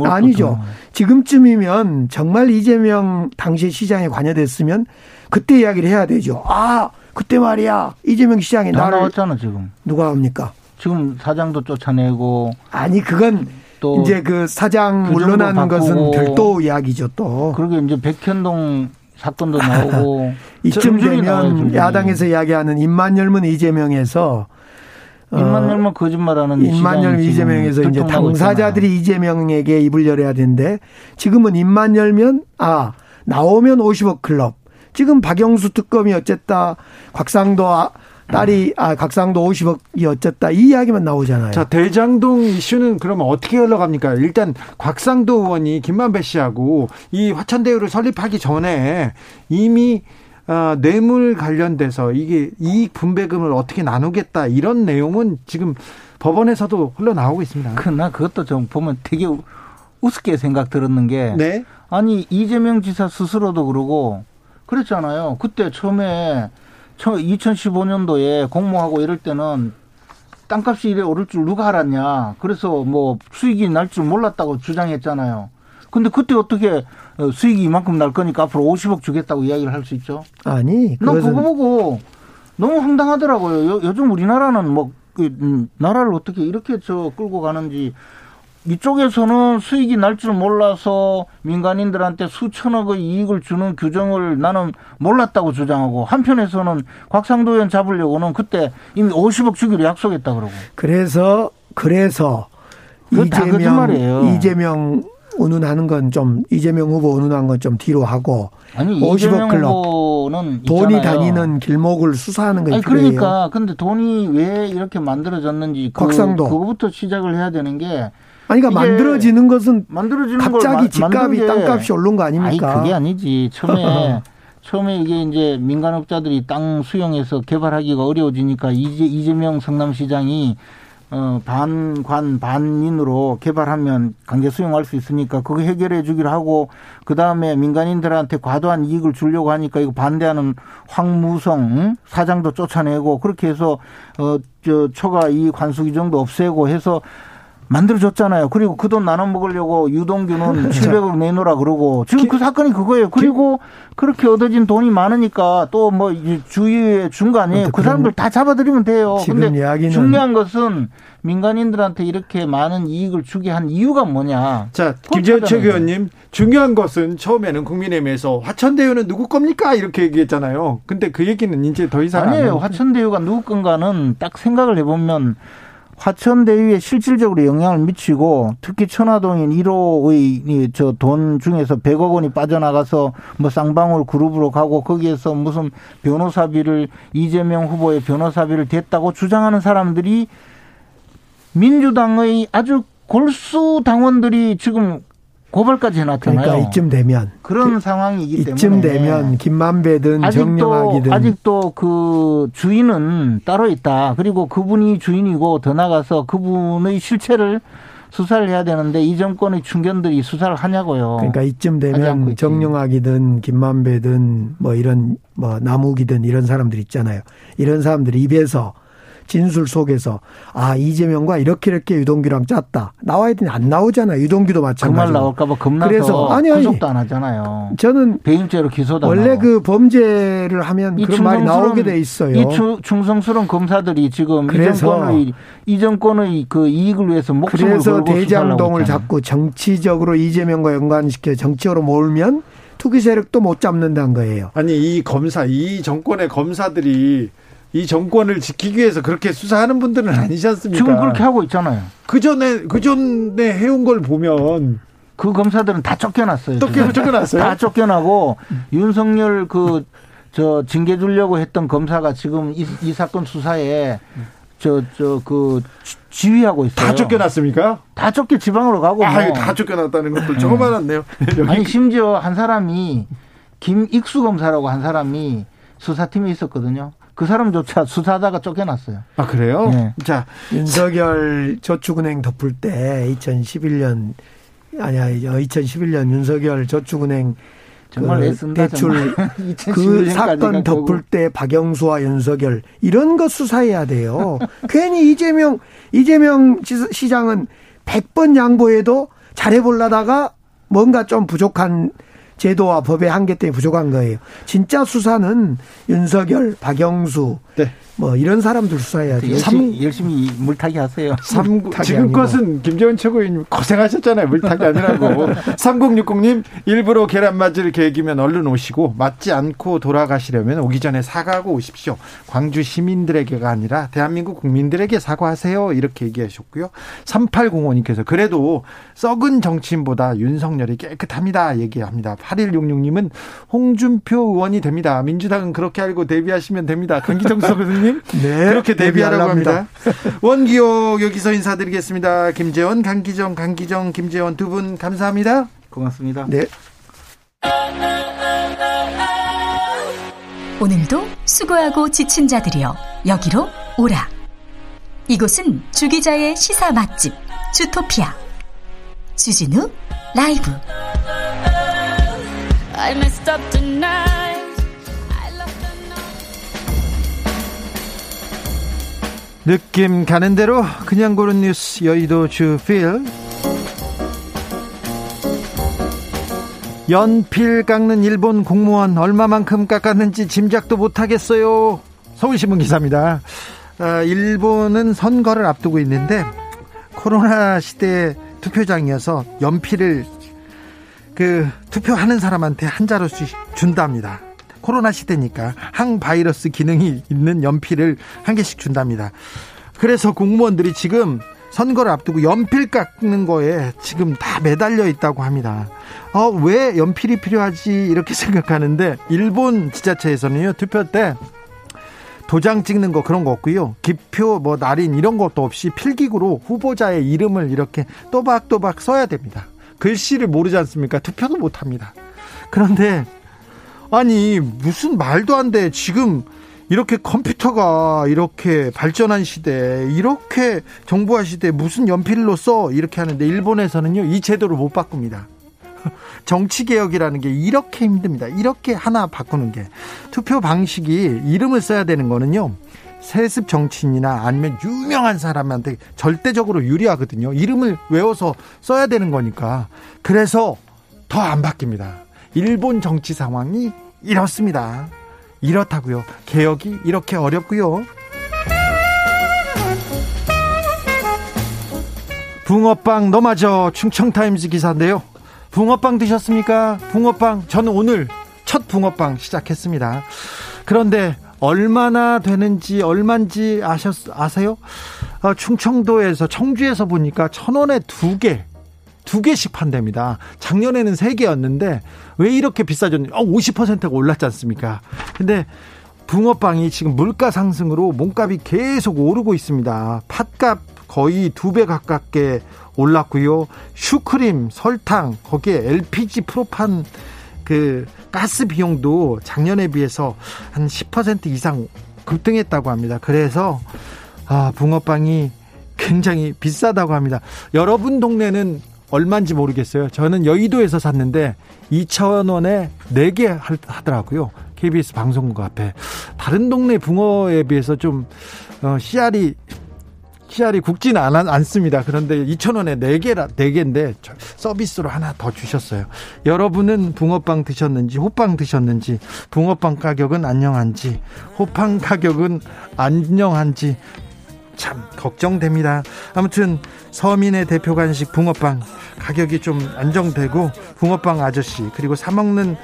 아니죠. 지금쯤이면 정말 이재명 당시 시장에 관여됐으면 그때 이야기를 해야 되죠. 아 그때 말이야 이재명 시장이 나를 나왔잖아 지금 누가 합니까? 지금 사장도 쫓아내고 아니 그건 또 이제 그 사장 그 물러난 것은 별도 이야기죠 또. 그러게 이제 백현동 사건도 나오고 [laughs] 이쯤 되면 야당에서 이야기하는 입만 열면 이재명에서 어, 입만 열면 거짓말하는 입만 열면 이재명에서 이제 당사자들이 있잖아요. 이재명에게 입을 열어야 되는데 지금은 입만 열면 아 나오면 50억 클럽. 지금 박영수 특검이 어쨌다 곽상도 아, 딸이 아 각상도 50억이 어쨌다 이 이야기만 나오잖아요. 자 대장동 이슈는 그러면 어떻게 흘러갑니까? 일단 곽상도 의원이 김만배 씨하고 이 화천대유를 설립하기 전에 이미 어, 뇌물 관련돼서 이게 이익 분배금을 어떻게 나누겠다 이런 내용은 지금 법원에서도 흘러나오고 있습니다. 그나 그것도 좀 보면 되게 우습게 생각 들었는 게 네? 아니 이재명 지사 스스로도 그러고 그랬잖아요. 그때 처음에 2015년도에 공모하고 이럴 때는 땅값이 이래 오를 줄 누가 알았냐. 그래서 뭐 수익이 날 줄 몰랐다고 주장했잖아요. 근데 그때 어떻게 어, 수익이 이만큼 날 거니까 앞으로 50억 주겠다고 이야기를 할 수 있죠? 아니, 난 그거 보고 너무 황당하더라고요. 요, 즘 우리나라는 뭐, 그, 음, 나라를 어떻게 이렇게 저 끌고 가는지 이쪽에서는 수익이 날 줄 몰라서 민간인들한테 수천억의 이익을 주는 규정을 나는 몰랐다고 주장하고 한편에서는 곽상도 의원 잡으려고는 그때 이미 50억 주기로 약속했다 그러고. 그래서 그래서 이재명 이재명 운운하는 건 좀 이재명 후보 운운한 건 좀 뒤로 하고 아니 50억 클럽 돈이 다니는 길목을 수사하는 필요해요. 그러니까 근데 돈이 왜 이렇게 만들어졌는지 그, 곽상도 그거부터 시작을 해야 되는 게 아니 그러니까 만들어지는 것은 만들어지는 갑자기 집값이 땅값이 오른 거 아닙니까? 아니 그게 아니지 처음에 [laughs] 처음에 이게 이제 민간업자들이 땅 수용해서 개발하기가 어려워지니까 이재, 이재명 성남시장이 어, 반 관 반인으로 개발하면 강제 수용할 수 있으니까 그거 해결해 주기로 하고 그 다음에 민간인들한테 과도한 이익을 주려고 하니까 이거 반대하는 황무성 사장도 쫓아내고 그렇게 해서 어 저 초과 이익 환수 규정도 없애고 해서 만들어줬잖아요. 그리고 그 돈 나눠 먹으려고 유동규는 [laughs] 700억 내놓으라 그러고 지금 그 사건이 그거예요. 그리고 그렇게 얻어진 돈이 많으니까 또 뭐 주위에 아니에요. 그 사람들 다 잡아들이면 돼요. 근데. 중요한 것은 민간인들한테 이렇게 많은 이익을 주게 한 이유가 뭐냐. 자, 김재현 최의원님 중요한 것은 처음에는 국민의힘에서 화천대유는 누구 겁니까? 이렇게 얘기했잖아요. 근데 그 얘기는 이제 더 이상 아니에요. 화천대유가 누구 건가는 딱 생각을 해보면 화천대유에 실질적으로 영향을 미치고 특히 천화동인 1호의 저 돈 중에서 100억 원이 빠져나가서 뭐 쌍방울 그룹으로 가고 거기에서 무슨 변호사비를 이재명 후보의 변호사비를 댔다고 주장하는 사람들이 민주당의 아주 골수 당원들이 지금 고발까지 해놨잖아요. 그러니까 이쯤 되면 그런 그, 상황이기 때문에 이쯤 되면 김만배든 정영학이든 아직도 그 주인은 따로 있다. 그리고 그분이 주인이고 더 나가서 그분의 실체를 수사를 해야 되는데 이 정권의 충견들이 수사를 하냐고요. 그러니까 이쯤 되면 정영학이든 김만배든 뭐 이런 뭐 남욱이든 이런 사람들 있잖아요. 이런 사람들이 입에서 진술 속에서 아 이재명과 이렇게 이렇게 유동규랑 짰다 나와야 되니 안 나오잖아요. 유동규도 마찬가지로. 그말 나올까봐 겁나서 그래서 아니, 아니, 구속도 안 하잖아요. 저는 배임죄로 기소도 원래 그 범죄를 하면 그런 말이 나오게 돼 있어요. 이 충성스러운 검사들이 지금 이정권의 이정권의 그 이익을 위해서 목숨을 그래서 대장동을 잡고 정치적으로 이재명과 연관시켜 정치적으로 몰면 투기 세력도 못 잡는다는 거예요. 아니 이 검사 이 정권의 검사들이 이 정권을 지키기 위해서 그렇게 수사하는 분들은 아니지 않습니까? 지금 그렇게 하고 있잖아요. 그 전에 그 전에 해온 걸 보면 그 검사들은 다 쫓겨났어요. 또 쫓겨났어요? 다 쫓겨나고 윤석열 그 저 징계 주려고 했던 검사가 지금 이, 이 사건 수사에 저 저 그 지휘하고 있어요. 다 쫓겨났습니까? 다 쫓겨 지방으로 가고. 아, 뭐. 다 쫓겨났다는 것도 조금 알았네요. 아니 심지어 한 사람이 김익수 검사라고 한 사람이 수사팀에 있었거든요. 그 사람조차 수사하다가 쫓겨났어요. 아 그래요? 네. 자 윤석열 저축은행 덮을 때 2011년 아니야 2011년 윤석열 저축은행 정말 그 대출 그 [laughs] 사건 덮을 때 박영수와 윤석열 이런 거 수사해야 돼요. [laughs] 괜히 이재명 이재명 시장은 100번 양보해도 잘해보려다가 뭔가 좀 부족한 제도와 법의 한계 때문에 부족한 거예요. 진짜 수사는 윤석열, 박영수, 네. 뭐 이런 사람들 수사해야죠. 열심히, 열심히 물타기 하세요. 삼, 지금것은 김재원 최고위원님 고생하셨잖아요. 물타기 아니라고. [laughs] 3060님 일부러 계란 맞을 계획이면 얼른 오시고 맞지 않고 돌아가시려면 오기 전에 사과하고 오십시오. 광주 시민들에게가 아니라 대한민국 국민들에게 사과하세요. 이렇게 얘기하셨고요. 3805님께서 그래도 썩은 정치인보다 윤석열이 깨끗합니다. 얘기합니다. 8166님은 홍준표 의원이 됩니다. 민주당은 그렇게 알고 대비하시면 됩니다. 강기정 [laughs] 선생님 의원님. 네. 그렇게 데뷔하라고 합니다. 원기호 여기서 인사드리겠습니다. 김재원, 강기정, 강기정, 김재원 두 분 감사합니다. 고맙습니다. 네. 오늘도 수고하고 지친 자들이여 여기로 오라. 이곳은 주기자의 시사 맛집 주토피아 주진우 라이브. 느낌 가는 대로 그냥 고른 뉴스 여의도 주필. 연필 깎는 일본 공무원 얼마만큼 깎았는지 짐작도 못하겠어요. 서울신문 기사입니다. 아, 일본은 선거를 앞두고 있는데 코로나 시대에 투표장이어서 연필을 그 투표하는 사람한테 한 자루씩 준답니다. 코로나 시대니까 항바이러스 기능이 있는 연필을 한 개씩 준답니다. 그래서 공무원들이 지금 선거를 앞두고 연필 깎는 거에 지금 다 매달려 있다고 합니다. 어, 왜 연필이 필요하지? 이렇게 [laughs] 생각하는데, 일본 지자체에서는요, 투표 때 도장 찍는 거 그런 거 없고요. 기표, 뭐, 날인 이런 것도 없이 필기구로 후보자의 이름을 이렇게 또박또박 써야 됩니다. 글씨를 모르지 않습니까? 투표도 못 합니다. 그런데, 아니, 무슨 말도 안 돼. 지금 이렇게 컴퓨터가 이렇게 발전한 시대에 이렇게 정보화 시대에 무슨 연필로 써 이렇게 하는데 일본에서는요 이 제도를 못 바꿉니다. [laughs] 정치 개혁이라는 게 이렇게 힘듭니다. 이렇게 하나 바꾸는 게 투표 방식이 이름을 써야 되는 거는요. 세습 정치인이나 아니면 유명한 사람한테 절대적으로 유리하거든요. 이름을 외워서 써야 되는 거니까. 그래서 더 안 바뀝니다. 일본 정치 상황이 이렇습니다. 이렇다고요. 개혁이 이렇게 어렵고요. 붕어빵 너마저 충청타임즈 기사인데요. 붕어빵 드셨습니까? 붕어빵 저는 오늘 첫 붕어빵 시작했습니다. 그런데 얼마나 되는지 얼마인지 아셨 아세요? 어, 충청도에서 청주에서 보니까 천 원에 두 개. 두 개씩 판답니다. 작년에는 세 개였는데 왜 이렇게 비싸졌는지 어, 50%가 올랐지 않습니까? 근데 붕어빵이 지금 물가 상승으로 몸값이 계속 오르고 있습니다. 팥값 거의 두 배 가깝게 올랐고요. 슈크림, 설탕, 거기에 LPG 프로판 그 가스 비용도 작년에 비해서 한 10% 이상 급등했다고 합니다. 그래서 아, 붕어빵이 굉장히 비싸다고 합니다. 여러분 동네는 얼마인지 모르겠어요. 저는 여의도에서 샀는데 2,000원에 4개 하더라고요. KBS 방송국 앞에. 다른 동네 붕어에 비해서 좀, 어, 씨알이, 씨알이 굵지는 않, 않습니다. 그런데 2,000원에 4개라, 4개인데 서비스로 하나 더 주셨어요. 여러분은 붕어빵 드셨는지, 호빵 드셨는지, 붕어빵 가격은 안녕한지, 호빵 가격은 안녕한지, 참 걱정됩니다. 아무튼 서민의 대표 간식 붕어빵 가격이 좀 안정되고 붕어빵 아저씨 그리고 사 먹는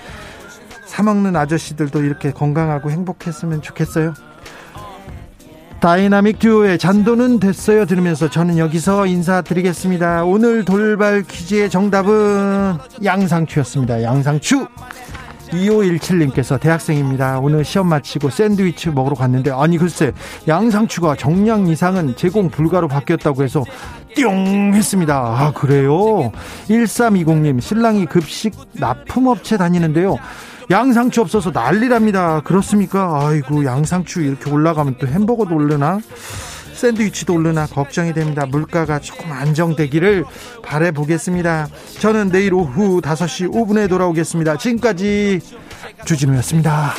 사 먹는 아저씨들도 이렇게 건강하고 행복했으면 좋겠어요. 다이나믹 듀오의 잔돈은 됐어요 들으면서 저는 여기서 인사드리겠습니다. 오늘 돌발 퀴즈의 정답은 양상추였습니다. 양상추. 2517님께서 대학생입니다. 오늘 시험 마치고 샌드위치 먹으러 갔는데 아니 글쎄 양상추가 정량 이상은 제공 불가로 바뀌었다고 해서 띵 했습니다. 아 그래요? 1320님 신랑이 급식 납품업체 다니는데요. 양상추 없어서 난리랍니다. 그렇습니까? 아이고 양상추 이렇게 올라가면 또 햄버거도 올르나? 샌드위치도 오르나 걱정이 됩니다. 물가가 조금 안정되기를 바래보겠습니다. 저는 내일 오후 5시 5분에 돌아오겠습니다. 지금까지 주진우였습니다.